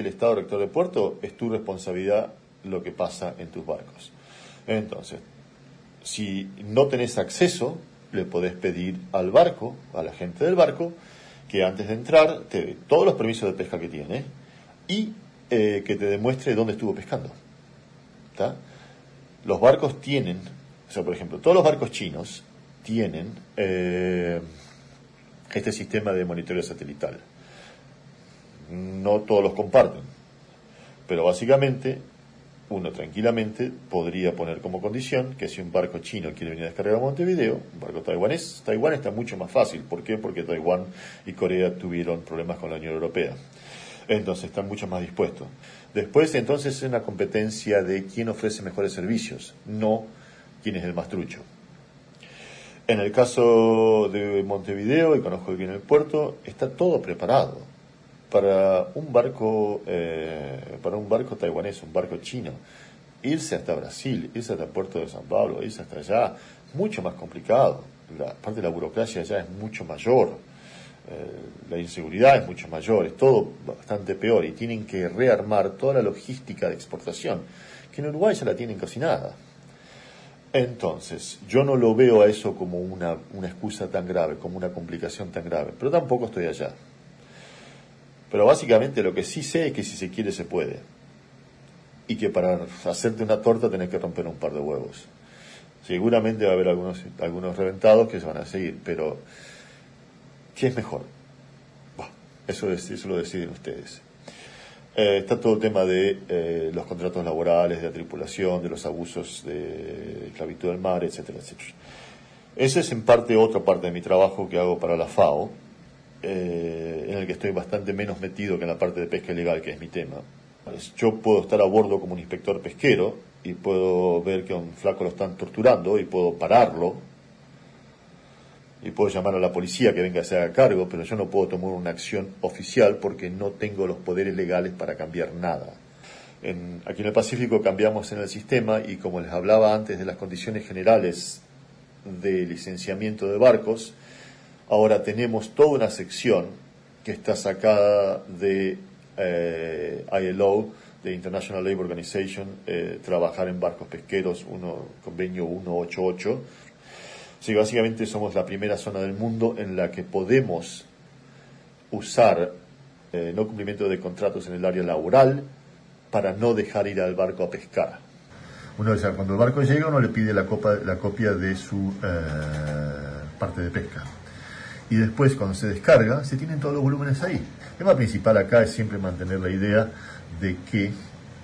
El Estado Rector de Puerto, es tu responsabilidad lo que pasa en tus barcos. Entonces, si no tenés acceso, le podés pedir al barco, a la gente del barco, que antes de entrar te dé todos los permisos de pesca que tiene y eh, que te demuestre dónde estuvo pescando. Los barcos tienen, o sea, por ejemplo, todos los barcos chinos tienen eh, este sistema de monitoreo satelital no todos los comparten. Pero básicamente, uno tranquilamente podría poner como condición que si un barco chino quiere venir a descargar a Montevideo, un barco taiwanés, Taiwán está mucho más fácil. ¿Por qué? Porque Taiwán y Corea tuvieron problemas con la Unión Europea. Entonces están mucho más dispuestos. Después, entonces, es una competencia de quién ofrece mejores servicios, no quién es el más trucho. En el caso de Montevideo, y conozco bien el puerto, está todo preparado para un barco, eh, para un barco taiwanés, un barco chino. irse hasta Brasil, irse hasta el puerto de San Pablo, irse hasta allá, mucho más complicado. La parte de la burocracia allá es mucho mayor, eh, la inseguridad es mucho mayor, es todo bastante peor y tienen que rearmar toda la logística de exportación, que en Uruguay ya la tienen cocinada. Entonces, yo no lo veo a eso como una excusa tan grave, como una complicación tan grave, pero tampoco estoy allá. Pero básicamente lo que sí sé es que si se quiere se puede. Y que para hacerte una torta tenés que romper un par de huevos. Seguramente va a haber algunos, algunos reventados que se van a seguir, pero ¿qué es mejor? Eso, es- eso lo deciden ustedes. Eh, está todo el tema de eh, los contratos laborales, de la tripulación, de los abusos de esclavitud del mar, etcétera, etcétera. Ese es en parte otra parte de mi trabajo que hago para la FAO, eh, en el que estoy bastante menos metido que en la parte de pesca ilegal, que es mi tema. Es- Yo puedo estar a bordo como un inspector pesquero y puedo ver que a un flaco lo están torturando y puedo pararlo y puedo llamar a la policía que venga a se haga cargo, pero yo no puedo tomar una acción oficial porque no tengo los poderes legales para cambiar nada. En- aquí en el Pacífico cambiamos en el sistema y como les hablaba antes de las condiciones generales de licenciamiento de barcos, ahora tenemos toda una sección que está sacada de eh, ILO, de International Labour Organization, eh, trabajar en barcos pesqueros, uno, convenio 188. Sí, básicamente somos la primera zona del mundo en la que podemos usar eh, no cumplimiento de contratos en el área laboral para no dejar ir al barco a pescar. Uno, cuando el barco llega, uno le pide la, copa- la copia de su parte de pesca. Y después, cuando se descarga, se tienen todos los volúmenes ahí. El tema principal acá es siempre mantener la idea de que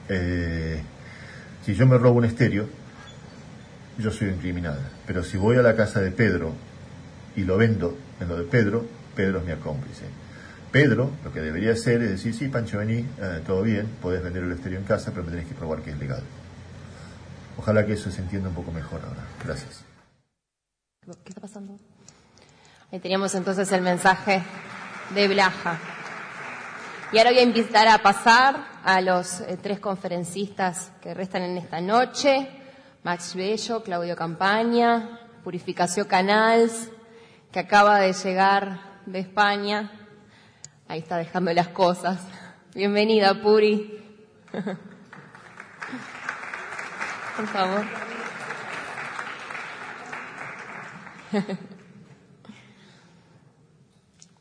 eh, si yo me robo un estéreo, yo soy un criminal. Pero si voy a la casa de Pedro y lo vendo en lo de Pedro, Pedro es mi cómplice. Pedro lo que debería hacer es decir, sí, Pancho, vení, eh, todo bien, podés vender el estéreo en casa, pero me tenés que probar que es legal. Ojalá que eso se entienda un poco mejor ahora. Gracias. ¿Qué está pasando? Ahí teníamos entonces el mensaje de Blaja. Y ahora voy a invitar a pasar a los eh, tres conferencistas que restan en esta noche. Max Bello, Claudio Campaña, Purificación Canals, que acaba de llegar de España. Ahí está dejando las cosas. Bienvenida, Puri. [LAUGHS] Por favor. [LAUGHS]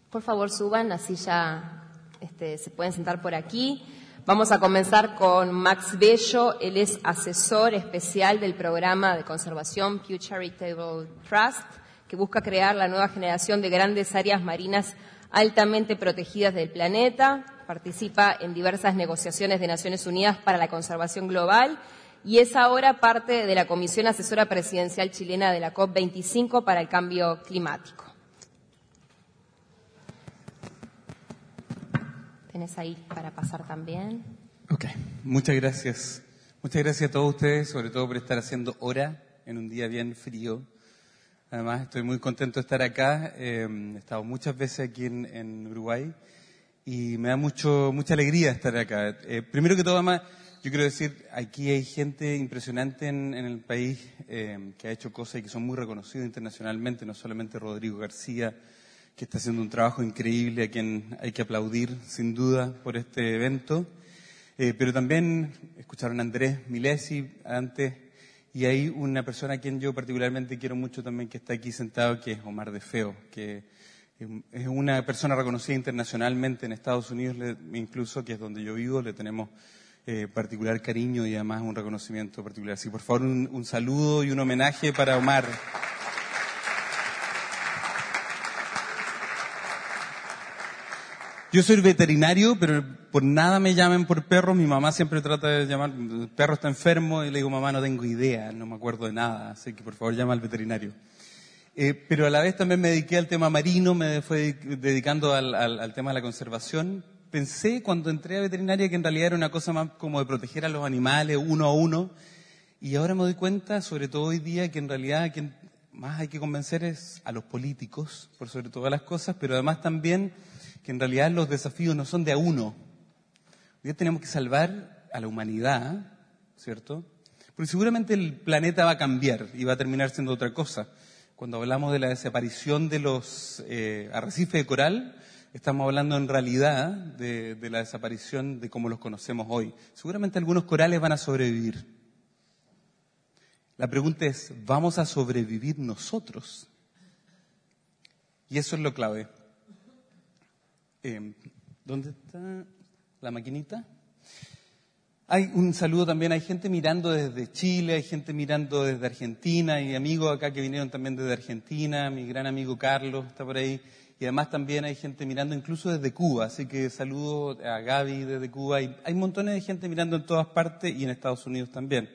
Por favor, suban, así ya este, se pueden sentar por aquí. Vamos a comenzar con Max Bello. Él es asesor especial del programa de conservación Pew Charitable Trust, que busca crear la nueva generación de grandes áreas marinas altamente protegidas del planeta. Participa en diversas negociaciones de Naciones Unidas para la conservación global y es ahora parte de la Comisión Asesora Presidencial Chilena de la COP25 para el Cambio Climático. Tenés ahí para pasar también. Ok, muchas gracias. Muchas gracias a todos ustedes, sobre todo por estar haciendo hora en un día bien frío. Además, estoy muy contento de estar acá. Eh, he estado muchas veces aquí en, Uruguay y me da mucho, mucha alegría estar acá. Eh, primero que todo, además, yo quiero decir, aquí hay gente impresionante en, el país eh, que ha hecho cosas y que son muy reconocidos internacionalmente, no solamente Rodrigo García, que está haciendo un trabajo increíble, a quien hay que aplaudir sin duda por este evento. Eh, pero también escucharon a Andrés Milesi antes, y hay una persona a quien yo particularmente quiero mucho también que está aquí sentado, que es Omar de Feo, que es una persona reconocida internacionalmente en Estados Unidos, incluso que es donde yo vivo, le tenemos eh, particular cariño y además un reconocimiento particular. Así, por favor, un, un saludo y un homenaje para Omar. Yo soy veterinario, pero por nada me llamen por perros. Mi mamá siempre trata de llamar, el perro está enfermo, y le digo, mamá, no tengo idea, no me acuerdo de nada, así que por favor llama al veterinario. Eh, pero a la vez también me dediqué al tema marino, me fue dedicando al, al- tema de la conservación. Pensé cuando entré a veterinaria que en realidad era una cosa más como de proteger a los animales uno a uno. Y ahora me doy cuenta, sobre todo hoy día, que en realidad a quien más hay que convencer es a los políticos, por sobre todas las cosas, pero además también que en realidad los desafíos no son de a uno. Hoy tenemos que salvar a la humanidad, ¿cierto? Porque seguramente el planeta va a cambiar y va a terminar siendo otra cosa. Cuando hablamos de la desaparición de los eh, arrecifes de coral, estamos hablando en realidad de, de la desaparición de como los conocemos hoy. Seguramente algunos corales van a sobrevivir. La pregunta es, ¿vamos a sobrevivir nosotros? Y eso es lo clave. Eh, ¿Dónde está la maquinita? Hay un saludo también, hay gente mirando desde Chile, hay gente mirando desde Argentina, hay amigos acá que vinieron también desde Argentina, mi gran amigo Carlos está por ahí, y además también hay gente mirando incluso desde Cuba, así que saludo a Gaby desde Cuba, y hay montones de gente mirando en todas partes y en Estados Unidos también.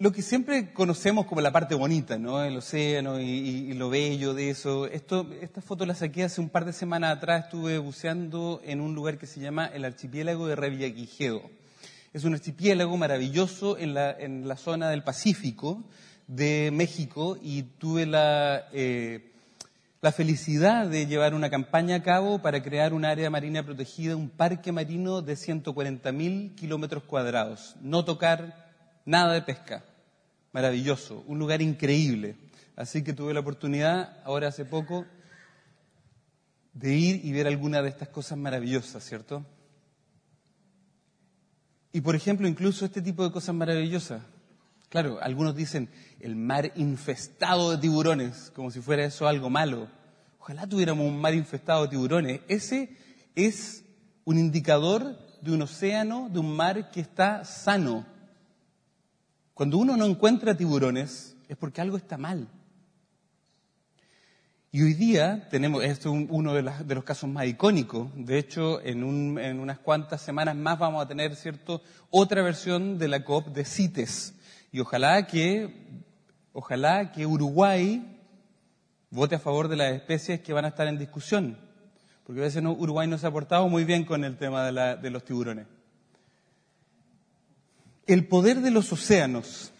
Lo que siempre conocemos como la parte bonita, ¿no? El océano y, lo bello de eso. Esto, esta foto la saqué hace un par de semanas atrás. Estuve buceando en un lugar que se llama el archipiélago de Revillagigedo. Es un archipiélago maravilloso en la, en la zona del Pacífico de México y tuve la, eh, la felicidad de llevar una campaña a cabo para crear un área marina protegida, un parque marino de 140.000 kilómetros cuadrados. No tocar nada de pesca. Maravilloso, un lugar increíble. Así que tuve la oportunidad, ahora hace poco, de ir y ver alguna de estas cosas maravillosas, ¿cierto? Y por ejemplo, incluso este tipo de cosas maravillosas. Claro, algunos dicen el mar infestado de tiburones, como si fuera eso algo malo. Ojalá tuviéramos un mar infestado de tiburones. Ese es un indicador de un océano, de un mar que está sano. Cuando uno no encuentra tiburones es porque algo está mal. Y hoy día tenemos, esto es un- uno de, las- de los casos más icónicos. De hecho, en, un- en unas cuantas semanas más vamos a tener, ¿cierto?, otra versión de la COP de CITES. Y ojalá que, ojalá que Uruguay vote a favor de las especies que van a estar en discusión. Porque a veces no- Uruguay no se ha portado muy bien con el tema de, la- de los tiburones. El poder de los océanos.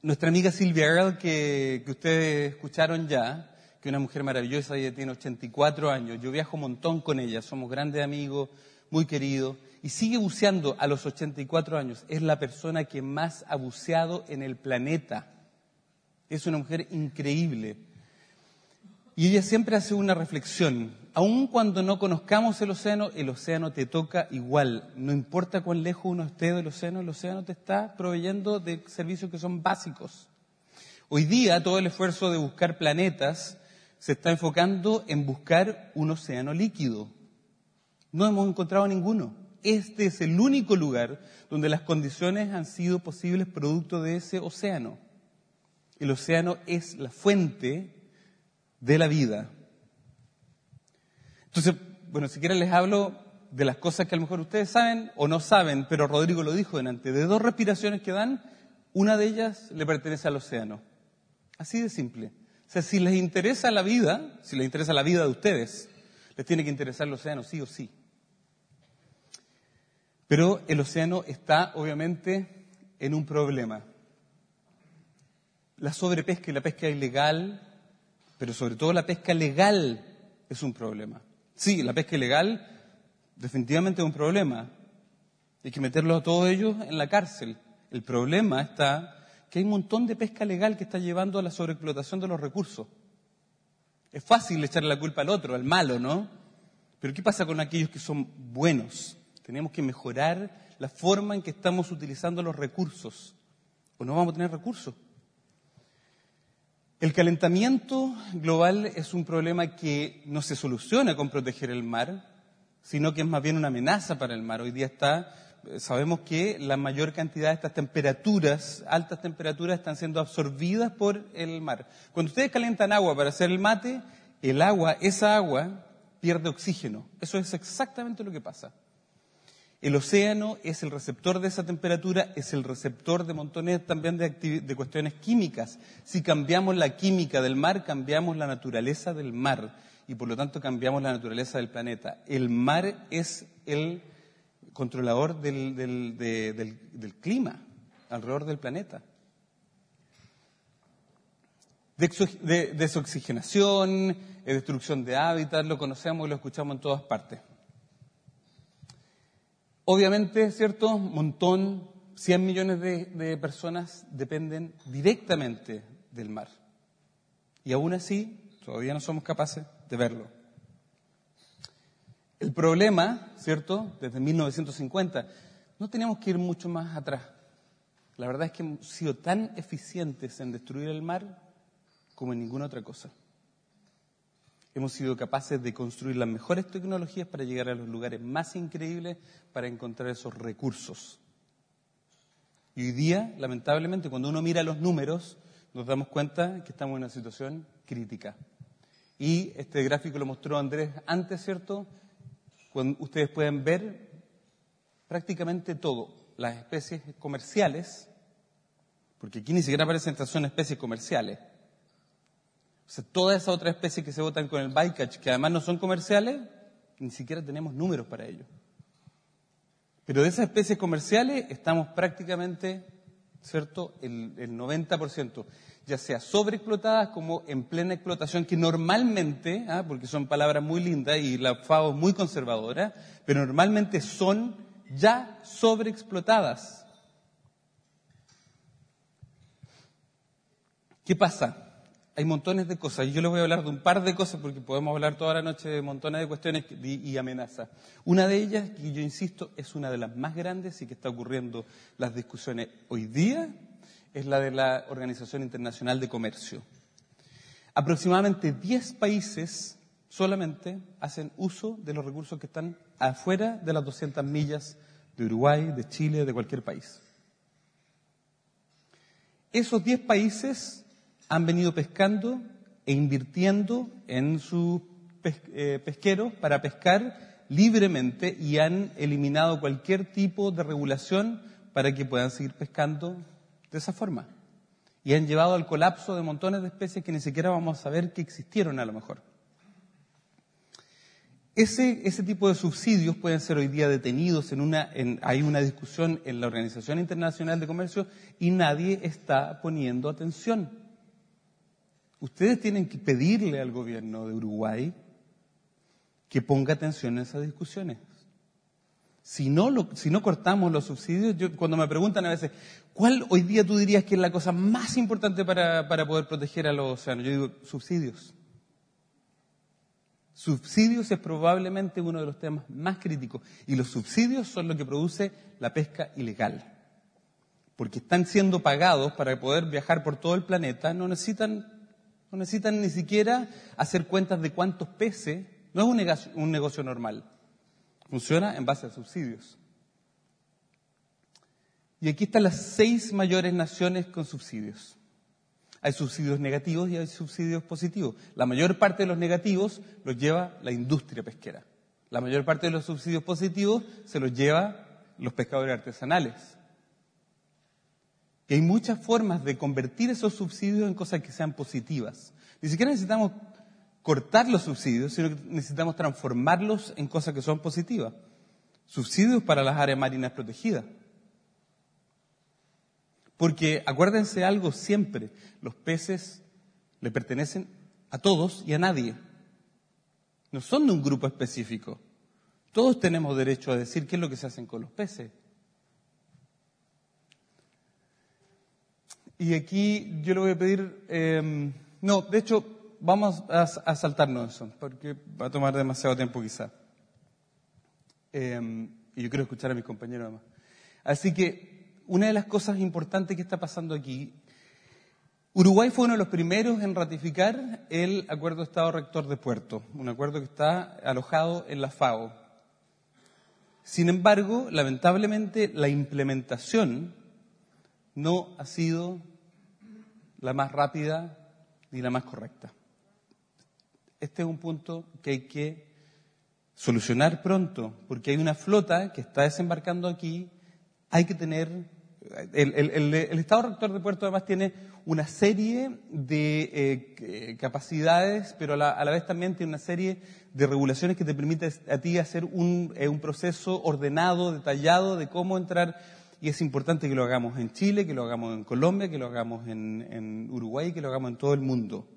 Nuestra amiga Silvia Earle, que, que ustedes escucharon ya, que es una mujer maravillosa, ella tiene 84 años, yo viajo un montón con ella, somos grandes amigos, muy queridos, y sigue buceando a los 84 años. Es la persona que más ha buceado en el planeta. Es una mujer increíble. Y ella siempre hace una reflexión. Aun cuando no conozcamos el océano, el océano te toca igual. No importa cuán lejos uno esté del océano, el océano te está proveyendo de servicios que son básicos. Hoy día todo el esfuerzo de buscar planetas se está enfocando en buscar un océano líquido. No hemos encontrado ninguno. Este es el único lugar donde las condiciones han sido posibles producto de ese océano. El océano es la fuente de la vida. Entonces, bueno, si quieren les hablo de las cosas que a lo mejor ustedes saben o no saben, pero Rodrigo lo dijo delante, de dos respiraciones que dan, una de ellas le pertenece al océano. Así de simple. O sea, si les interesa la vida, si les interesa la vida de ustedes, les tiene que interesar el océano, sí o sí. Pero el océano está, obviamente, en un problema. La sobrepesca y la pesca ilegal, pero sobre todo la pesca legal es un problema. Sí, la pesca ilegal definitivamente es un problema. Hay que meterlos a todos ellos en la cárcel. El problema está que hay un montón de pesca legal que está llevando a la sobreexplotación de los recursos. Es fácil echarle la culpa al otro, al malo, ¿no? Pero ¿qué pasa con aquellos que son buenos? Tenemos que mejorar la forma en que estamos utilizando los recursos. O no vamos a tener recursos. El calentamiento global es un problema que no se soluciona con proteger el mar, sino que es más bien una amenaza para el mar. Hoy día está, eh, sabemos que la mayor cantidad de estas temperaturas, altas temperaturas, están siendo absorbidas por el mar. Cuando ustedes calientan agua para hacer el mate, el agua, esa agua, pierde oxígeno. Eso es exactamente lo que pasa. El océano es el receptor de esa temperatura, es el receptor de montones también de, cuestiones químicas. Si cambiamos la química del mar, cambiamos la naturaleza del mar y por lo tanto cambiamos la naturaleza del planeta. El mar es el controlador del, del- de- del- del clima alrededor del planeta. De, desoxigenación, destrucción de hábitat, lo conocemos y lo escuchamos en todas partes. Obviamente, ¿cierto? Montón, 100 millones de, de personas dependen directamente del mar. Y aún así, todavía no somos capaces de verlo. El problema, ¿cierto? Desde 1950, no tenemos que ir mucho más atrás. La verdad es que hemos sido tan eficientes en destruir el mar como en ninguna otra cosa. Hemos sido capaces de construir las mejores tecnologías para llegar a los lugares más increíbles para encontrar esos recursos. Y hoy día, lamentablemente, cuando uno mira los números, nos damos cuenta que estamos en una situación crítica. Y este gráfico lo mostró Andrés antes, ¿cierto? Cuando ustedes pueden ver prácticamente todo. Las especies comerciales, porque aquí ni siquiera aparecen estas son especies comerciales. O sea, todas esas otras especies que se votan con el bycatch, que además no son comerciales, ni siquiera tenemos números para ello. Pero de esas especies comerciales estamos prácticamente, ¿cierto?, el, el 90%, ya sea sobreexplotadas como en plena explotación, que normalmente, ¿ah? porque son palabras muy lindas y la FAO es muy conservadora, pero normalmente son ya sobreexplotadas. ¿Qué pasa? Hay montones de cosas y yo les voy a hablar de un par de cosas porque podemos hablar toda la noche de montones de cuestiones y, amenazas. Una de ellas, que yo insisto, es una de las más grandes y que está ocurriendo las discusiones hoy día, es la de la Organización Internacional de Comercio. Aproximadamente 10 países solamente hacen uso de los recursos que están afuera de las 200 millas de Uruguay, de Chile, de cualquier país. Esos 10 países han venido pescando e invirtiendo en sus eh, pesqueros para pescar libremente y han eliminado cualquier tipo de regulación para que puedan seguir pescando de esa forma. Y han llevado al colapso de montones de especies que ni siquiera vamos a saber que existieron a lo mejor. Ese, ese tipo de subsidios pueden ser hoy día detenidos en una, en- hay una discusión en la Organización Internacional de Comercio y nadie está poniendo atención. Ustedes tienen que pedirle al gobierno de Uruguay que ponga atención a esas discusiones. Si no, cortamos los subsidios, yo, cuando me preguntan a veces, ¿cuál hoy día tú dirías que es la cosa más importante para, para poder proteger a los océanos? Yo digo, subsidios. Subsidios es probablemente uno de los temas más críticos y los subsidios son lo que produce la pesca ilegal. Porque están siendo pagados para poder viajar por todo el planeta, no necesitan, no necesitan ni siquiera hacer cuentas de cuántos peces, no es un negocio, un negocio normal. Funciona en base a subsidios. Y aquí están las seis mayores naciones con subsidios. Hay subsidios negativos y hay subsidios positivos. La mayor parte de los negativos los lleva la industria pesquera. La mayor parte de los subsidios positivos se los lleva los pescadores artesanales. Y hay muchas formas de convertir esos subsidios en cosas que sean positivas. Ni siquiera necesitamos cortar los subsidios, sino que necesitamos transformarlos en cosas que son positivas. Subsidios para las áreas marinas protegidas. Porque acuérdense algo siempre, los peces le pertenecen a todos y a nadie. No son de un grupo específico. Todos tenemos derecho a decir qué es lo que se hacen con los peces. Y aquí yo le voy a pedir, eh, no, de hecho, vamos a, saltarnos eso, porque va a tomar demasiado tiempo quizá. Eh, y yo quiero escuchar a mis compañeros además. Así que una de las cosas importantes que está pasando aquí, Uruguay fue uno de los primeros en ratificar el Acuerdo de Estado Rector de Puerto, un acuerdo que está alojado en la FAO. Sin embargo, lamentablemente, la implementación no ha sido la más rápida ni la más correcta. Este es un punto que hay que solucionar pronto, porque hay una flota que está desembarcando aquí, hay que tener... El, el- Estado Rector de Puerto además tiene una serie de eh, capacidades, pero a la, vez también tiene una serie de regulaciones que te permite a ti hacer eh, un proceso ordenado, detallado de cómo entrar. Y es importante que lo hagamos en Chile, que lo hagamos en Colombia, que lo hagamos en, Uruguay, que lo hagamos en todo el mundo.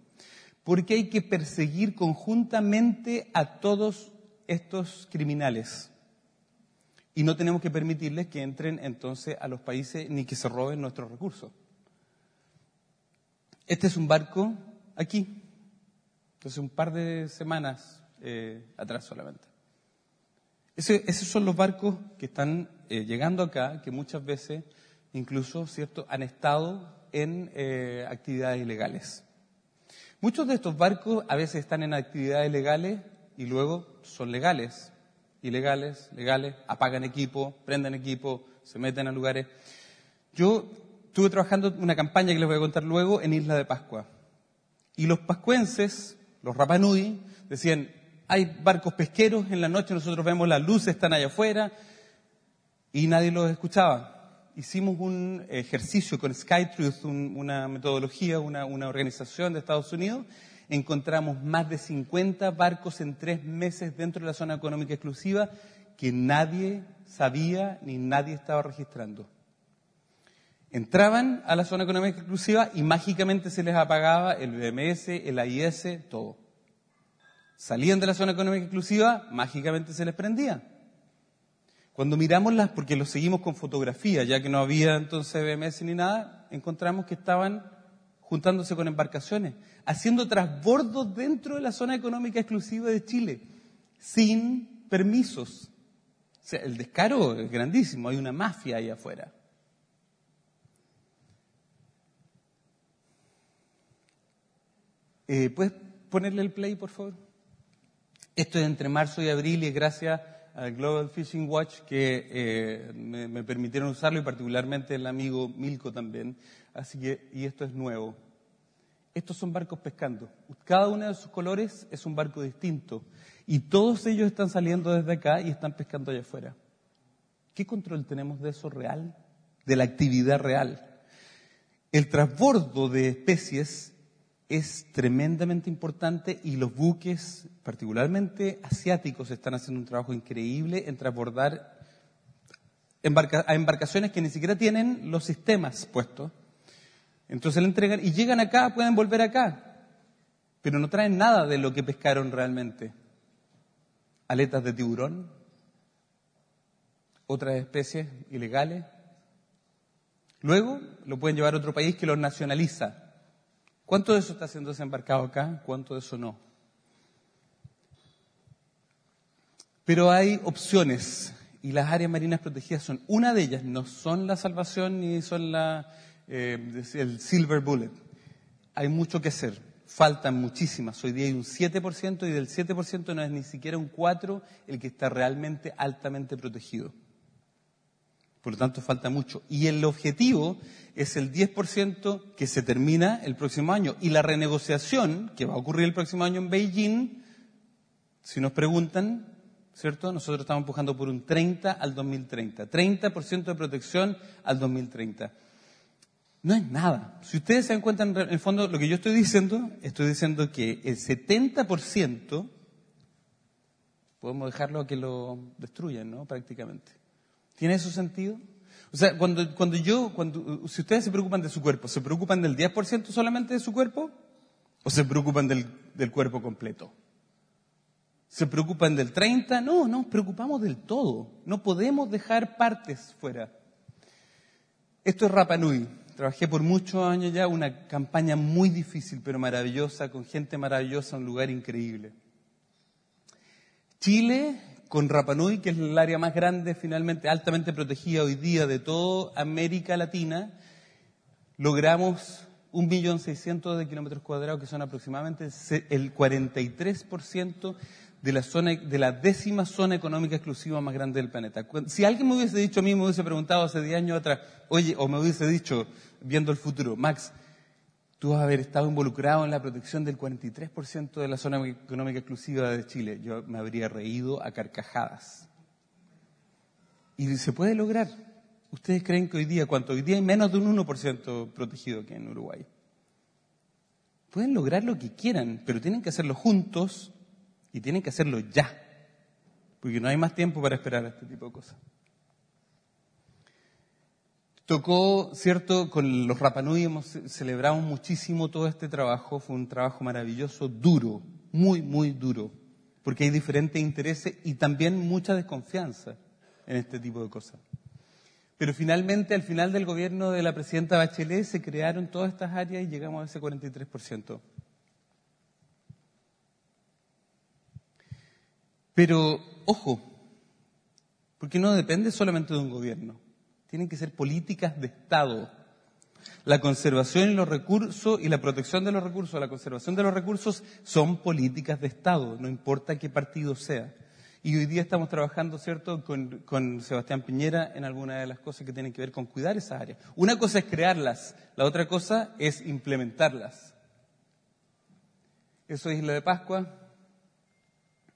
Porque hay que perseguir conjuntamente a todos estos criminales. Y no tenemos que permitirles que entren entonces a los países ni que se roben nuestros recursos. Este es un barco aquí, entonces un par de semanas eh, atrás solamente. Esos son los barcos que están eh, llegando acá, que muchas veces incluso, ¿cierto?, han estado en eh, actividades ilegales. Muchos de estos barcos a veces están en actividades ilegales y luego son legales. Ilegales, legales, apagan equipo, prenden equipo, se meten a lugares. Yo estuve trabajando una campaña que les voy a contar luego en Isla de Pascua. Y los pascuenses, los Rapanui, decían, hay barcos pesqueros, en la noche nosotros vemos las luces, están allá afuera, y nadie los escuchaba. Hicimos un ejercicio con SkyTruth, un- una metodología, una organización de Estados Unidos. Encontramos más de 50 barcos en tres meses dentro de la zona económica exclusiva que nadie sabía ni nadie estaba registrando. Entraban a la zona económica exclusiva y mágicamente se les apagaba el BMS, el AIS, todo. Salían de la zona económica exclusiva, mágicamente se les prendía. Cuando miramos las, porque los seguimos con fotografía, ya que no había entonces BMS ni nada, encontramos que estaban juntándose con embarcaciones, haciendo transbordos dentro de la zona económica exclusiva de Chile, sin permisos. O sea, el descaro es grandísimo, hay una mafia ahí afuera. Eh, ¿Puedes ponerle el play, por favor? Esto es entre marzo y abril y es gracias al Global Fishing Watch que eh, me, me permitieron usarlo y particularmente el amigo Milko también. Así que, y esto es nuevo. Estos son barcos pescando. Cada uno de sus colores es un barco distinto. Y todos ellos están saliendo desde acá y están pescando allá afuera. ¿Qué control tenemos de eso real? De la actividad real. El transbordo de especies es tremendamente importante y los buques, particularmente asiáticos, están haciendo un trabajo increíble en transbordar embarca- a embarcaciones que ni siquiera tienen los sistemas puestos. Entonces le entregan y llegan acá, pueden volver acá, pero no traen nada de lo que pescaron realmente. Aletas de tiburón, otras especies ilegales. Luego lo pueden llevar a otro país que los nacionaliza. ¿Cuánto de eso está siendo desembarcado acá? ¿Cuánto de eso no? Pero hay opciones y las áreas marinas protegidas son una de ellas, no son la salvación ni son eh, el silver bullet. Hay mucho que hacer, faltan muchísimas. Hoy día hay un 7% y del 7% no es ni siquiera un 4% el que está realmente altamente protegido. Por lo tanto, falta mucho. Y el objetivo es el 10% que se termina el próximo año. Y la renegociación que va a ocurrir el próximo año en Beijing, si nos preguntan, ¿cierto? Nosotros estamos empujando por un 30 al 2030. 30% de protección al 2030. No es nada. Si ustedes se dan cuenta, en el fondo, lo que yo estoy diciendo, estoy diciendo que el 70% podemos dejarlo a que lo destruyan, ¿no? Prácticamente. ¿Tiene eso sentido? O sea, cuando, cuando yo, cuando, si ustedes se preocupan de su cuerpo, ¿se preocupan del 10% solamente de su cuerpo? ¿O se preocupan del, del cuerpo completo? ¿Se preocupan del 30? No, nos preocupamos del todo. No podemos dejar partes fuera. Esto es Rapa Nui. Trabajé por muchos años ya una campaña muy difícil pero maravillosa, con gente maravillosa, un lugar increíble. Chile, con Rapa Nui, que es el área más grande, finalmente altamente protegida hoy día de toda América Latina, logramos 1.600.000 de kilómetros cuadrados, que son aproximadamente el 43% de la, zona, de la décima zona económica exclusiva más grande del planeta. Si alguien me hubiese dicho a mí, me hubiese preguntado hace 10 años atrás, oye, o me hubiese dicho, viendo el futuro, Max, tú vas a haber estado involucrado en la protección del 43% de la zona económica exclusiva de Chile, yo me habría reído a carcajadas. Y se puede lograr. ¿Ustedes creen que hoy día, cuánto hoy día hay menos de un 1% protegido aquí en Uruguay? Pueden lograr lo que quieran, pero tienen que hacerlo juntos y tienen que hacerlo ya, porque no hay más tiempo para esperar a este tipo de cosas. Tocó, ¿cierto? Con los Rapanui hemos celebramos muchísimo todo este trabajo, fue un trabajo maravilloso, duro, muy, muy duro, porque hay diferentes intereses y también mucha desconfianza en este tipo de cosas. Pero finalmente, al final del gobierno de la presidenta Bachelet, se crearon todas estas áreas y llegamos a ese 43%. Pero, ojo, porque no depende solamente de un gobierno. Tienen que ser políticas de Estado. La conservación y los recursos y la protección de los recursos, la conservación de los recursos son políticas de Estado, no importa qué partido sea. Y hoy día estamos trabajando, ¿cierto?, con, Sebastián Piñera en algunas de las cosas que tienen que ver con cuidar esas áreas. Una cosa es crearlas, la otra cosa es implementarlas. Eso es Isla de Pascua.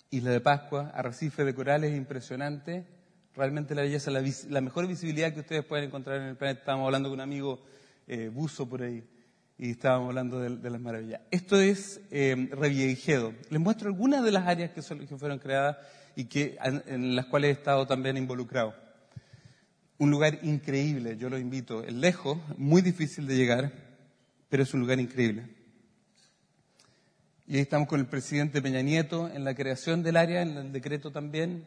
Isla de Pascua, arrecife de corales impresionante. Realmente la belleza, la, la mejor visibilidad que ustedes pueden encontrar en el planeta. Estábamos hablando con un amigo eh, buzo por ahí y estábamos hablando de, las maravillas. Esto es eh, Reviejedo. Les muestro algunas de las áreas que fueron creadas y que, en, en las cuales he estado también involucrado. Un lugar increíble, yo lo invito. Es lejos, muy difícil de llegar, pero es un lugar increíble. Y ahí estamos con el presidente Peña Nieto en la creación del área, en el decreto también.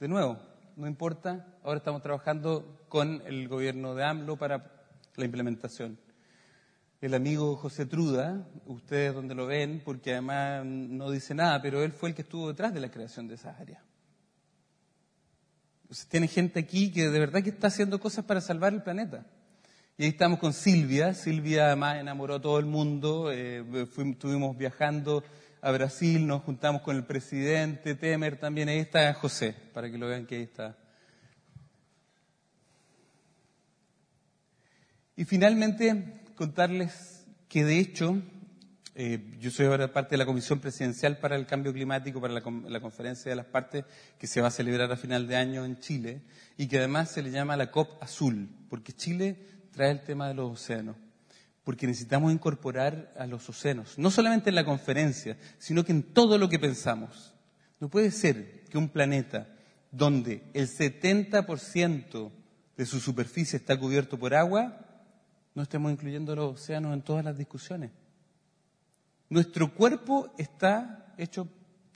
De nuevo, no importa, ahora estamos trabajando con el gobierno de AMLO para la implementación. El amigo José Truda, ustedes donde lo ven, porque además no dice nada, pero él fue el que estuvo detrás de la creación de esas áreas. Tiene gente aquí que de verdad que está haciendo cosas para salvar el planeta. Y ahí estamos con Silvia. Silvia además enamoró a todo el mundo. Eh, estuvimos viajando a Brasil, nos juntamos con el presidente Temer también. Ahí está José, para que lo vean que ahí está. Y finalmente, contarles que de hecho, eh, yo soy ahora parte de la Comisión Presidencial para el Cambio Climático, para la, la conferencia de las partes que se va a celebrar a final de año en Chile y que además se le llama la COP Azul, porque Chile trae el tema de los océanos, porque necesitamos incorporar a los océanos, no solamente en la conferencia, sino que en todo lo que pensamos. No puede ser que un planeta donde el 70% de su superficie está cubierto por agua, no estemos incluyendo los océanos en todas las discusiones. Nuestro cuerpo está hecho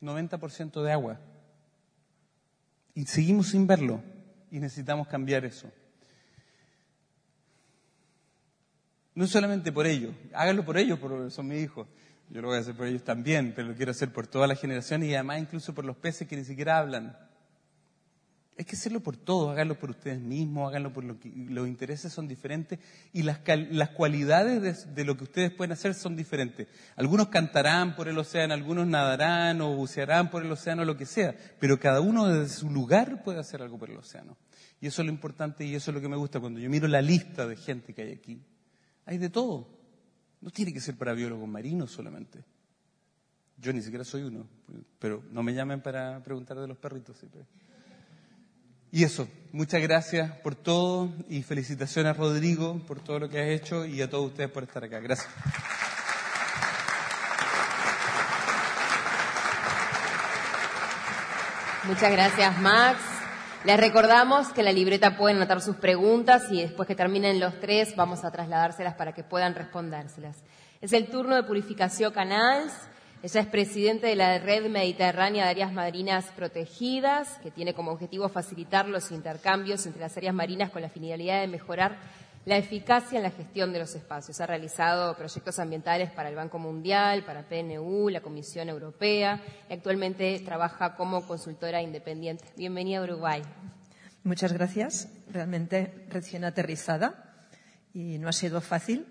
90% de agua. Y seguimos sin verlo. Y necesitamos cambiar eso. No solamente por ellos, háganlo por ellos, porque son mis hijos. Yo lo voy a hacer por ellos también, pero lo quiero hacer por toda la generación y además incluso por los peces que ni siquiera hablan. Hay que hacerlo por todos, háganlo por ustedes mismos, háganlo por lo que los intereses son diferentes y las, las cualidades de, de lo que ustedes pueden hacer son diferentes. Algunos cantarán por el océano, algunos nadarán o bucearán por el océano, lo que sea, pero cada uno desde su lugar puede hacer algo por el océano. Y eso es lo importante y eso es lo que me gusta cuando yo miro la lista de gente que hay aquí. Hay de todo. No tiene que ser para biólogos marinos solamente. Yo ni siquiera soy uno, pero no me llamen para preguntar de los perritos. Y eso, muchas gracias por todo y felicitaciones a Rodrigo por todo lo que has hecho y a todos ustedes por estar acá. Gracias. Muchas gracias, Max. Les recordamos que en la libreta pueden anotar sus preguntas y después que terminen los tres vamos a trasladárselas para que puedan respondérselas. Es el turno de Purificación Canals. Ella es presidente de la Red Mediterránea de Áreas Marinas Protegidas, que tiene como objetivo facilitar los intercambios entre las áreas marinas con la finalidad de mejorar la eficacia en la gestión de los espacios. Ha realizado proyectos ambientales para el Banco Mundial, para PNU, la Comisión Europea y actualmente trabaja como consultora independiente. Bienvenida a Uruguay. Muchas gracias. Realmente recién aterrizada y no ha sido fácil.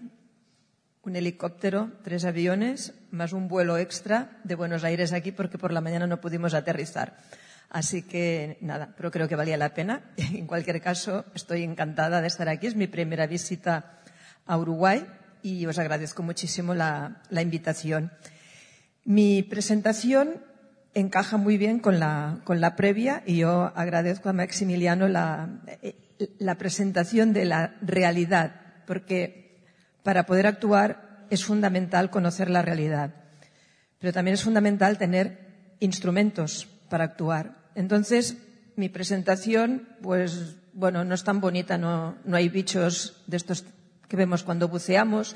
Un helicóptero, tres aviones, más un vuelo extra de Buenos Aires aquí porque por la mañana no pudimos aterrizar. Así que nada, pero creo que valía la pena. [LAUGHS] En cualquier caso, estoy encantada de estar aquí. Es mi primera visita a Uruguay y os agradezco muchísimo la, invitación. Mi presentación encaja muy bien con la, previa y yo agradezco a Maximiliano eh, la presentación de la realidad, porque para poder actuar es fundamental conocer la realidad, pero también es fundamental tener instrumentos para actuar. Entonces, mi presentación, pues, bueno, no es tan bonita, no, no hay bichos de estos que vemos cuando buceamos,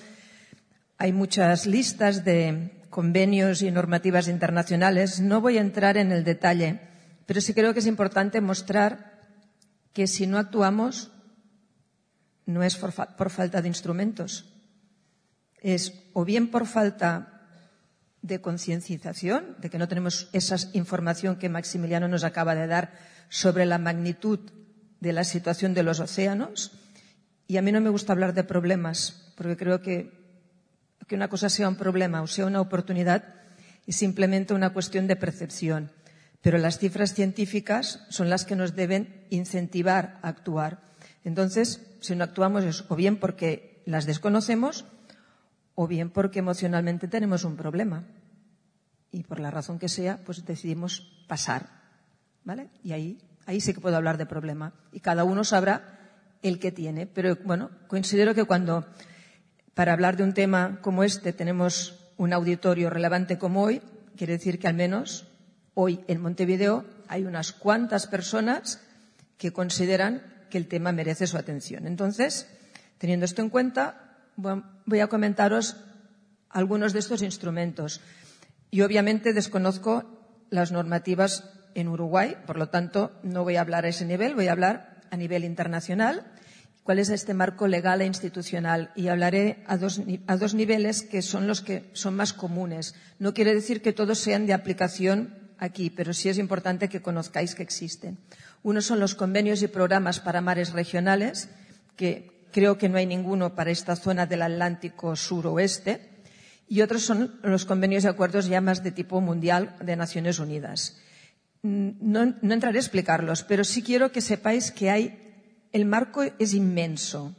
hay muchas listas de convenios y normativas internacionales. No voy a entrar en el detalle, pero sí creo que es importante mostrar que si no actuamos no es por, por falta de instrumentos, es o bien por falta de concienciación, de que no tenemos esa información que Maximiliano nos acaba de dar sobre la magnitud de la situación de los océanos. Y a mí no me gusta hablar de problemas, porque creo que que una cosa sea un problema o sea una oportunidad es simplemente una cuestión de percepción. Pero las cifras científicas son las que nos deben incentivar a actuar. Entonces, si no actuamos es o bien porque las desconocemos o bien porque emocionalmente tenemos un problema. Y por la razón que sea, pues decidimos pasar. ¿Vale? Y ahí, ahí sí que puedo hablar de problema. Y cada uno sabrá el que tiene. Pero bueno, considero que cuando para hablar de un tema como este tenemos un auditorio relevante como hoy, quiere decir que al menos hoy en Montevideo hay unas cuantas personas que consideran que el tema merece su atención. Entonces, teniendo esto en cuenta, voy a comentaros algunos de estos instrumentos. Y obviamente desconozco las normativas en Uruguay, por lo tanto, no voy a hablar a ese nivel, voy a hablar a nivel internacional cuál es este marco legal e institucional y hablaré a dos, a dos niveles que son los que son más comunes. No quiere decir que todos sean de aplicación aquí, pero sí es importante que conozcáis que existen. Uno son los convenios y programas para mares regionales, que creo que no hay ninguno para esta zona del Atlántico suroeste, y otros son los convenios y acuerdos ya más de tipo mundial de Naciones Unidas. Mm, No, entraré a explicarlos, pero sí quiero que sepáis que hay el marco es inmenso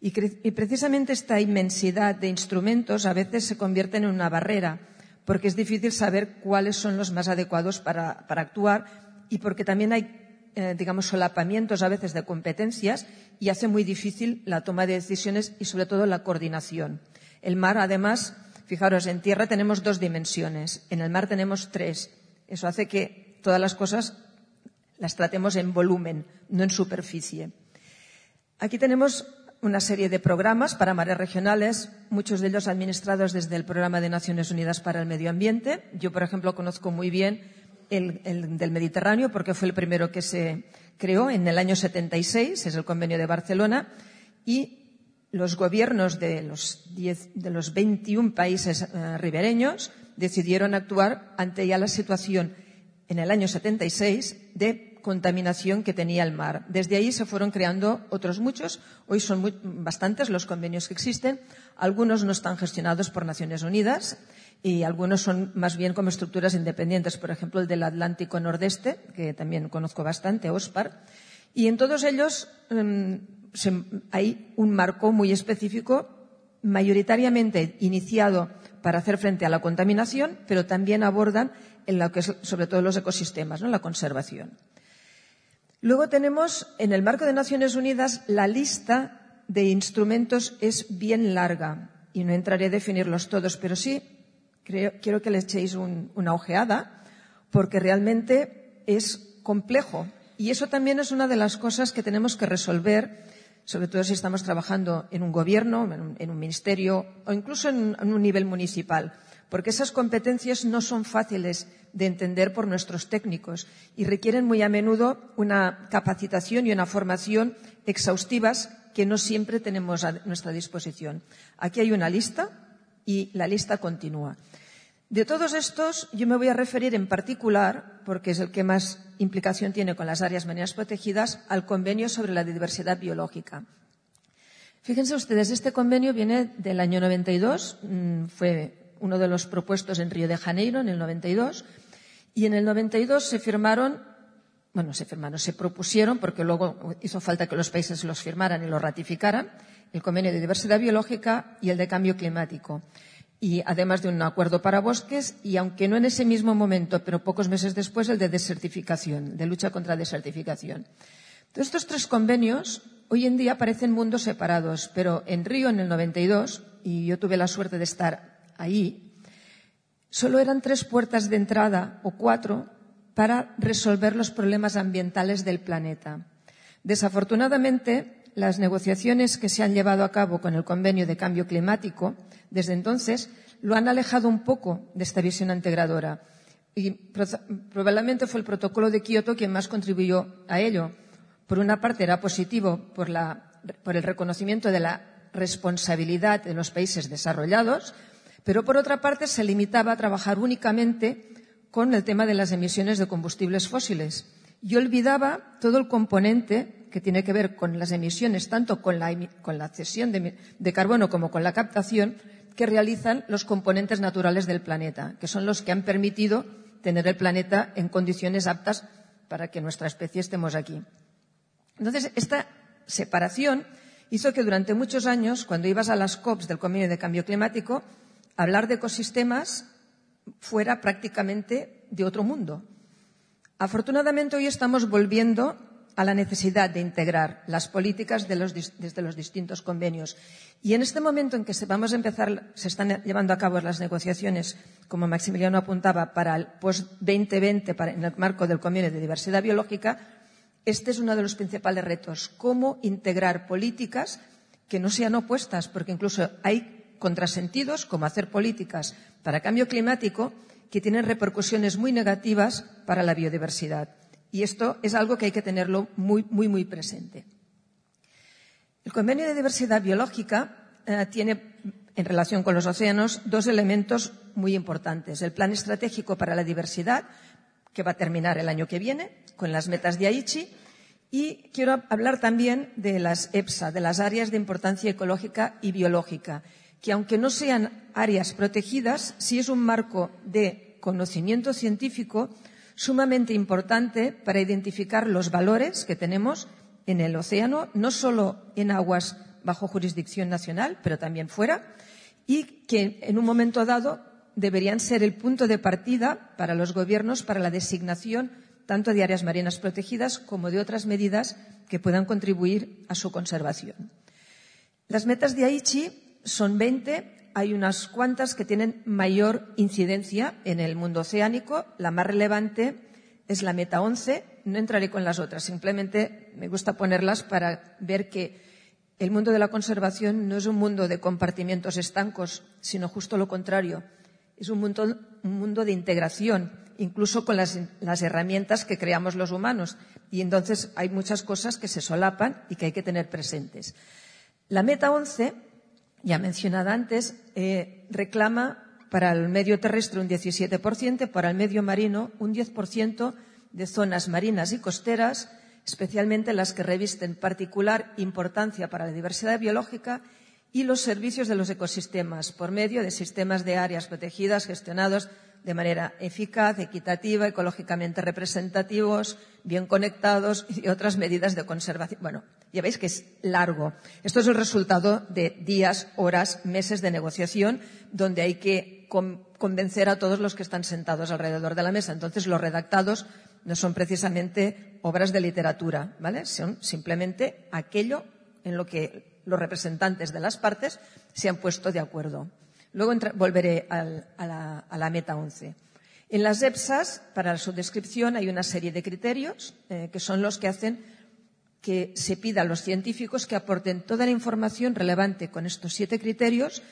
y precisamente esta inmensidad de instrumentos a veces se convierte en una barrera porque es difícil saber cuáles son los más adecuados para, para actuar y porque también hay, eh, digamos, solapamientos a veces de competencias y hace muy difícil la toma de decisiones y sobre todo la coordinación. El mar, además, fijaros, en tierra tenemos dos dimensiones, en el mar tenemos tres. Eso hace que todas las cosas las tratemos en volumen, no en superficie. Aquí tenemos una serie de programas para mares regionales, muchos de ellos administrados desde el Programa de Naciones Unidas para el Medio Ambiente. Yo, por ejemplo, conozco muy bien el, el del Mediterráneo porque fue el primero que se creó en el año 76, es el Convenio de Barcelona, y los gobiernos de los, 10 de los 21 países eh, ribereños decidieron actuar ante ya la situación en el año 76 de contaminación que tenía el mar. Desde ahí se fueron creando otros muchos. Hoy son bastantes los convenios que existen. Algunos no están gestionados por Naciones Unidas y algunos son más bien como estructuras independientes. Por ejemplo, el del Atlántico Nordeste, que también conozco bastante, OSPAR. Y en todos ellos se- hay un marco muy específico, mayoritariamente iniciado para hacer frente a la contaminación, pero también abordan en lo que es sobre todo los ecosistemas, ¿no? la conservación. Luego tenemos, en el marco de Naciones Unidas, la lista de instrumentos es bien larga y no entraré a definirlos todos, pero sí quiero que le echéis un- una ojeada porque realmente es complejo. Y eso también es una de las cosas que tenemos que resolver, sobre todo si estamos trabajando en un gobierno, en un, ministerio o incluso en un nivel municipal, porque esas competencias no son fáciles de entender por nuestros técnicos y requieren muy a menudo una capacitación y una formación exhaustivas que no siempre tenemos a nuestra disposición. Aquí hay una lista y la lista continúa. De todos estos, yo me voy a referir en particular, porque es el que más implicación tiene con las áreas marinas protegidas, al convenio sobre la diversidad biológica. Fíjense ustedes, este convenio viene del año 92, mm, fue uno de los propuestos en Río de Janeiro en el 92, y en el 92 se firmaron, bueno, se firmaron, se propusieron, porque luego hizo falta que los países los firmaran y los ratificaran, el convenio de diversidad biológica y el de cambio climático. Y además de un acuerdo para bosques, y aunque no en ese mismo momento, pero pocos meses después, el de desertificación, de lucha contra desertificación. Entonces, estos tres convenios hoy en día parecen mundos separados, pero en Río, en el 92, y yo tuve la suerte de estar ahí, solo eran tres puertas de entrada o cuatro para resolver los problemas ambientales del planeta. Desafortunadamente, las negociaciones que se han llevado a cabo con el convenio de cambio climático desde entonces lo han alejado un poco de esta visión integradora. Y pro- probablemente fue el protocolo de Kioto quien más contribuyó a ello, por una parte, era positivo por, el reconocimiento de la responsabilidad de los países desarrollados, pero por otra parte se limitaba a trabajar únicamente con el tema de las emisiones de combustibles fósiles y olvidaba todo el componente que tiene que ver con las emisiones, tanto con la, con la cesión de carbono como con la captación, que realizan los componentes naturales del planeta, que son los que han permitido tener el planeta en condiciones aptas para que nuestra especie estemos aquí. Entonces, esta separación hizo que durante muchos años, cuando ibas a las COPs del Convenio de Cambio Climático, hablar de ecosistemas fuera prácticamente de otro mundo. Afortunadamente, hoy estamos volviendo a la necesidad de integrar las políticas desde los distintos convenios. Y en este momento en que se, vamos a empezar, se están llevando a cabo las negociaciones, como Maximiliano apuntaba, para el post-2020, para- en el marco del convenio de diversidad biológica, este es uno de los principales retos, cómo integrar políticas que no sean opuestas, porque incluso hay contrasentidos, como hacer políticas para cambio climático, que tienen repercusiones muy negativas para la biodiversidad. Y esto es algo que hay que tenerlo muy, muy, muy presente. El Convenio de Diversidad Biológica eh, tiene, en relación con los océanos, dos elementos muy importantes. El Plan Estratégico para la Diversidad, que va a terminar el año que viene, con las metas de Aichi, y quiero hablar también de las EPSA, de las áreas de importancia ecológica y biológica, que aunque no sean áreas protegidas, sí es un marco de conocimiento científico sumamente importante para identificar los valores que tenemos en el océano, no solo en aguas bajo jurisdicción nacional, pero también fuera, y que en un momento dado deberían ser el punto de partida para los gobiernos para la designación tanto de áreas marinas protegidas como de otras medidas que puedan contribuir a su conservación. Las metas de Aichi son 20. Hay unas cuantas que tienen mayor incidencia en el mundo oceánico. La más relevante es la meta 11. No entraré con las otras, simplemente me gusta ponerlas para ver que el mundo de la conservación no es un mundo de compartimientos estancos, sino justo lo contrario. Es un mundo, un mundo de integración, incluso con las, las herramientas que creamos los humanos. Y entonces hay muchas cosas que se solapan y que hay que tener presentes. La meta 11 ya mencionada antes, eh, reclama para el medio terrestre un 17%, para el medio marino un 10% de zonas marinas y costeras, especialmente las que revisten particular importancia para la diversidad biológica y los servicios de los ecosistemas por medio de sistemas de áreas protegidas gestionados de manera eficaz, equitativa, ecológicamente representativos, bien conectados y otras medidas de conservación. Bueno, ya veis que es largo. Esto es el resultado de días, horas, meses de negociación donde hay que con- convencer a todos los que están sentados alrededor de la mesa. Entonces, los redactados no son precisamente obras de literatura, ¿vale? Son simplemente aquello en lo que los representantes de las partes se han puesto de acuerdo. Luego volveré a, la, meta 11. En las EPSAS, para su descripción, hay una serie de criterios eh, que son los que hacen que se pida a los científicos que aporten toda la información relevante con estos siete criterios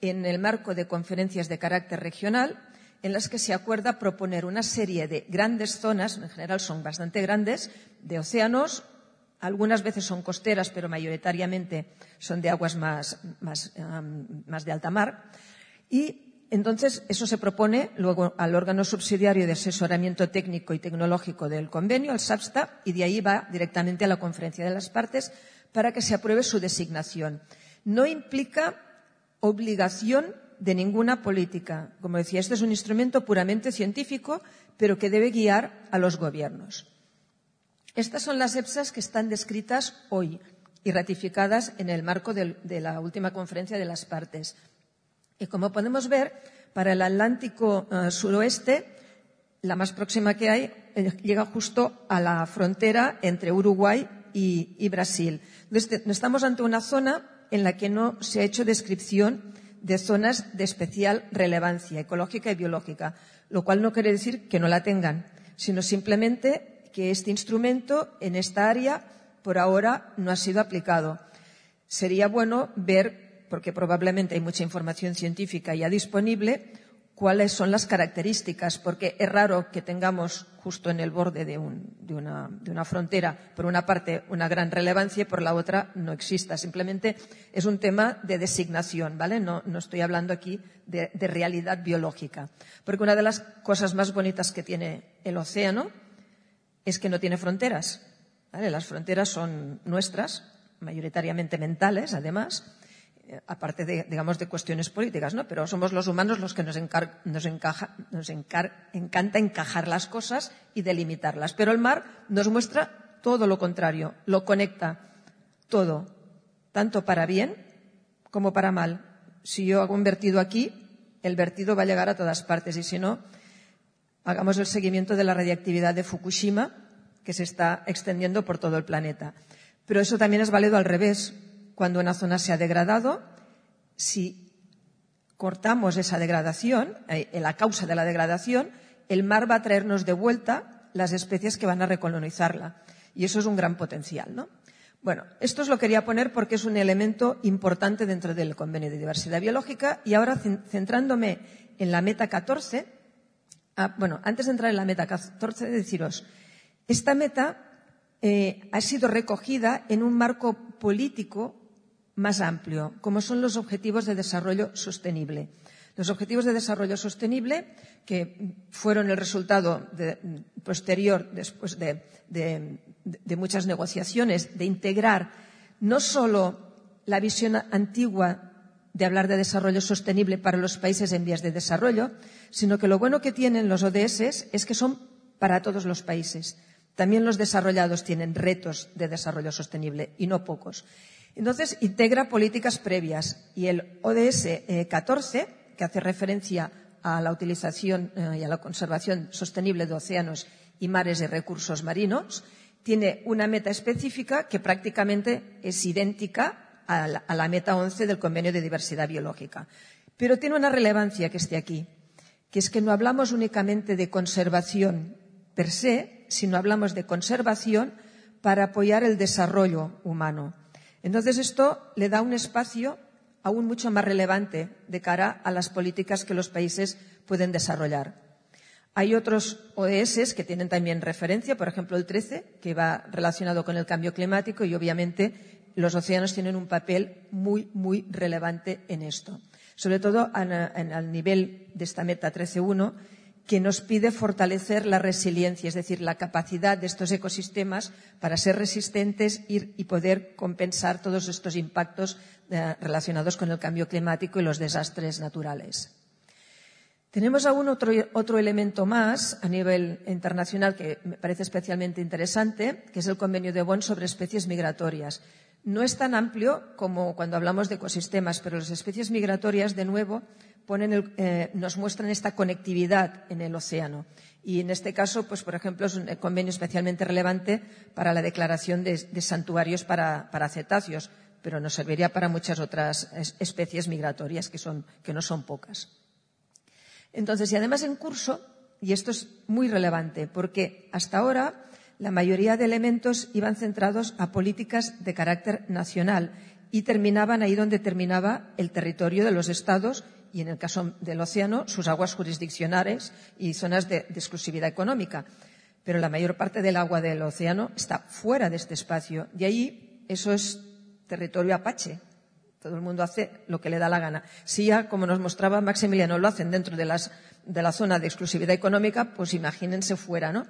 en el marco de conferencias de carácter regional en las que se acuerda proponer una serie de grandes zonas, en general son bastante grandes, de océanos, algunas veces son costeras, pero mayoritariamente son de aguas más de alta mar. Y entonces eso se propone luego al órgano subsidiario de asesoramiento técnico y tecnológico del convenio, al SAPSTA, y de ahí va directamente a la conferencia de las partes para que se apruebe su designación. No implica obligación de ninguna política. Como decía, este es un instrumento puramente científico, pero que debe guiar a los gobiernos. Estas son las EPSAS que están descritas hoy y ratificadas en el marco de la última conferencia de las partes. Y como podemos ver, para el Atlántico eh, suroeste, la más próxima que hay eh, llega justo a la frontera entre Uruguay y, Brasil. Entonces, estamos ante una zona en la que no se ha hecho descripción de zonas de especial relevancia ecológica y biológica, lo cual no quiere decir que no la tengan, sino simplemente que este instrumento en esta área por ahora no ha sido aplicado. Sería bueno ver, porque probablemente hay mucha información científica ya disponible, cuáles son las características, porque es raro que tengamos justo en el borde de, un- de una, frontera, por una parte, una gran relevancia y por la otra no exista. Simplemente es un tema de designación, ¿vale? No, estoy hablando aquí de, de realidad biológica. Porque una de las cosas más bonitas que tiene el océano es que no tiene fronteras. ¿vale? Las fronteras son nuestras, mayoritariamente mentales, además, aparte de, digamos, de cuestiones políticas, ¿no? Pero somos los humanos los que nos, nos, encanta encajar las cosas y delimitarlas. Pero el mar nos muestra todo lo contrario, lo conecta todo, tanto para bien como para mal. Si yo hago un vertido aquí, el vertido va a llegar a todas partes y si no, hagamos el seguimiento de la radiactividad de Fukushima, que se está extendiendo por todo el planeta. Pero eso también es válido al revés. Cuando una zona se ha degradado, si cortamos esa degradación, eh, la causa de la degradación, el mar va a traernos de vuelta las especies que van a recolonizarla. Y eso es un gran potencial, ¿no? Bueno, esto os lo quería poner porque es un elemento importante dentro del convenio de diversidad biológica y ahora cen- centrándome en la meta 14, Ah, bueno, antes de entrar en la meta 14, deciros, esta meta eh, ha sido recogida en un marco político más amplio, como son los Objetivos de Desarrollo Sostenible. Los Objetivos de Desarrollo Sostenible, que fueron el resultado posterior, después de, de- de muchas negociaciones, de integrar no solo la visión antigua de hablar de desarrollo sostenible para los países en vías de desarrollo, sino que lo bueno que tienen los ODS es que son para todos los países. También los desarrollados tienen retos de desarrollo sostenible y no pocos. Entonces, integra políticas previas y el ODS eh, 14, que hace referencia a la utilización eh, y a la conservación sostenible de océanos y mares y recursos marinos, tiene una meta específica que prácticamente es idéntica a la meta 11 del Convenio de Diversidad Biológica. Pero tiene una relevancia que esté aquí, que es que no hablamos únicamente de conservación per se, sino hablamos de conservación para apoyar el desarrollo humano. Entonces, esto le da un espacio aún mucho más relevante de cara a las políticas que los países pueden desarrollar. Hay otros ODS que tienen también referencia, por ejemplo, el 13, que va relacionado con el cambio climático y, obviamente, los océanos tienen un papel muy, muy relevante en esto. Sobre todo al nivel de esta meta 13.1, que nos pide fortalecer la resiliencia, es decir, la capacidad de estos ecosistemas para ser resistentes y, poder compensar todos estos impactos eh, relacionados con el cambio climático y los desastres naturales. Tenemos aún otro, otro elemento más a nivel internacional que me parece especialmente interesante, que es el convenio de Bonn sobre especies migratorias. No es tan amplio como cuando hablamos de ecosistemas, pero las especies migratorias, de nuevo, ponen el- eh, nos muestran esta conectividad en el océano. Y en este caso, pues, por ejemplo, es un convenio especialmente relevante para la declaración de, santuarios para, para cetáceos, pero nos serviría para muchas otras es- especies migratorias que, son, que no son pocas. Entonces, y además en curso, y esto es muy relevante, porque hasta ahora la mayoría de elementos iban centrados a políticas de carácter nacional y terminaban ahí donde terminaba el territorio de los estados y, en el caso del océano, sus aguas jurisdiccionales y zonas de, exclusividad económica. Pero la mayor parte del agua del océano está fuera de este espacio y ahí eso es territorio apache, todo el mundo hace lo que le da la gana. Si ya, como nos mostraba Maximiliano, lo hacen dentro de, las- de la zona de exclusividad económica, pues imagínense fuera, ¿no?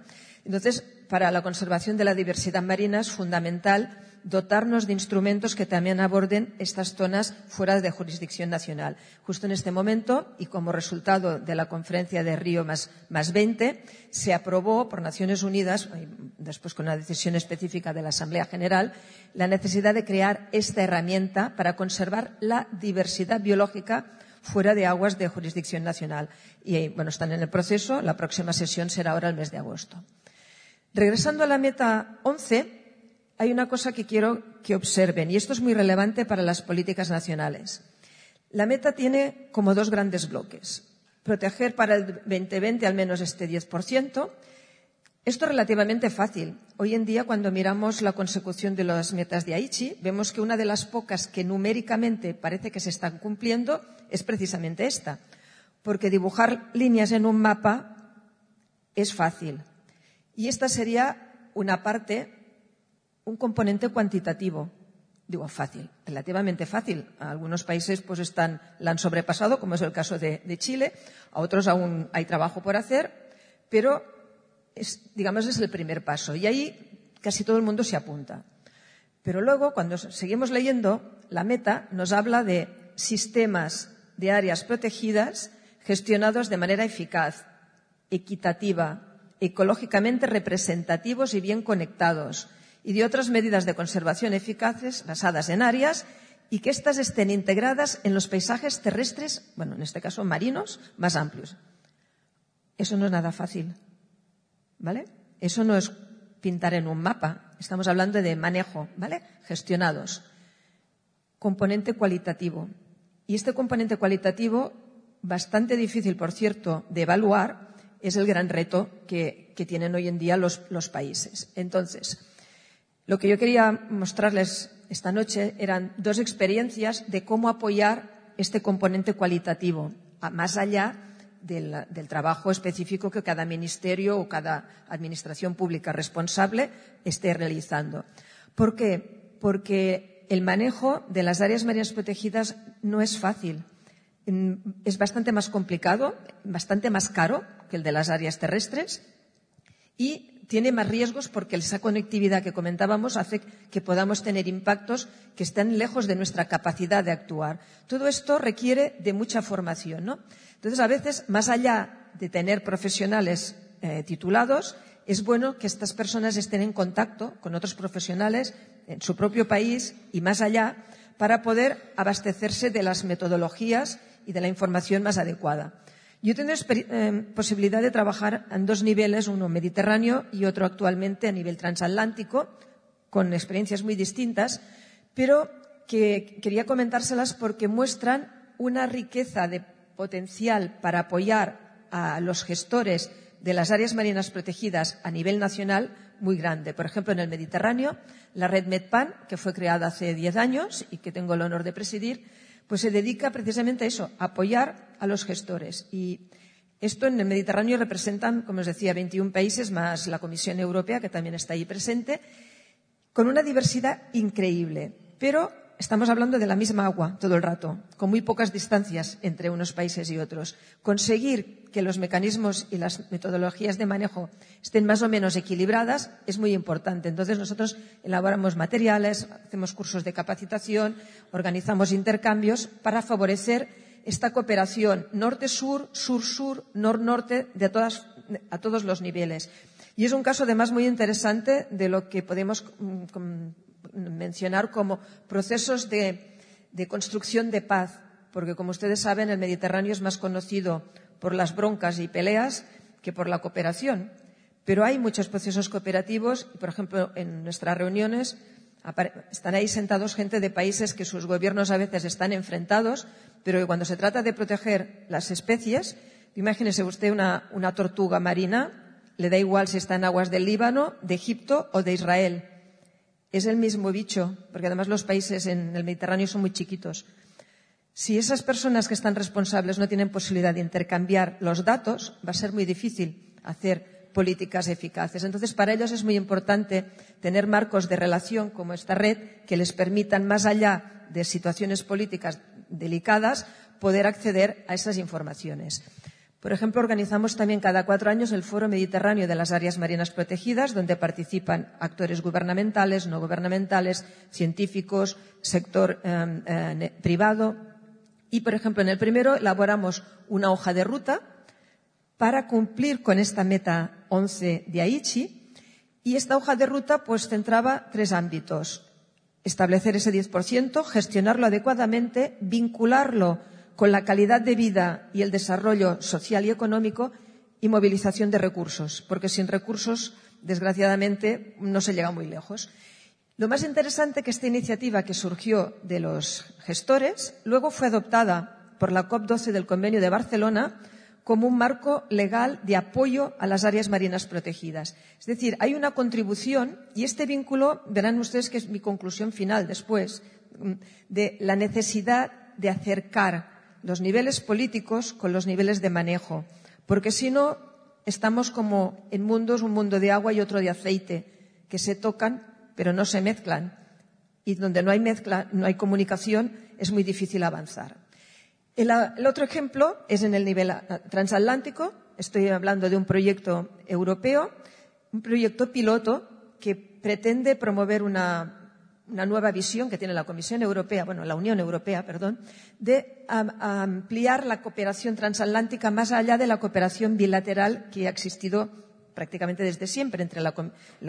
Entonces, para la conservación de la diversidad marina es fundamental dotarnos de instrumentos que también aborden estas zonas fuera de jurisdicción nacional. Justo en este momento, y como resultado de la conferencia de Río más, más 20, se aprobó por Naciones Unidas, después con una decisión específica de la Asamblea General, la necesidad de crear esta herramienta para conservar la diversidad biológica fuera de aguas de jurisdicción nacional. Y bueno, están en el proceso. La próxima sesión será ahora el mes de agosto. Regresando a la meta 11, hay una cosa que quiero que observen, y esto es muy relevante para las políticas nacionales. La meta tiene como dos grandes bloques. Proteger para el 2020 al menos este 10%. Esto es relativamente fácil. Hoy en día, cuando miramos la consecución de las metas de Aichi, vemos que una de las pocas que numéricamente parece que se están cumpliendo es precisamente esta. porque dibujar líneas en un mapa es fácil. Y esta sería una parte, un componente cuantitativo. Digo, fácil, relativamente fácil. A algunos países pues están, la han sobrepasado, como es el caso de, de Chile. A otros aún hay trabajo por hacer, pero es, digamos es el primer paso. Y ahí casi todo el mundo se apunta. Pero luego, cuando seguimos leyendo, la meta nos habla de sistemas de áreas protegidas gestionados de manera eficaz, equitativa, ecológicamente representativos y bien conectados, y de otras medidas de conservación eficaces basadas en áreas y que éstas estén integradas en los paisajes terrestres, bueno, en este caso marinos, más amplios. Eso no es nada fácil, ¿vale? Eso no es pintar en un mapa, estamos hablando de manejo, ¿vale? Gestionados. Componente cualitativo. Y este componente cualitativo, bastante difícil, por cierto, de evaluar, es el gran reto que, tienen hoy en día los países. Entonces, lo que yo quería mostrarles esta noche eran dos experiencias de cómo apoyar este componente cualitativo, más allá del, trabajo específico que cada ministerio o cada administración pública responsable esté realizando. ¿Por qué? Porque el manejo de las áreas marinas protegidas no es fácil. Es bastante más complicado, bastante más caro que el de las áreas terrestres y tiene más riesgos porque esa conectividad que comentábamos hace que podamos tener impactos que están lejos de nuestra capacidad de actuar. Todo esto requiere de mucha formación, ¿no? Entonces, a veces, más allá de tener profesionales eh, titulados, es bueno que estas personas estén en contacto con otros profesionales en su propio país y más allá para poder abastecerse de las metodologías y de la información más adecuada. Yo exper- eh, posibilidad de trabajar en dos niveles, uno mediterráneo y otro actualmente a nivel transatlántico, con experiencias muy distintas, pero que quería comentárselas porque muestran una riqueza de potencial para apoyar a los gestores de las áreas marinas protegidas a nivel nacional muy grande. Por ejemplo, en el Mediterráneo, la red MedPan, que fue creada hace 10 años y que tengo el honor de presidir, pues se dedica precisamente a eso, a apoyar a los gestores. Y esto en el Mediterráneo representan, como os decía, 21 países más la Comisión Europea, que también está ahí presente, con una diversidad increíble. Pero estamos hablando de la misma agua todo el rato, con muy pocas distancias entre unos países y otros. Conseguir que los mecanismos y las metodologías de manejo estén más o menos equilibradas es muy importante. Entonces nosotros elaboramos materiales, hacemos cursos de capacitación, organizamos intercambios para favorecer esta cooperación norte-sur, sur-sur, nor-norte de todas, a todos los niveles. Y es un caso además muy interesante de lo que podemos mm, mencionar como procesos de, construcción de paz, porque como ustedes saben, el Mediterráneo es más conocido por las broncas y peleas que por la cooperación. Pero hay muchos procesos cooperativos y, por ejemplo, en nuestras reuniones están ahí sentados gente de países que sus gobiernos a veces están enfrentados, pero cuando se trata de proteger las especies, imagínese usted una tortuga marina, le da igual si está en aguas del Líbano, de Egipto o de Israel. Es el mismo bicho, porque además los países en el Mediterráneo son muy chiquitos. Si esas personas que están responsables no tienen posibilidad de intercambiar los datos, va a ser muy difícil hacer políticas eficaces. Entonces, para ellos es muy importante tener marcos de relación como esta red que les permitan, más allá de situaciones políticas delicadas, poder acceder a esas informaciones. Por ejemplo, organizamos también cada cuatro años el Foro Mediterráneo de las Áreas Marinas Protegidas, donde participan actores gubernamentales, no gubernamentales, científicos, sector eh, eh, privado. Y, por ejemplo, en el primero elaboramos una hoja de ruta para cumplir con esta meta 11 de Aichi. Y esta hoja de ruta pues centraba tres ámbitos. Establecer ese 10%, gestionarlo adecuadamente, vincularlo con la calidad de vida y el desarrollo social y económico y movilización de recursos, porque sin recursos, desgraciadamente, no se llega muy lejos. Lo más interesante que esta iniciativa que surgió de los gestores luego fue adoptada por la COP12 del Convenio de Barcelona como un marco legal de apoyo a las áreas marinas protegidas. Es decir, hay una contribución y este vínculo, verán ustedes que es mi conclusión final después, de la necesidad de acercar los niveles políticos con los niveles de manejo, porque si no, estamos como en mundos, un mundo de agua y otro de aceite, que se tocan pero no se mezclan. Y donde no hay mezcla, no hay comunicación, es muy difícil avanzar. El, el otro ejemplo es en el nivel transatlántico. Estoy hablando de un proyecto europeo, un proyecto piloto que pretende promover una, una nueva visión que tiene la Comisión Europea, bueno, la Unión Europea, perdón, de am- ampliar la cooperación transatlántica más allá de la cooperación bilateral que ha existido prácticamente desde siempre entre la,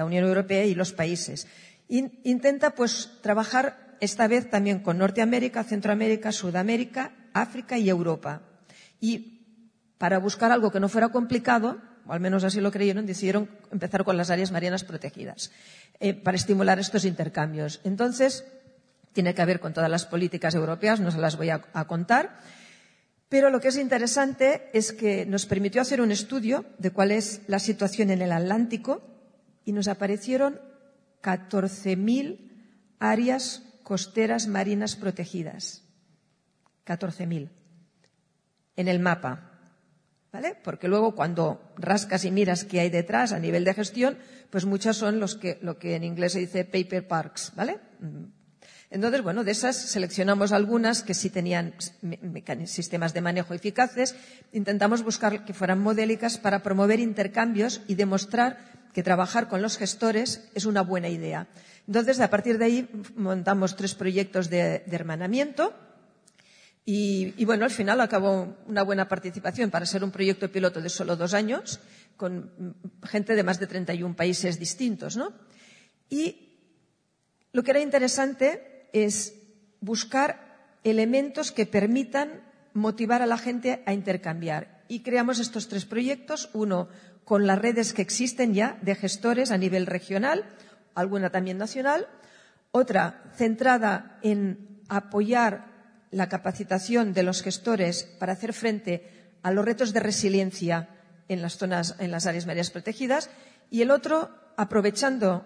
Unión Europea y los países. In- intenta, pues, trabajar esta vez también con Norteamérica, Centroamérica, Sudamérica, África y Europa. Y para buscar algo que no fuera complicado, o al menos así lo creyeron, decidieron empezar con las áreas marinas protegidas eh, para estimular estos intercambios. Entonces, tiene que ver con todas las políticas europeas, no se las voy a, a contar, pero lo que es interesante es que nos permitió hacer un estudio de cuál es la situación en el Atlántico y nos aparecieron 14.000 áreas costeras marinas protegidas. 14.000 en el mapa. Porque luego cuando rascas y miras qué hay detrás a nivel de gestión, pues muchas son los que, lo que en inglés se dice paper parks, ¿vale? Mm. Entonces, bueno, de esas seleccionamos algunas que sí tenían sistemas de manejo eficaces. Intentamos buscar que fueran modélicas para promover intercambios y demostrar que trabajar con los gestores es una buena idea. Entonces, a partir de ahí montamos tres proyectos de hermanamiento. Y, bueno, al final acabó una buena participación para ser un proyecto piloto de solo dos años, con mm, gente de más de 31 países distintos, ¿no? Y lo que era interesante es buscar elementos que permitan motivar a la gente a intercambiar. Y creamos estos tres proyectos, uno con las redes que existen ya de gestores a nivel regional, alguna también nacional, otra centrada en apoyar la capacitación de los gestores para hacer frente a los retos de resiliencia en las zonas, en las áreas marinas protegidas, y el otro aprovechando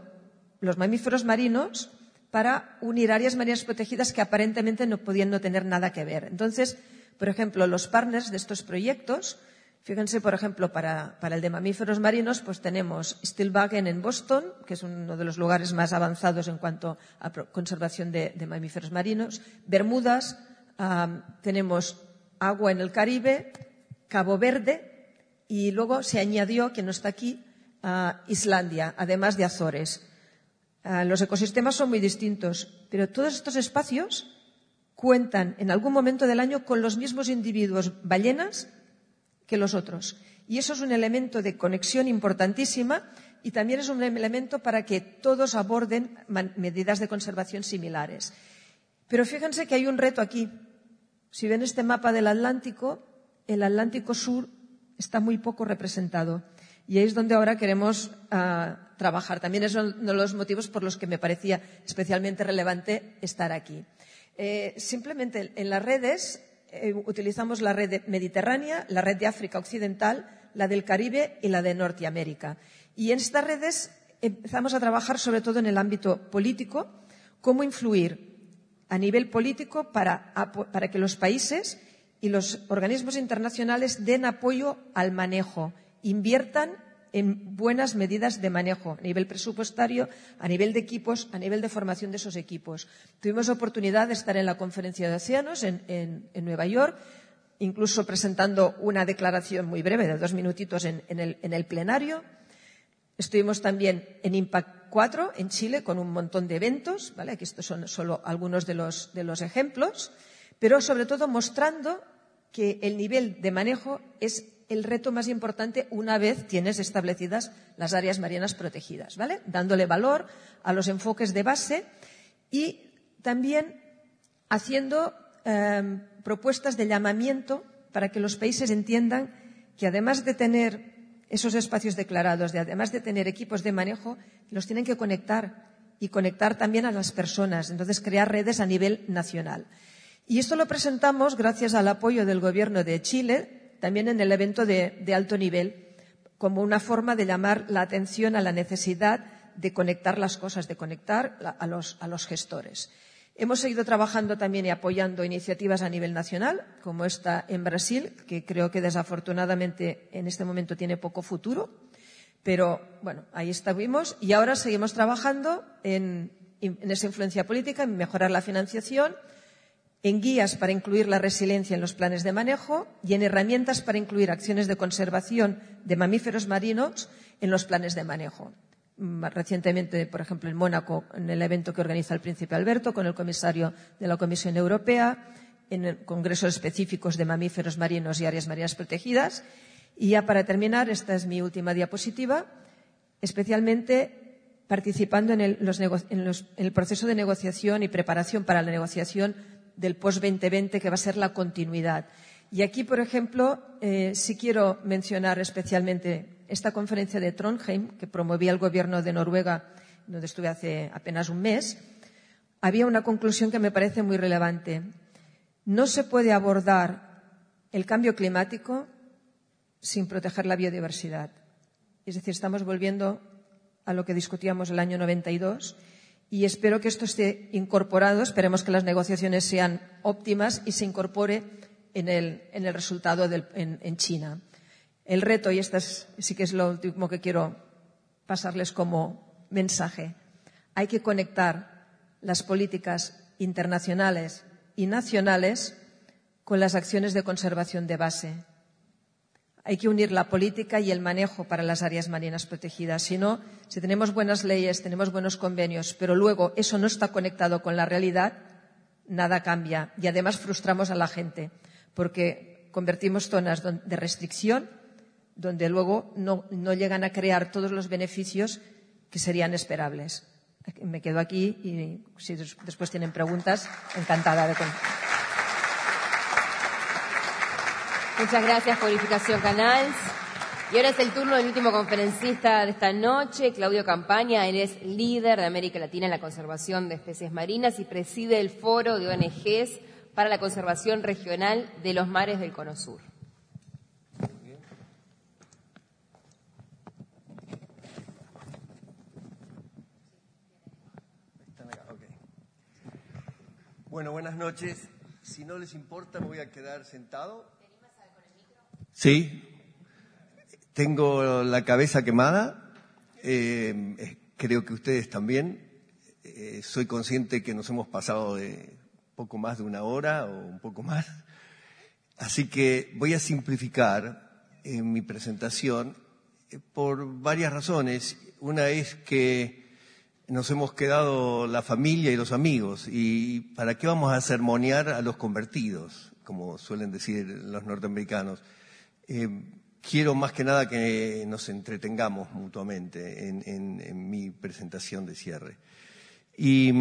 los mamíferos marinos para unir áreas marinas protegidas que aparentemente no podían no tener nada que ver. Entonces, por ejemplo, los partners de estos proyectos, fíjense, por ejemplo, para, para el de mamíferos marinos, pues tenemos Stillwagen en Boston, que es uno de los lugares más avanzados en cuanto a conservación de mamíferos marinos, Bermudas, tenemos agua en el Caribe, Cabo Verde, y luego se añadió, que no está aquí, Islandia, además de Azores. Ah, los ecosistemas son muy distintos, pero todos estos espacios cuentan en algún momento del año con los mismos individuos ballenas que los otros. Y eso es un elemento de conexión importantísima y también es un elemento para que todos aborden medidas de conservación similares. Pero fíjense que hay un reto aquí. Si ven este mapa del Atlántico, el Atlántico Sur está muy poco representado. Y ahí es donde ahora queremos ah, trabajar. También es uno de los motivos por los que me parecía especialmente relevante estar aquí. Eh, simplemente en las redes eh, utilizamos la red mediterránea, la red de África Occidental, la del Caribe y la de Norteamérica. Y en estas redes empezamos a trabajar sobre todo en el ámbito político, cómo influir a nivel político para, para que los países y los organismos internacionales den apoyo al manejo, inviertan en buenas medidas de manejo a nivel presupuestario, a nivel de equipos, a nivel de formación de esos equipos. Tuvimos oportunidad de estar en la conferencia de océanos en, Nueva York, incluso presentando una declaración muy breve de dos minutitos en- el- en el plenario. Estuvimos también en Impact 4 en Chile con un montón de eventos, ¿vale? Aquí estos son solo algunos de los, de los ejemplos, pero sobre todo mostrando que el nivel de manejo es el reto más importante una vez tienes establecidas las áreas marinas protegidas, ¿vale? Dándole valor a los enfoques de base y también haciendo eh, propuestas de llamamiento para que los países entiendan que además de tener esos espacios declarados, de, además de tener equipos de manejo, los tienen que conectar y conectar también a las personas. Entonces, crear redes a nivel nacional. Y esto lo presentamos gracias al apoyo del Gobierno de Chile, también en el evento de, alto nivel, como una forma de llamar la atención a la necesidad de conectar las cosas, de conectar a los gestores. Hemos seguido trabajando también y apoyando iniciativas a nivel nacional, como esta en Brasil, que creo que desafortunadamente en este momento tiene poco futuro. Pero bueno, ahí estuvimos y ahora seguimos trabajando en, en esa influencia política, en mejorar la financiación, en guías para incluir la resiliencia en los planes de manejo y en herramientas para incluir acciones de conservación de mamíferos marinos en los planes de manejo. Mm, Recientemente, por ejemplo, en Mónaco, en el evento que organiza el príncipe Alberto con el comisario de la Comisión Europea, en congresos específicos de mamíferos marinos y áreas marinas protegidas. Y ya para terminar, esta es mi última diapositiva, especialmente participando en el, los proceso de negociación y preparación para la negociación del post-2020, que va a ser la continuidad. Y aquí, por ejemplo, eh, sí quiero mencionar especialmente esta conferencia de Trondheim, que promovía el gobierno de Noruega, donde estuve hace apenas un mes. Había una conclusión que me parece muy relevante. No se puede abordar el cambio climático sin proteger la biodiversidad. Es decir, estamos volviendo a lo que discutíamos el año 92 y espero que esto esté incorporado, esperemos que las negociaciones sean óptimas y se incorpore en el, resultado en China. El reto, y esto es- sí que es lo último que quiero pasarles como mensaje, hay que conectar las políticas internacionales y nacionales con las acciones de conservación de base. Hay que unir la política y el manejo para las áreas marinas protegidas. Si no, si tenemos buenas leyes, tenemos buenos convenios, pero luego eso no está conectado con la realidad, nada cambia. Y además frustramos a la gente, porque convertimos zonas de restricción donde luego no, no llegan a crear todos los beneficios que serían esperables. Me quedo aquí y si des- después tienen preguntas, encantada de contestar. Muchas gracias, Purificación Canals. Y ahora es el turno del último conferencista de esta noche, Claudio Campaña. Él es líder de América Latina en la conservación de especies marinas y preside el foro de ONGs para la conservación regional de los mares del Cono Sur. Están acá, ok. Bueno, buenas noches. Si no les importa, me voy a quedar sentado. Sí. Tengo la cabeza quemada. Eh, eh, creo que ustedes también. Eh, soy consciente que nos hemos pasado de poco más de una hora o un poco más. Así que voy a simplificar en mi presentación eh, por varias razones. Una es que nos hemos quedado la familia y los amigos. ¿Y para qué vamos a sermonear a los convertidos, como suelen decir los norteamericanos? Eh, quiero más que nada que nos entretengamos mutuamente en, mi presentación de cierre. Y,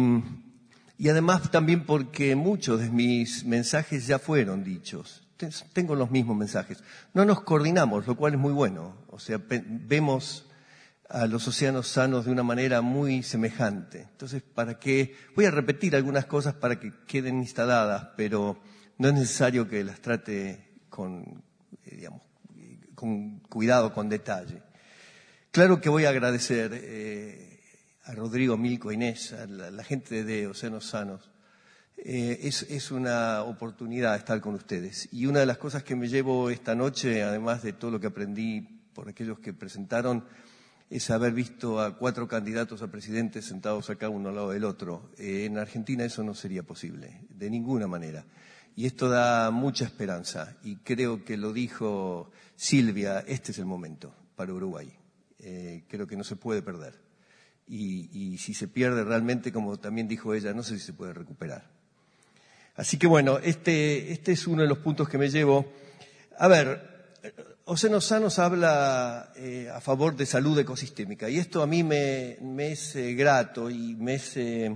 y además también porque muchos de mis mensajes ya fueron dichos. Te- Tengo los mismos mensajes. No nos coordinamos, lo cual es muy bueno. O sea, vemos a los océanos sanos de una manera muy semejante. Entonces, ¿para qué? Voy a repetir algunas cosas para que queden instaladas, pero no es necesario que las trate con, eh, digamos, con cuidado, con detalle. Claro que voy a agradecer eh, a Rodrigo, Milko, Inés, a la, la gente de Océanos Sanos. Eh, es una oportunidad estar con ustedes. Y una de las cosas que me llevo esta noche, además de todo lo que aprendí por aquellos que presentaron, es haber visto a cuatro candidatos a presidente sentados acá uno al lado del otro. Eh, en Argentina eso no sería posible, de ninguna manera. Y esto da mucha esperanza. Y creo que lo dijo Silvia, este es el momento para Uruguay. Eh, creo que no se puede perder. Y, si se pierde realmente, como también dijo ella, no sé si se puede recuperar. Así que bueno, este, este es uno de los puntos que me llevo. A ver, Sanos habla eh, a favor de salud ecosistémica y esto a mí me, me es eh, grato y me es, eh,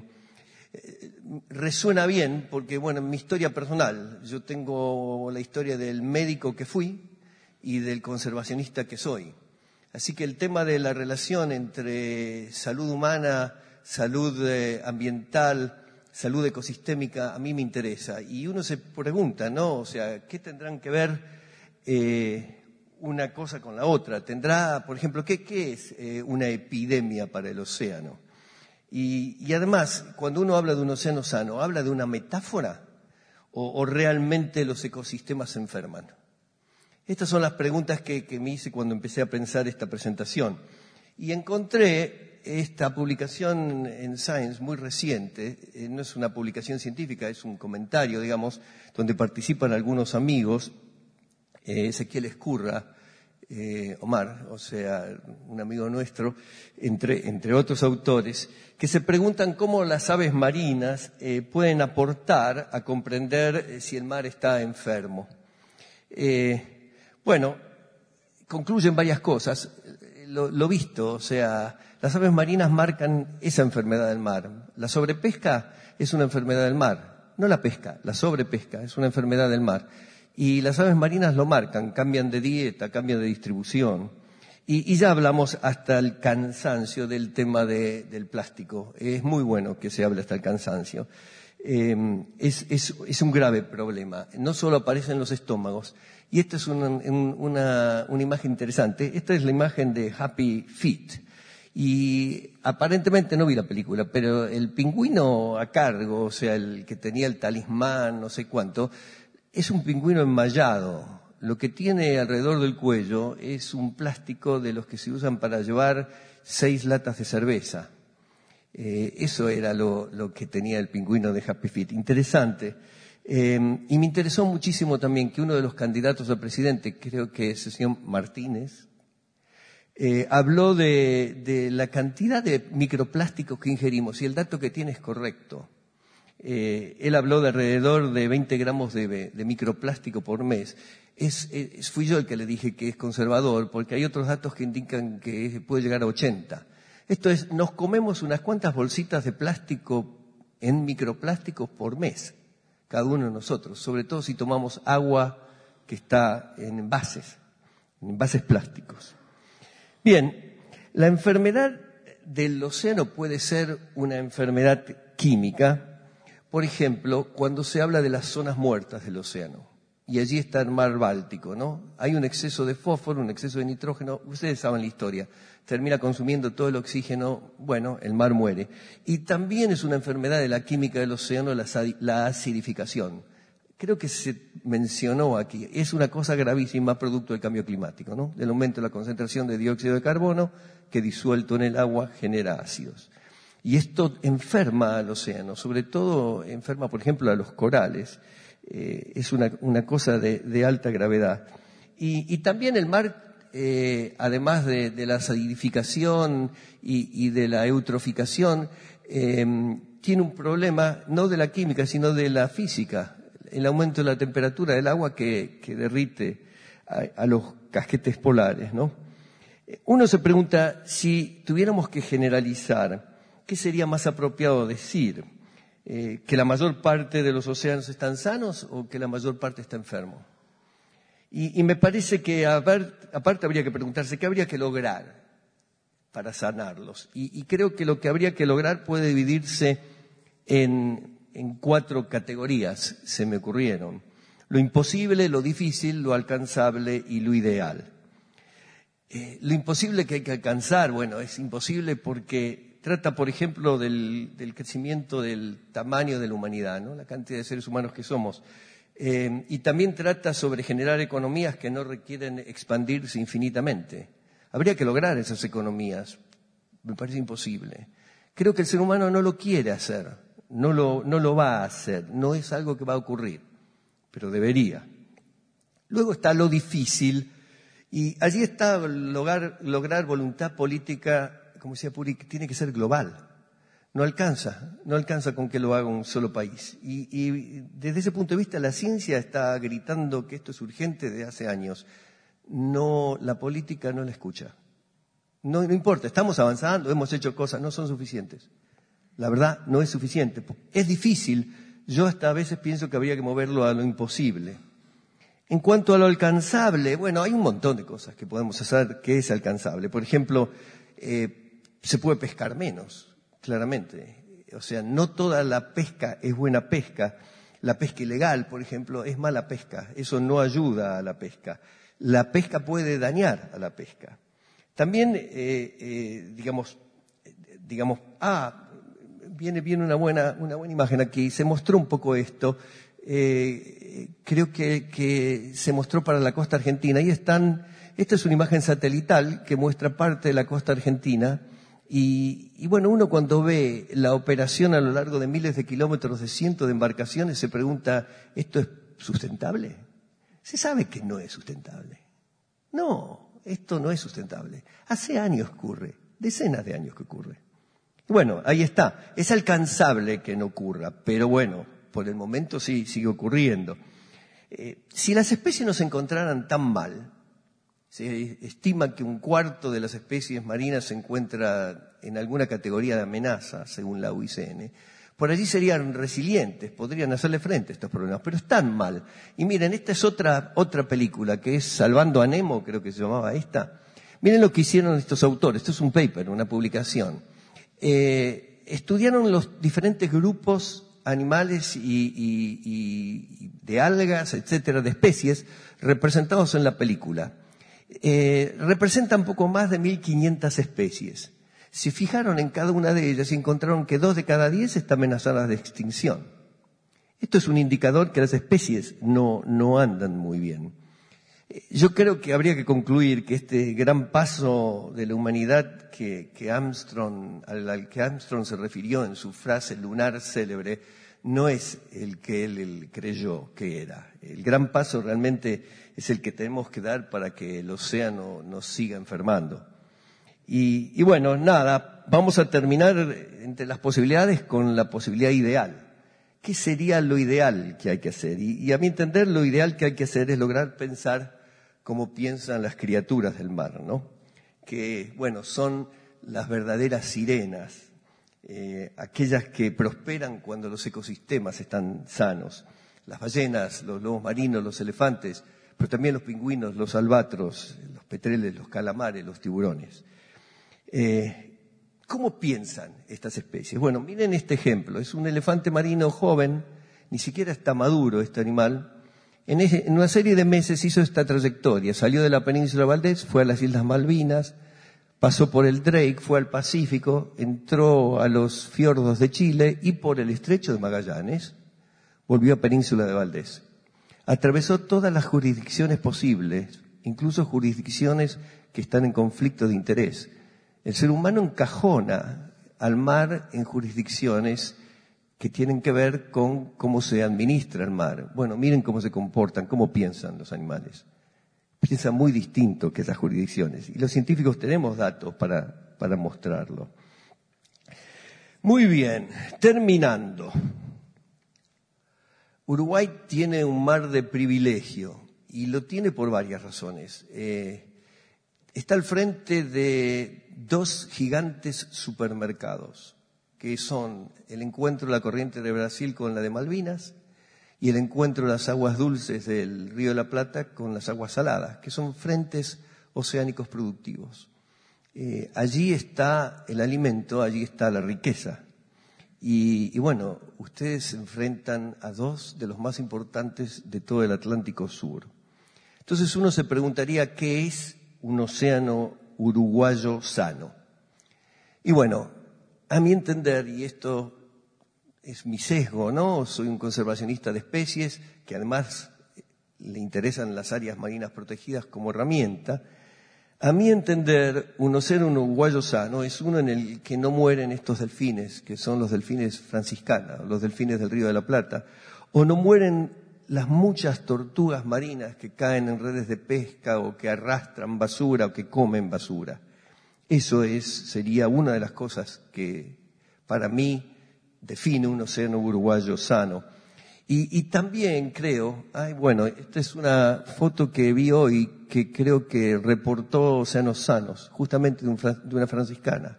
resuena bien porque, bueno, en mi historia personal, yo tengo la historia del médico que fui y del conservacionista que soy. Así que el tema de la relación entre salud humana, salud ambiental, salud ecosistémica, a mí me interesa. Y uno se pregunta, ¿no? O sea, ¿qué tendrán que ver eh, una cosa con la otra? ¿Tendrá, por ejemplo, qué, es eh, una epidemia para el océano? Y, además, cuando uno habla de un océano sano, ¿habla de una metáfora o, realmente los ecosistemas se enferman? Estas son las preguntas que, que me hice cuando empecé a pensar esta presentación. Y encontré esta publicación en Science muy reciente, eh, no es una publicación científica, es un comentario, digamos, donde participan algunos amigos, eh, Ezequiel Escurra, eh, Omar, o sea, un amigo nuestro, entre, entre otros autores, que se preguntan cómo las aves marinas eh, pueden aportar a comprender eh, si el mar está enfermo. Bueno, concluyen varias cosas. Lo, lo visto, o sea, las aves marinas marcan esa enfermedad del mar. La sobrepesca es una enfermedad del mar, no la pesca, la sobrepesca es una enfermedad del mar. Y las aves marinas lo marcan, cambian de dieta, cambian de distribución. Y, y ya hablamos hasta el cansancio del tema de- del plástico. Es muy bueno que se hable hasta el cansancio. Eh, es, es- es un grave problema. No solo aparece en los estómagos. Y esta es una, un- una- una imagen interesante. Esta es la imagen de Happy Feet. Y aparentemente no vi la película, pero el pingüino a cargo, o sea, el que tenía el talismán, no sé cuánto, es un pingüino enmallado. Lo que tiene alrededor del cuello es un plástico de los que se usan para llevar seis latas de cerveza. Eh, eso era lo, lo que tenía el pingüino de Happy Feet. Interesante. Eh, y me interesó muchísimo también que uno de los candidatos a presidente, creo que es el señor Martínez, eh, habló de, de la cantidad de microplásticos que ingerimos y el dato que tiene es correcto. Eh, él habló de alrededor de 20 gramos de, microplástico por mes. Es, es- fui yo el que le dije que es conservador, porque hay otros datos que indican que puede llegar a 80. Esto es, nos comemos unas cuantas bolsitas de plástico en microplásticos por mes, cada uno de nosotros, sobre todo si tomamos agua que está en envases, en envases plásticos. Bien, la enfermedad del océano puede ser una enfermedad química, por ejemplo, cuando se habla de las zonas muertas del océano. Y allí está el mar Báltico, ¿no? Hay un exceso de fósforo, un exceso de nitrógeno, ustedes saben la historia. Termina consumiendo todo el oxígeno, bueno, el mar muere. Y también es una enfermedad de la química del océano la acidificación. Creo que se mencionó aquí, es una cosa gravísima producto del cambio climático, ¿no? Del aumento de la concentración de dióxido de carbono que disuelto en el agua genera ácidos. Y esto enferma al océano, sobre todo enferma, por ejemplo, a los corales. Eh, es una, cosa de, alta gravedad. Y, también el mar, eh, además de, la acidificación y, de la eutroficación, eh, tiene un problema no de la química, sino de la física. El aumento de la temperatura del agua que, derrite a, los casquetes polares, ¿no? Uno se pregunta si tuviéramos que generalizar, ¿qué sería más apropiado decir? Eh, ¿Que la mayor parte de los océanos están sanos o que la mayor parte está enfermo? Y, me parece que aparte habría que preguntarse qué habría que lograr para sanarlos. Y, creo que lo que habría que lograr puede dividirse en, en cuatro categorías, se me ocurrieron. Lo imposible, lo difícil, lo alcanzable y lo ideal. Eh, lo imposible que hay que alcanzar, bueno, es imposible porque trata, por ejemplo, del, crecimiento del tamaño de la humanidad, ¿no? la cantidad de seres humanos que somos. Eh, y también trata sobre generar economías que no requieren expandirse infinitamente. Habría que lograr esas economías. Me parece imposible. Creo que el ser humano no lo quiere hacer, no lo, va a hacer, no es algo que va a ocurrir, pero debería. Luego está lo difícil, y allí está lograr voluntad política, como decía Puri, tiene que ser global. No alcanza, no alcanza con que lo haga un solo país. Y, y desde ese punto de vista la ciencia está gritando que esto es urgente desde hace años. No, la política no la escucha. No, no importa, estamos avanzando, hemos hecho cosas, no son suficientes. La verdad, no es suficiente. Es difícil. Yo hasta a veces pienso que habría que moverlo a lo imposible. En cuanto a lo alcanzable, bueno, hay un montón de cosas que podemos hacer que es alcanzable. Por ejemplo, eh, se puede pescar menos, claramente. O sea, no toda la pesca es buena pesca. La pesca ilegal, por ejemplo, es mala pesca. Eso no ayuda a la pesca. La pesca puede dañar a la pesca. También, eh, eh, digamos, digamos, ah, viene bien una buena, una buena imagen aquí. Se mostró un poco esto. Eh, creo que, que se mostró para la costa argentina. Ahí están, esta es una imagen satelital que muestra parte de la costa argentina. Y, y bueno, uno cuando ve la operación a lo largo de miles de kilómetros de cientos de embarcaciones se pregunta, ¿esto es sustentable? Se sabe que no es sustentable. No, esto no es sustentable. Hace años ocurre, decenas de años que ocurre. Bueno, ahí está. Es alcanzable que no ocurra, pero bueno, por el momento sí sigue ocurriendo. Eh, si las especies no se encontraran tan mal, se estima que un cuarto de las especies marinas se encuentra en alguna categoría de amenaza, según la UICN. Por allí serían resilientes, podrían hacerle frente a estos problemas, pero están mal. Y miren, esta es otra, otra película que es Salvando a Nemo, creo que se llamaba esta. Miren lo que hicieron estos autores. Esto es un paper, una publicación. Eh, estudiaron los diferentes grupos animales y, de algas, etcétera, de especies representados en la película. Eh, representan poco más de 1.500 especies. Se fijaron en cada una de ellas y encontraron que dos de cada diez están amenazadas de extinción. Esto es un indicador que las especies no, no andan muy bien. Eh, Yo creo que habría que concluir que este gran paso de la humanidad que, que Armstrong, al, que Armstrong se refirió en su frase lunar célebre no es el que él creyó que era. El gran paso realmente es el que tenemos que dar para que el océano nos siga enfermando. Y, bueno, nada, vamos a terminar entre las posibilidades con la posibilidad ideal. ¿Qué sería lo ideal que hay que hacer? Y, y a mi entender, lo ideal que hay que hacer es lograr pensar como piensan las criaturas del mar, ¿no? Que, bueno, son las verdaderas sirenas, eh, aquellas que prosperan cuando los ecosistemas están sanos. Las ballenas, los lobos marinos, los elefantes, pero también los pingüinos, los albatros, los petreles, los calamares, los tiburones. Eh, ¿Cómo piensan estas especies? Bueno, miren este ejemplo. Es un elefante marino joven, ni siquiera está maduro este animal. En, una serie de meses hizo esta trayectoria. Salió de la península Valdés, fue a las Islas Malvinas, pasó por el Drake, fue al Pacífico, entró a los fiordos de Chile y por el estrecho de Magallanes volvió a Península de Valdés. Atravesó todas las jurisdicciones posibles, incluso jurisdicciones que están en conflicto de interés. El ser humano encajona al mar en jurisdicciones que tienen que ver con cómo se administra el mar. Bueno, miren cómo se comportan, cómo piensan los animales. Piensan muy distinto que esas jurisdicciones. Y los científicos tenemos datos para, para mostrarlo. Muy bien, terminando. Uruguay tiene un mar de privilegio y lo tiene por varias razones. Eh, está al frente de dos gigantes supermercados, que son el encuentro de la corriente de Brasil con la de Malvinas y el encuentro de las aguas dulces del Río de la Plata con las aguas saladas, que son frentes oceánicos productivos. Eh, allí está el alimento, allí está la riqueza. Y, bueno, ustedes se enfrentan a dos de los más importantes de todo el Atlántico Sur. Entonces uno se preguntaría qué es un océano uruguayo sano. Y bueno, a mi entender, y esto es mi sesgo, ¿no? Soy un conservacionista de especies que además le interesan las áreas marinas protegidas como herramienta. A mi entender, un océano uruguayo sano es uno en el que no mueren estos delfines, que son los delfines franciscanos, los delfines del Río de la Plata, o no mueren las muchas tortugas marinas que caen en redes de pesca o que arrastran basura o que comen basura. Eso es, sería una de las cosas que para mí define un océano uruguayo sano. Y también creo, ay, bueno, esta es una foto que vi hoy que creo que reportó Océanos Sanos, justamente de, un de una franciscana.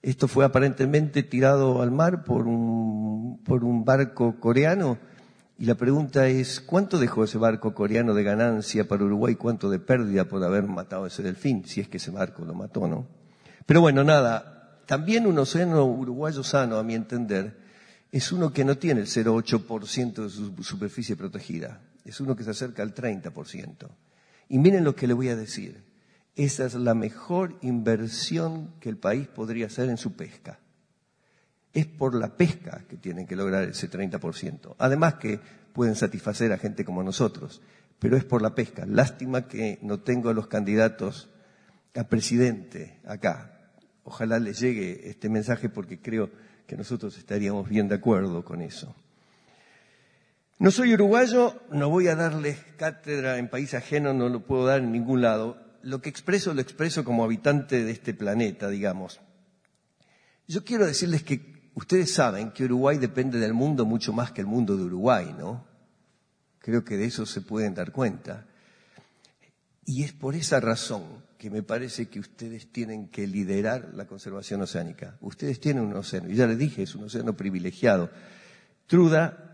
Esto fue aparentemente tirado al mar por un, por un barco coreano y la pregunta es, ¿cuánto dejó ese barco coreano de ganancia para Uruguay? ¿Cuánto de pérdida por haber matado a ese delfín? Si es que ese barco lo mató, ¿no? Pero bueno, nada, también un océano uruguayo sano, a mi entender, es uno que no tiene el 0,8% de su superficie protegida. Es uno que se acerca al 30%. Y miren lo que le voy a decir. Esa es la mejor inversión que el país podría hacer en su pesca. es por la pesca que tienen que lograr ese 30%. Además que pueden satisfacer a gente como nosotros, pero es por la pesca. Lástima que no tengo a los candidatos a presidente acá. Ojalá les llegue este mensaje porque creo que nosotros estaríamos bien de acuerdo con eso. No soy uruguayo, no voy a darles cátedra en país ajeno, no lo puedo dar en ningún lado. Lo que expreso lo expreso como habitante de este planeta, digamos. Yo quiero decirles que ustedes saben que Uruguay depende del mundo mucho más que el mundo de Uruguay, ¿no? Creo que de eso se pueden dar cuenta. Y es por esa razón que me parece que ustedes tienen que liderar la conservación oceánica. Ustedes tienen un océano, y ya les dije, es un océano privilegiado. Truda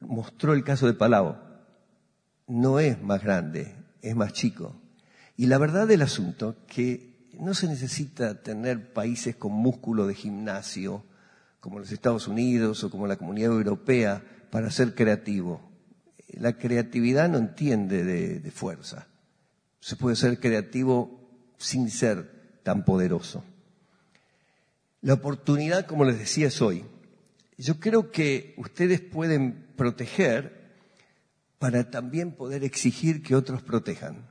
mostró el caso de Palau. No es más grande, es más chico. Y la verdad del asunto que no se necesita tener países con músculo de gimnasio, como los Estados Unidos o como la Comunidad Europea, para ser creativo. La creatividad no entiende de, de fuerza. Se puede ser creativo sin ser tan poderoso. La oportunidad, como les decía, es hoy. Yo creo que ustedes pueden proteger para también poder exigir que otros protejan.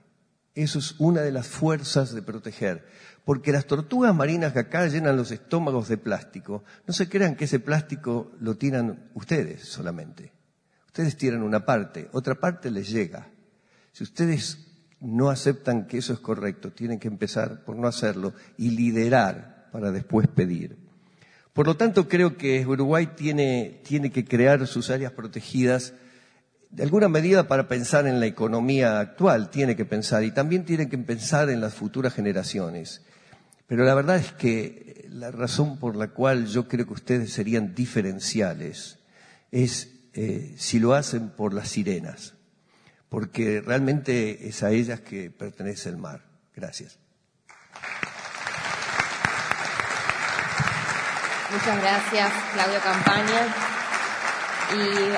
Eso es una de las fuerzas de proteger. Porque las tortugas marinas que acá llenan los estómagos de plástico, no se crean que ese plástico lo tiran ustedes solamente. Ustedes tiran una parte, otra parte les llega. Si ustedes no aceptan que eso es correcto, tienen que empezar por no hacerlo y liderar para después pedir. Por lo tanto, creo que Uruguay tiene, tiene que crear sus áreas protegidas de alguna medida para pensar en la economía actual, tiene que pensar, y también tiene que pensar en las futuras generaciones. Pero la verdad es que la razón por la cual yo creo que ustedes serían diferenciales es eh, si lo hacen por las sirenas, porque realmente es a ellas que pertenece el mar. Gracias. Muchas gracias, Claudio Campaña. Y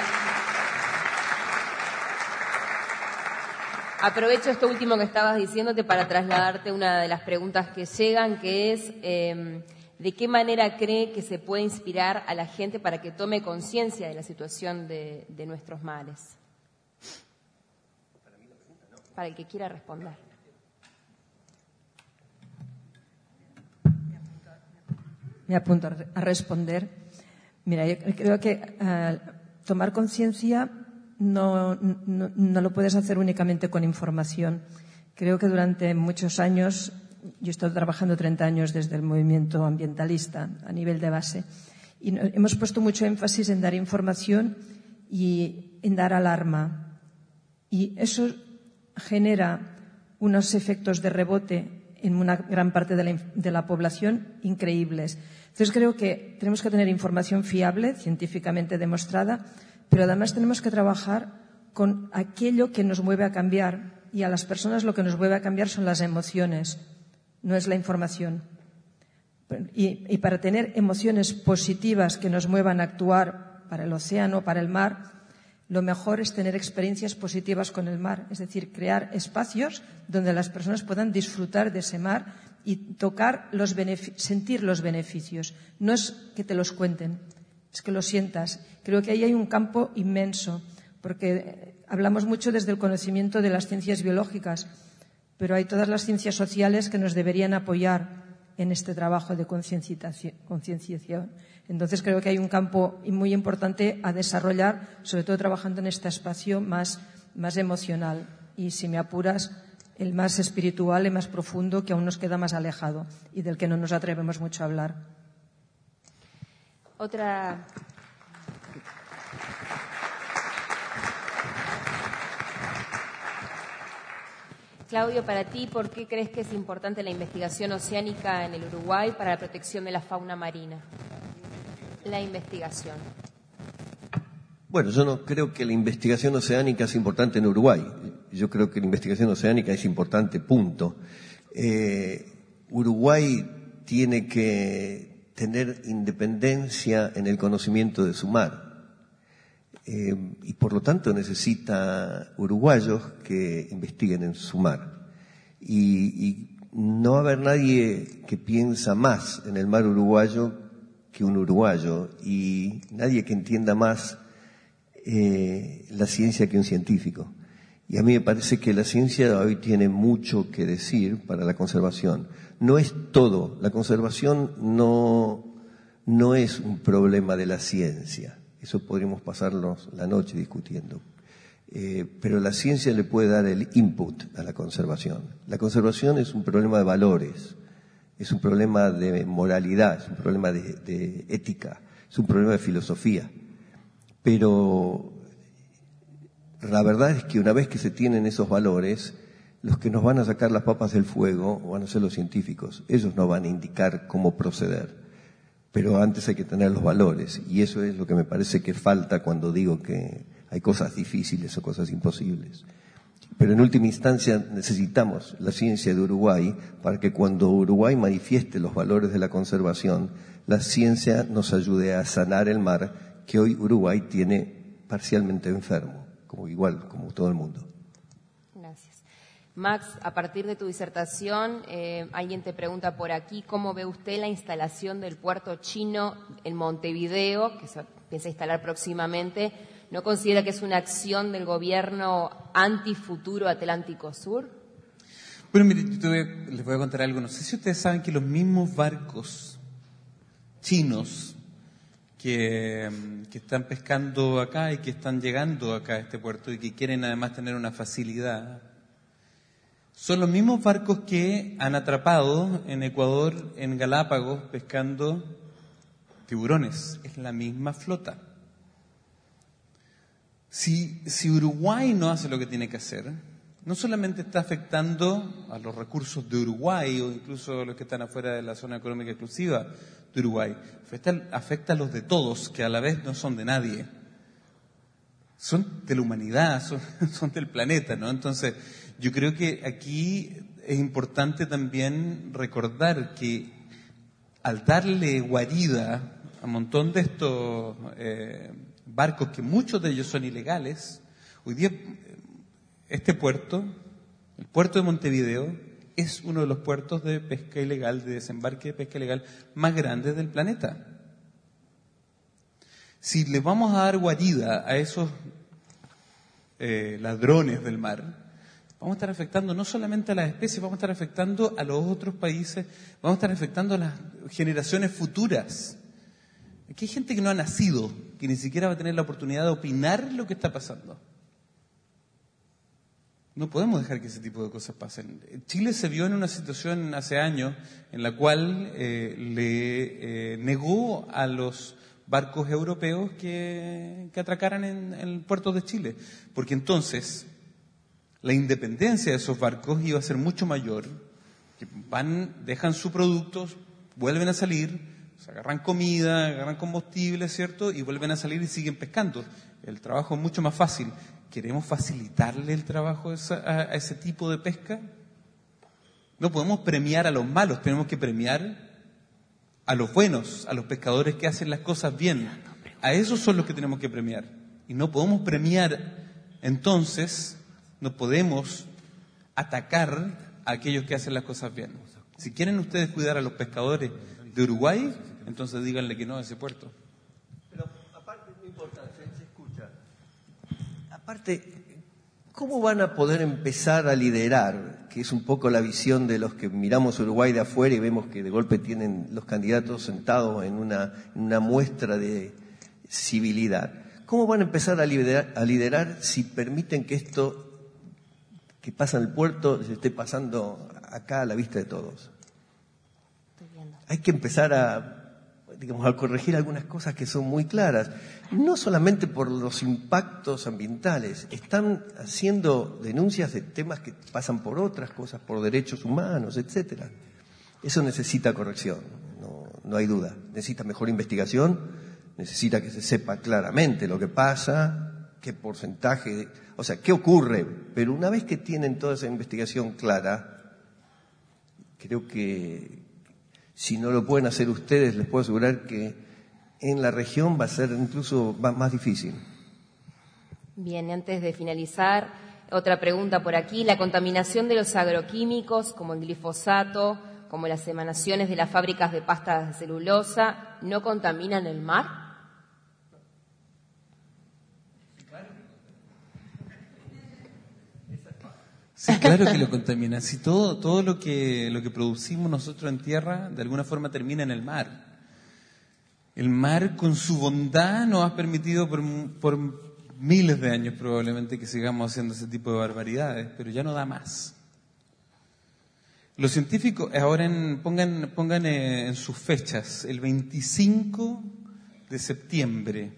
aprovecho esto último que estabas diciéndote para trasladarte una de las preguntas que llegan, que es eh, de qué manera cree que se puede inspirar a la gente para que tome conciencia de la situación de, de nuestros mares. Para el que quiera responder. Me apunto a responder. Mira, yo creo que uh, tomar conciencia no, no, no, lo puedes hacer únicamente con información. Creo que durante muchos años, yo he estado trabajando 30 años desde el movimiento ambientalista a nivel de base, y hemos puesto mucho énfasis en dar información y en dar alarma. Y eso genera unos efectos de rebote en una gran parte de la, de la población increíbles. Entonces creo que tenemos que tener información fiable, científicamente demostrada, pero además tenemos que trabajar con aquello que nos mueve a cambiar y a las personas lo que nos mueve a cambiar son las emociones, no es la información. Y, para tener emociones positivas que nos muevan a actuar para el océano, para el mar, lo mejor es tener experiencias positivas con el mar, es decir, crear espacios donde las personas puedan disfrutar de ese mar y tocar los sentir los beneficios. No es que te los cuenten, es que lo sientas. Creo que ahí hay un campo inmenso, porque hablamos mucho desde el conocimiento de las ciencias biológicas, pero hay todas las ciencias sociales que nos deberían apoyar en este trabajo de concienciación. Entonces creo que hay un campo muy importante a desarrollar, sobre todo trabajando en este espacio más, más emocional. Y si me apuras, el más espiritual, el más profundo, que aún nos queda más alejado y del que no nos atrevemos mucho a hablar. Otra. Claudio, para ti, ¿por qué crees que es importante la investigación oceánica en el Uruguay para la protección de la fauna marina? La investigación. Bueno, yo no creo que la investigación oceánica es importante en Uruguay. Yo creo que la investigación oceánica es importante, punto. Eh, Uruguay tiene que tener independencia en el conocimiento de su mar. Eh, y por lo tanto necesita uruguayos que investiguen en su mar. Y, no va a haber nadie que piensa más en el mar uruguayo que un uruguayo y nadie que entienda más eh, la ciencia que un científico. Y a mí me parece que la ciencia hoy tiene mucho que decir para la conservación. No es todo. La conservación no, no es un problema de la ciencia. Eso podríamos pasarnos la noche discutiendo. Eh, pero la ciencia le puede dar el input a la conservación. La conservación es un problema de valores, es un problema de moralidad, es un problema de, de ética, es un problema de filosofía. Pero la verdad es que una vez que se tienen esos valores, los que nos van a sacar las papas del fuego van a ser los científicos. Ellos nos van a indicar cómo proceder. Pero antes hay que tener los valores. Y eso es lo que me parece que falta cuando digo que hay cosas difíciles o cosas imposibles. Pero en última instancia necesitamos la ciencia de Uruguay para que cuando Uruguay manifieste los valores de la conservación, la ciencia nos ayude a sanar el mar que hoy Uruguay tiene parcialmente enfermo, como igual como todo el mundo. Gracias. Max, a partir de tu disertación, eh, alguien te pregunta por aquí cómo ve usted la instalación del puerto chino en Montevideo, que se piensa instalar próximamente. ¿No considera que es una acción del gobierno antifuturo Atlántico Sur? Bueno, mire, yo te voy a- les voy a contar algo. No sé si ustedes saben que los mismos barcos chinos que, mm, que están pescando acá y que están llegando acá a este puerto y que quieren además tener una facilidad, son los mismos barcos que han atrapado en Ecuador, en Galápagos, pescando tiburones. Es la misma flota. Si, si Uruguay no hace lo que tiene que hacer, no solamente está afectando a los recursos de Uruguay o incluso a los que están afuera de la zona económica exclusiva de Uruguay, afecta, a los de todos, que a la vez no son de nadie. Son de la humanidad, son, [LAUGHS] son del planeta, ¿no? Entonces, yo creo que aquí es importante también recordar que al darle guarida a un montón de estos eh, barcos, que muchos de ellos son ilegales, hoy día eh, este puerto, el puerto de Montevideo, es uno de los puertos de pesca ilegal, de desembarque de pesca ilegal más grandes del planeta. Si le vamos a dar guarida a esos eh, ladrones del mar, vamos a estar afectando no solamente a las especies, vamos a estar afectando a los otros países, vamos a estar afectando a las generaciones futuras. Aquí hay gente que no ha nacido, que ni siquiera va a tener la oportunidad de opinar lo que está pasando. No podemos dejar que ese tipo de cosas pasen. Chile se vio en una situación hace años en la cual eh, le eh, negó a los barcos europeos que, que atracaran en, en el puerto de Chile, porque entonces la independencia de esos barcos iba a ser mucho mayor, que van, dejan sus productos, vuelven a salir, se agarran comida, agarran combustible, ¿cierto? Y vuelven a salir y siguen pescando. El trabajo es mucho más fácil. ¿Queremos facilitarle el trabajo a, ese tipo de pesca? No podemos premiar a los malos, tenemos que premiar a los buenos, a los pescadores que hacen las cosas bien. A esos son los que tenemos que premiar. Y no podemos premiar, entonces, no podemos atacar a aquellos que hacen las cosas bien. Si quieren ustedes cuidar a los pescadores de Uruguay, entonces díganle que no a ese puerto. Aparte, no importa, se, se escucha. Aparte, ¿cómo van a poder empezar a liderar? Que es un poco la visión de los que miramos Uruguay de afuera y vemos que de golpe tienen los candidatos sentados en una, en una muestra de civilidad. ¿Cómo van a empezar a liderar, a liderar si permiten que esto que pasa en el puerto se esté pasando acá a la vista de todos? Hay que empezar a digamos, a corregir algunas cosas que son muy claras, no solamente por los impactos ambientales, están haciendo denuncias de temas que pasan por otras cosas, por derechos humanos, etcétera. Eso necesita corrección, no, no hay duda. Necesita mejor investigación, necesita que se sepa claramente lo que pasa, qué porcentaje, o sea, qué ocurre. Pero una vez que tienen toda esa investigación clara, creo que si no lo pueden hacer ustedes, les puedo asegurar que en la región va a ser incluso más difícil. Bien, antes de finalizar, otra pregunta por aquí. La contaminación de los agroquímicos, como el glifosato, como las emanaciones de las fábricas de pastas de celulosa, no contaminan el mar? Sí, claro que lo contamina. Si todo, todo lo que, lo que producimos nosotros en tierra, de alguna forma termina en el mar. El mar, con su bondad, nos ha permitido por, por miles de años probablemente que sigamos haciendo ese tipo de barbaridades, pero ya no da más. Los científicos, ahora en- pongan, pongan eh, en sus fechas, el 25 de septiembre,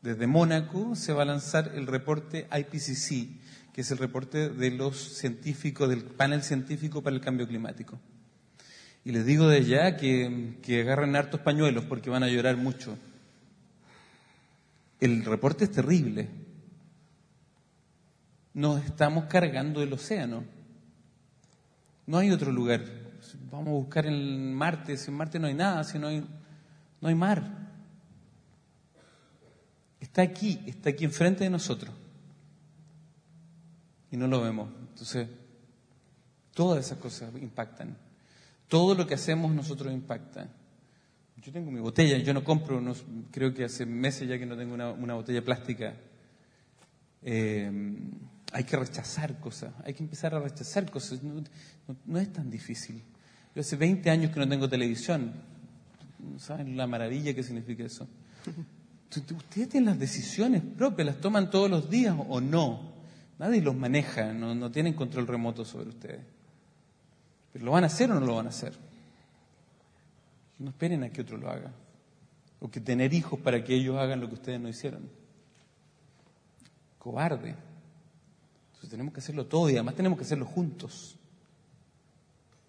desde Mónaco, se va a lanzar el reporte IPCC, que es el reporte de los científicos, del panel científico para el cambio climático. Y les digo de ya que, que agarren hartos pañuelos porque van a llorar mucho. El reporte es terrible. Nos estamos cargando el océano. No hay otro lugar. Vamos a buscar en Marte. Si en Marte no hay nada, si no hay, no hay mar. Está aquí, está aquí enfrente de nosotros. Y no lo vemos. Entonces, todas esas cosas impactan. Todo lo que hacemos nosotros impacta. Yo tengo mi botella, yo no compro, no- creo que hace meses ya que no tengo una, una botella plástica. Eh, hay que rechazar cosas, hay que empezar a rechazar cosas. No, no- no es tan difícil. Yo hace 20 años que no tengo televisión. ¿No ¿Saben la maravilla que significa eso? [LAUGHS] Ustedes tienen las decisiones propias, las toman todos los días o no. Nadie los maneja, no, tienen control remoto sobre ustedes. ¿Pero lo van a hacer o no lo van a hacer? No esperen a que otro lo haga. O que tener hijos para que ellos hagan lo que ustedes no hicieron. Cobarde. Entonces tenemos que hacerlo todo y además tenemos que hacerlo juntos.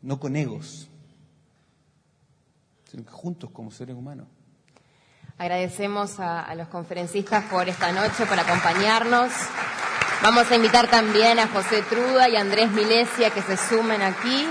No con egos. Sino que juntos como seres humanos. Agradecemos a, a los conferencistas por esta noche, por acompañarnos. Vamos a invitar también a José Truda y a Andrés Milesia que se sumen aquí.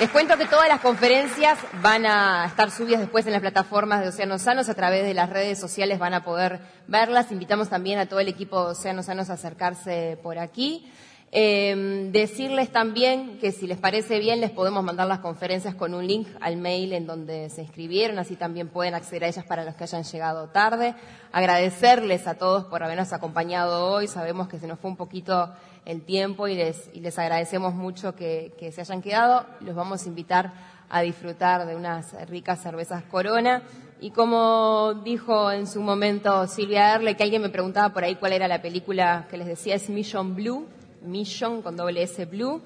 Les cuento que todas las conferencias van a estar subidas después en las plataformas de Océanos Sanos, a través de las redes sociales van a poder verlas. Invitamos también a todo el equipo de Océanos Sanos a acercarse por aquí. Eh, decirles también que si les parece bien les podemos mandar las conferencias con un link al mail en donde se inscribieron, así también pueden acceder a ellas para los que hayan llegado tarde. Agradecerles a todos por habernos acompañado hoy, sabemos que se nos fue un poquito el tiempo y les, y les agradecemos mucho que, que se hayan quedado. Los vamos a invitar a disfrutar de unas ricas cervezas Corona. Y como dijo en su momento Silvia Erle, que alguien me preguntaba por ahí cuál era la película que les decía, es Mission Blue, Mission con doble S Blue.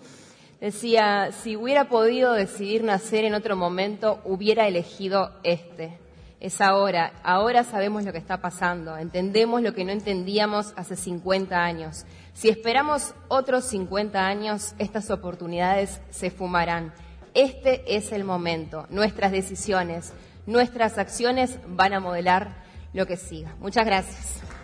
Decía, si hubiera podido decidir nacer en otro momento, hubiera elegido este. Es ahora, ahora sabemos lo que está pasando, entendemos lo que no entendíamos hace 50 años. Si esperamos otros 50 años, estas oportunidades se fumarán. Este es el momento, nuestras decisiones, nuestras acciones van a modelar lo que siga. Muchas gracias.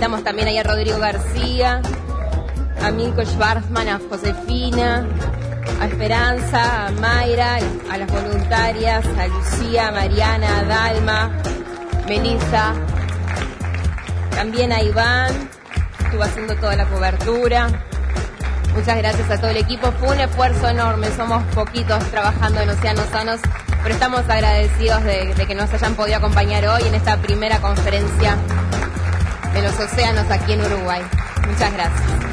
Invitamos también ahí a Rodrigo García, a Milko Schwarzman, a Josefina, a Esperanza, a Mayra, a las voluntarias, a Lucía, a Mariana, a Dalma, Melissa, también a Iván, estuvo haciendo toda la cobertura. Muchas gracias a todo el equipo. Fue un esfuerzo enorme, somos poquitos trabajando en Océanos Sanos, pero estamos agradecidos de, de que nos hayan podido acompañar hoy en esta primera conferencia de los océanos aquí en Uruguay. Muchas gracias.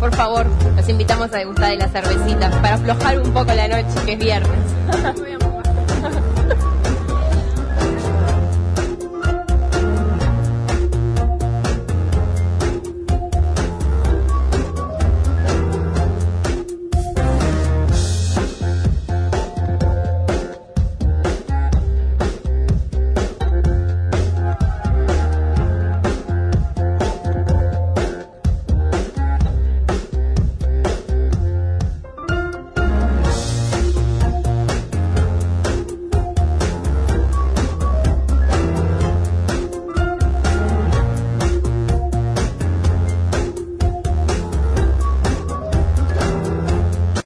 Por favor, los invitamos a degustar de las cervecitas para aflojar un poco la noche, que es viernes. [LAUGHS]